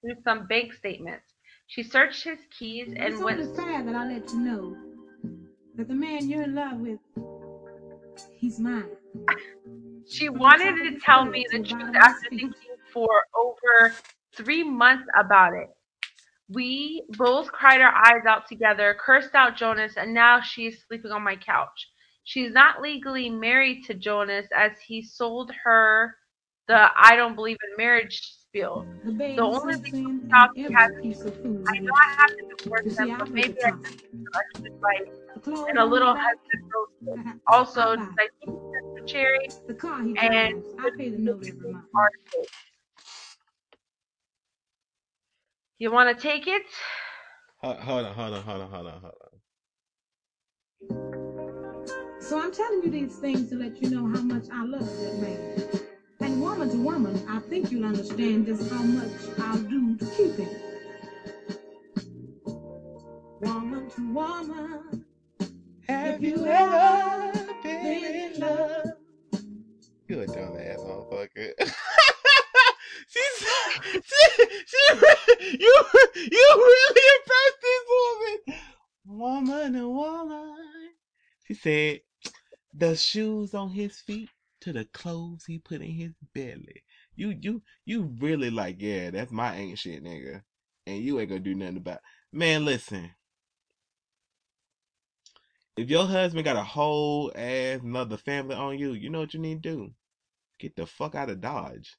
through some bank statements. She searched his keys and It's went only fair that I let you know that the man you're in love with, he's mine. She wanted to tell me the truth after thinking for over three months about it. We both cried our eyes out together, cursed out Jonas, and now she is sleeping on my couch. She's not legally married to Jonas as he sold her the I don't believe in marriage spiel. The The only thing in has- piece of food. I know. I have to divorce them, but maybe I time. should advice. And a little husband roast. Also, I keep it for Cherry? the car he and- I pay the note every month. article. You want to take it? Hold, hold on, hold on, hold on, hold on, hold on. So I'm telling you these things to let you know how much I love that man. And woman to woman, I think you'll understand just how much I'll do to keep him. Woman to woman, Have you you ever ever been in love? You a dumbass motherfucker. She's, she, she, you, you really impressed this woman. Woman and woman. She said, the shoes on his feet to the clothes he put in his belly. You, you, you really like, yeah, that's my ain't shit, nigga. And you ain't gonna do nothing about it. Man, listen. If your husband got a whole ass another family on you, you know what you need to do? Get the fuck out of Dodge.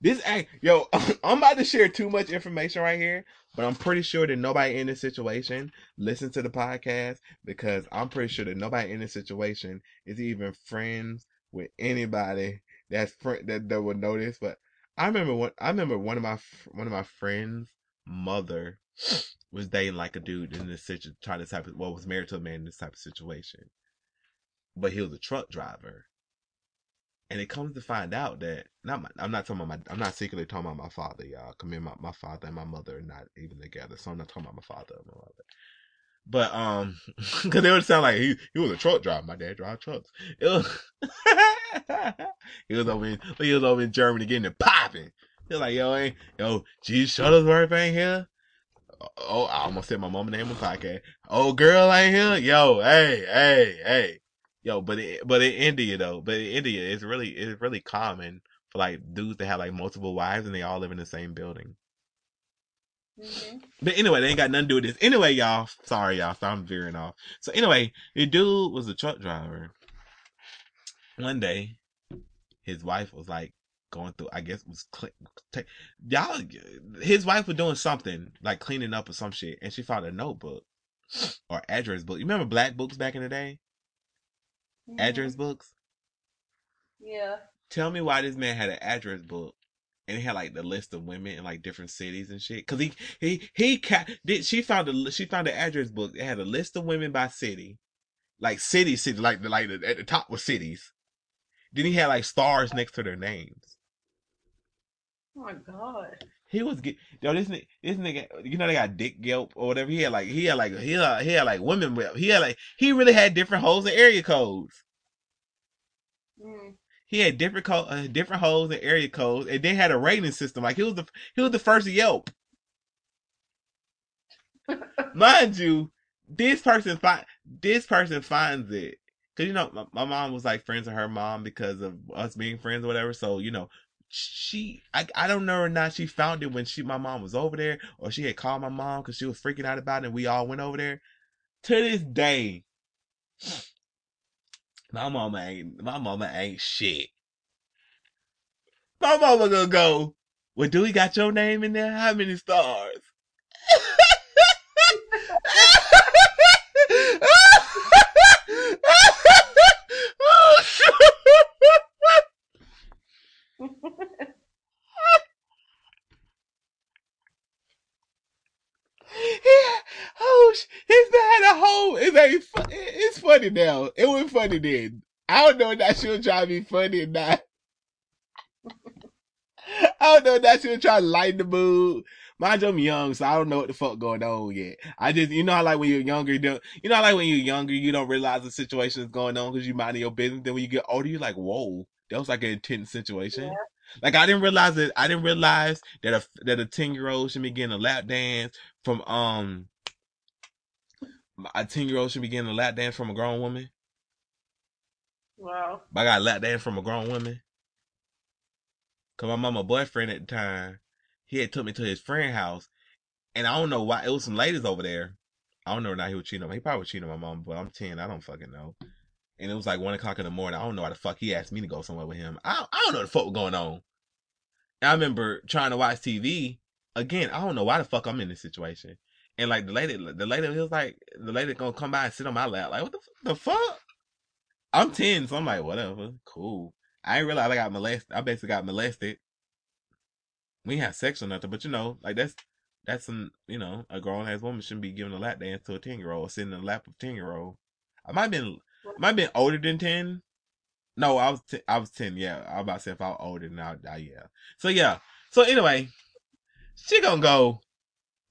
This act, yo, I'm about to share too much information right here, but I'm pretty sure that nobody in this situation listens to the podcast because I'm pretty sure that nobody in this situation is even friends with anybody that's fr- that that would know this. But I remember one. I remember one of my one of my friends' mother was dating like a dude in this situation, trying this type of well was married to a man in this type of situation, but he was a truck driver. And it comes to find out that not my, I'm not talking about my I'm not secretly talking about my father, y'all. Come in, my, my father and my mother are not even together, so I'm not talking about my father or my mother. But um, because it would sound like he he was a truck driver. My dad drive trucks. It was, he was over in he was over in Germany getting it popping. He was like, yo, ain't yo, G Shuttlesworth ain't here. Oh, I almost said my mama name on podcast. Oh, girl ain't here. Yo, hey, hey, hey. Yo, but it, but in India though, but in India it's really it's really common for like dudes to have like multiple wives and they all live in the same building. Mm-hmm. But anyway, they ain't got nothing to do with this. Anyway, y'all, sorry y'all, so I'm veering off. So anyway, the dude was a truck driver. One day, his wife was like going through, I guess was cle ta- y'all. His wife was doing something like cleaning up or some shit, and she found a notebook or address book. You remember black books back in the day? Address books. Yeah. Tell me why this man had an address book and he had like the list of women in like different cities and shit. Cause he he he ca- did she found a she found the address book. It had a list of women by city, like city city like the like the, at the top was cities. Then he had like stars next to their names. Oh my god. He was get yo this nigga this nigga you know they got Dick Yelp or whatever. He had like he had like he had, he had like women with he had like he really had different holes and area codes. Mm. He had different co- uh, different holes and area codes, and they had a rating system. Like he was the he was the first Yelp. Mind you, this person find this person finds it because you know my, my mom was like friends with her mom because of us being friends or whatever. So you know she I I don't know or not she found it when she my mom was over there or she had called my mom because she was freaking out about it and we all went over there. To this day, my mama ain't my mama ain't shit. My mama gonna go. Well, do we got your name in there? How many stars? oh, shit. Yeah. Oh, his man a whole. It ain't. It's funny now. It was funny then. I don't know if that she was trying to be funny or not. I don't know if that she was trying to lighten the mood. Mind you, I'm young, so I don't know what the fuck going on yet. I just, you know, how like when you're younger, you don't, you know, like when you're younger, you don't realize the situation is going on because you minding your business. Then when you get older, you're like, whoa, that was like an intense situation. Like I didn't realize that I didn't realize that a that a ten year old should be getting a lap dance from um a ten year old should be getting a lap dance from a grown woman. Wow. But I got a lap dance from a grown woman. Cause my mama boyfriend at the time, he had took me to his friend house, and I don't know why it was some ladies over there. I don't know now he was cheating on me. He probably was cheating on my mom, but I'm ten. I don't fucking know. And it was like one o'clock in the morning. I don't know why the fuck he asked me to go somewhere with him. I I don't know the fuck was going on. And I remember trying to watch TV again. I don't know why the fuck I'm in this situation. And like the lady, the lady was like, the lady gonna come by and sit on my lap. Like what the, the fuck? I'm ten, so I'm like, whatever, cool. I didn't realize I got molested. I basically got molested. We ain't had sex or nothing, but you know, like that's that's some you know, a grown ass woman shouldn't be giving a lap dance to a ten year old, sitting in the lap of a ten year old. I might have been might have been older than ten. No, I was t- I was ten. Yeah, I was about to say if I was older than I, I yeah. So yeah. So anyway, she gonna go.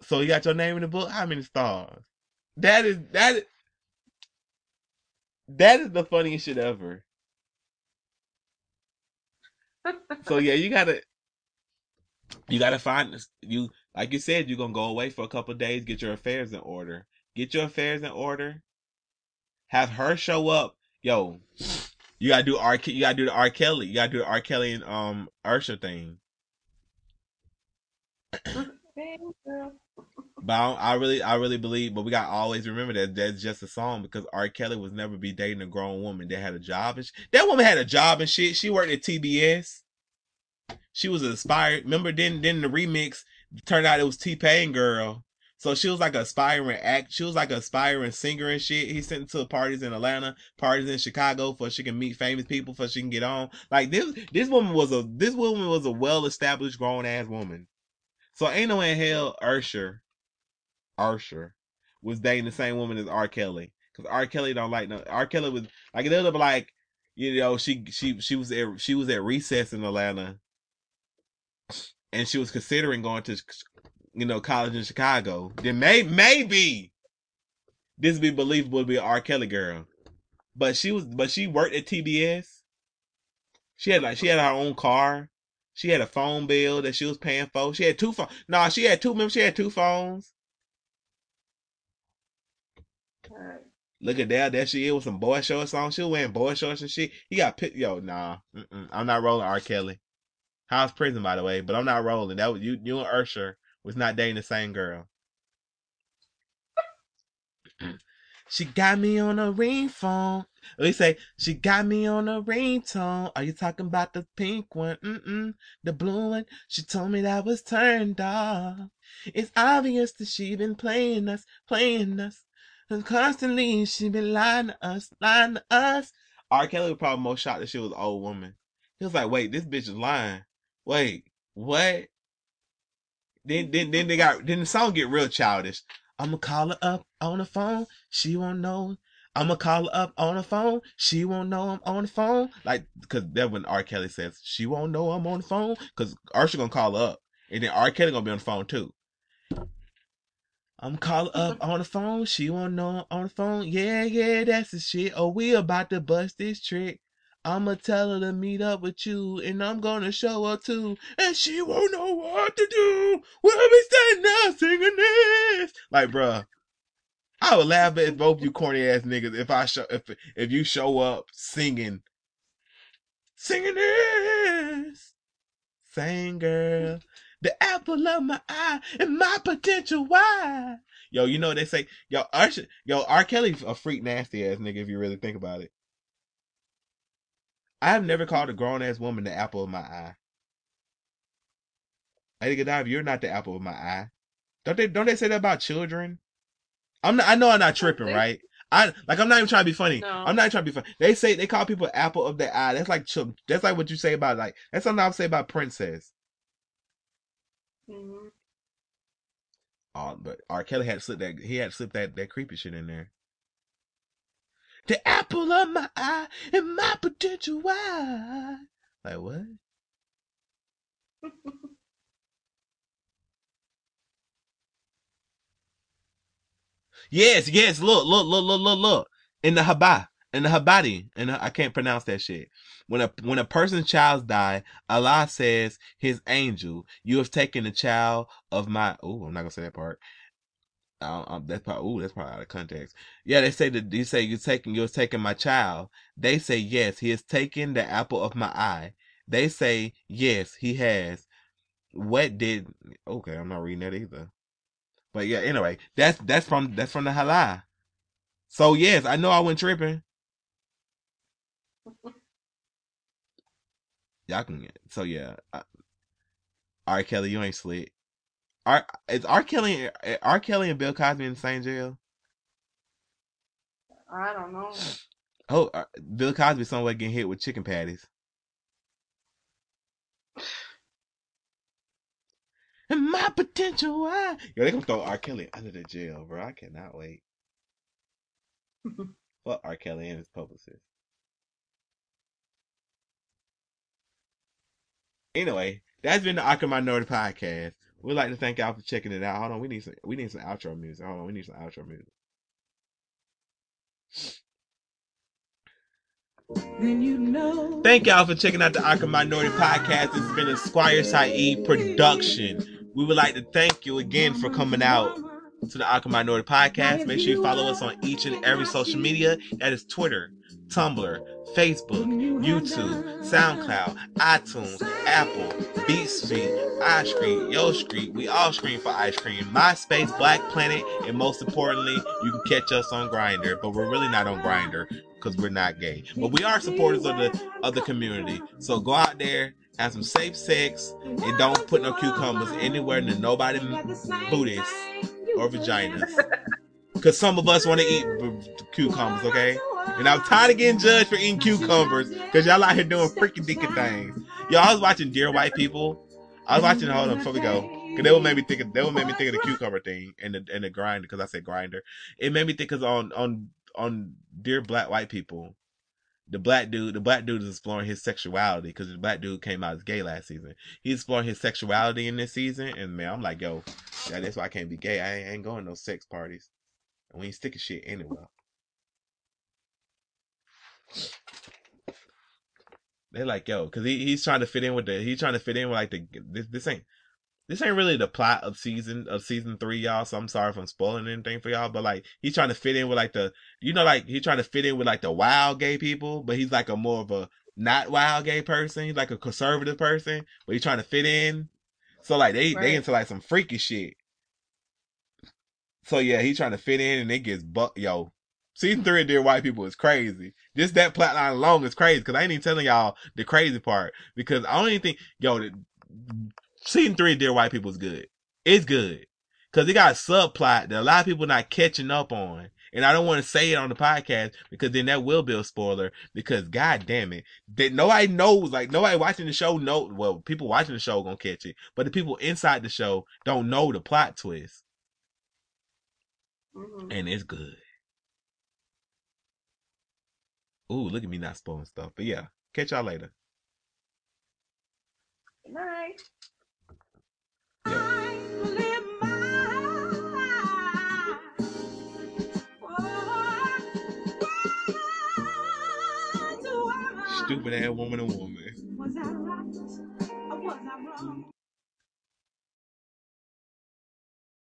So you got your name in the book. How many stars? That is that. Is, that is the funniest shit ever. So yeah, you gotta you gotta find. You like you said, you're gonna go away for a couple days, get your affairs in order. Get your affairs in order. Have her show up. Yo, you gotta do R. You gotta do the R. Kelly. You gotta do the R. Kelly and um Usher thing. But I, I really, I really believe. But we gotta always remember that that's just a song because R. Kelly was never be dating a grown woman that had a job and sh- that woman had a job and shit. She worked at TBS. She was inspired. Remember, then then the remix turned out it was T Pain girl. So she was like an aspiring act. She was like an aspiring singer and shit. He sent to parties in Atlanta, parties in Chicago, for she can meet famous people, for she can get on. Like this, this woman was a this woman was a well established grown ass woman. So ain't no in hell Usher, Usher, was dating the same woman as R. Kelly. Cause R. Kelly don't like no. R. Kelly was like it would be like, you know, she she she was at she was at recess in Atlanta, and she was considering going to, you know, college in Chicago. Then may maybe this would be believable to be an R. Kelly girl, but she was but she worked at TBS. She had like she had her own car. She had a phone bill that she was paying for. She had two phones. Nah, she had two. Remember, she had two phones. Look at that. There she is with some boy shorts on. She was wearing boy shorts and shit. He got pit. Yo, nah. Mm-mm. I'm not rolling R. Kelly. House prison, by the way. But I'm not rolling. That was you. You and Usher was not dating the same girl. she got me on a ring phone. We say she got me on a ringtone. Are you talking about the pink one? Mm-mm. The blue one. She told me that was turned off. It's obvious that she been playing us, playing us. And constantly she been lying to us, lying to us. R. Kelly was probably most shocked that she was an old woman. He was like, wait, this bitch is lying. Wait, what? Then then then they got then the song get real childish. I'ma call her up on the phone. She won't know. I'ma call her up on the phone. She won't know I'm on the phone. Like, cause that when R. Kelly says she won't know I'm on the phone. Cause Usher gonna call her up. And then R. Kelly gonna be on the phone too. I'm calling up on the phone. She won't know I'm on the phone. Yeah, yeah, that's the shit. Oh, we about to bust this trick. I'ma tell her to meet up with you, and I'm gonna show her too, and she won't know what to do. We'll be standing there singing this. Like, bruh, I would laugh at both you corny ass niggas if I show if if you show up singing, singing this. Sing, girl. The apple of my eye and my potential why. Yo, you know they say, yo, Usher, yo, R. Kelly's a freak nasty ass nigga if you really think about it. I have never called a grown ass woman the apple of my eye. Lady Godiva, you're not the apple of my eye. Don't they? Don't they say that about children? I'm not. I know I'm not tripping, right? I like. I'm not even trying to be funny. No. I'm not trying to be funny. They say they call people apple of their eye. That's like That's like what you say about like. That's something I say about princess. Mhm. Oh, but R. Kelly had slipped that. He had slipped that that creepy shit in there. The apple of my eye and my potential eye. Like what? Yes, yes. Look, look, look, look, look, look. In the Haba, in the Habadi, and I can't pronounce that shit. When a when a person's child die, Allah says, "His angel, you have taken the child of my." Oh, I'm not gonna say that part. Uh, um, that's probably ooh, that's probably out of context. Yeah, they say that you say you're taking you're taking my child. They say yes, he has taken the apple of my eye. They say yes, he has. What did? Okay, I'm not reading that either. But yeah, anyway, that's that's from that's from the halal. So yes, I know I went tripping. Y'all can so yeah. Uh, R. Kelly, you ain't slick. R is R. Kelly R. Kelly and Bill Cosby in the same jail? I don't know. Oh, uh, Bill Cosby somewhere getting hit with chicken patties. And my potential why? Yo, they gonna throw R. Kelly under the jail, bro. I cannot wait. Fuck R. Kelly and his publicist. Anyway, that's been the Awkward Minority Podcast. We'd like to thank y'all for checking it out. Hold on, we need some we need some outro music. Hold on, we need some outro music. Then you know. Thank y'all for checking out the Awkward Minority Podcast. It's been a Squire Saeed production. We would like to thank you again for coming out to the Awkward Minority Podcast. Make sure you follow us on each and every social media. That is Twitter, Tumblr, Facebook, YouTube, SoundCloud, iTunes, Apple, BeatStreet, iScreen, YoScreen. We all scream for ice cream. MySpace, Black Planet, and most importantly, you can catch us on Grindr. But we're really not on Grindr because we're not gay. But we are supporters of the of the community. So go out there, have some safe sex, and don't put no cucumbers anywhere near nobody booties or vaginas. Because some of us want to eat b- cucumbers, okay? And I'm tired of getting judged for eating cucumbers because y'all out here doing freaking dicky things. Yo, I was watching Dear White People. I was watching, hold on, before we go. Cause they would make me think of, they would make me think of the cucumber thing and the, and the Grindr, cause I said Grindr. It made me think cause on, on, on Dear Black White People, the black dude, the black dude is exploring his sexuality because the black dude came out as gay last season. He's exploring his sexuality in this season, and man, I'm like, yo, that's why I can't be gay. I ain't, going no sex parties. And we ain't sticking shit anywhere. They're like, yo, because he, he's trying to fit in with the he's trying to fit in with like the this this ain't this ain't really the plot of season of season three, y'all. So I'm sorry if I'm spoiling anything for y'all, but like he's trying to fit in with like the you know like he's trying to fit in with like the wild gay people, but he's like a more of a not wild gay person. He's like a conservative person, but he's trying to fit in. So like they Right. they into like some freaky shit. So yeah, he's trying to fit in and it gets buck yo. Season three of Dear White People is crazy. Just that plot line alone is crazy because I ain't even telling y'all the crazy part because I don't even think yo the, season three of Dear White People is good. It's good because it got a subplot that a lot of people not catching up on. And I don't want to say it on the podcast because then that will be a spoiler. Because god damn it, that nobody knows. Like nobody watching the show know. Well, people watching the show gonna catch it, but the people inside the show don't know the plot twist, Mhm. and it's good. Ooh, look at me not spoiling stuff. But yeah, catch y'all later. Good night. Stupid ass woman and woman. Was I right or was I wrong?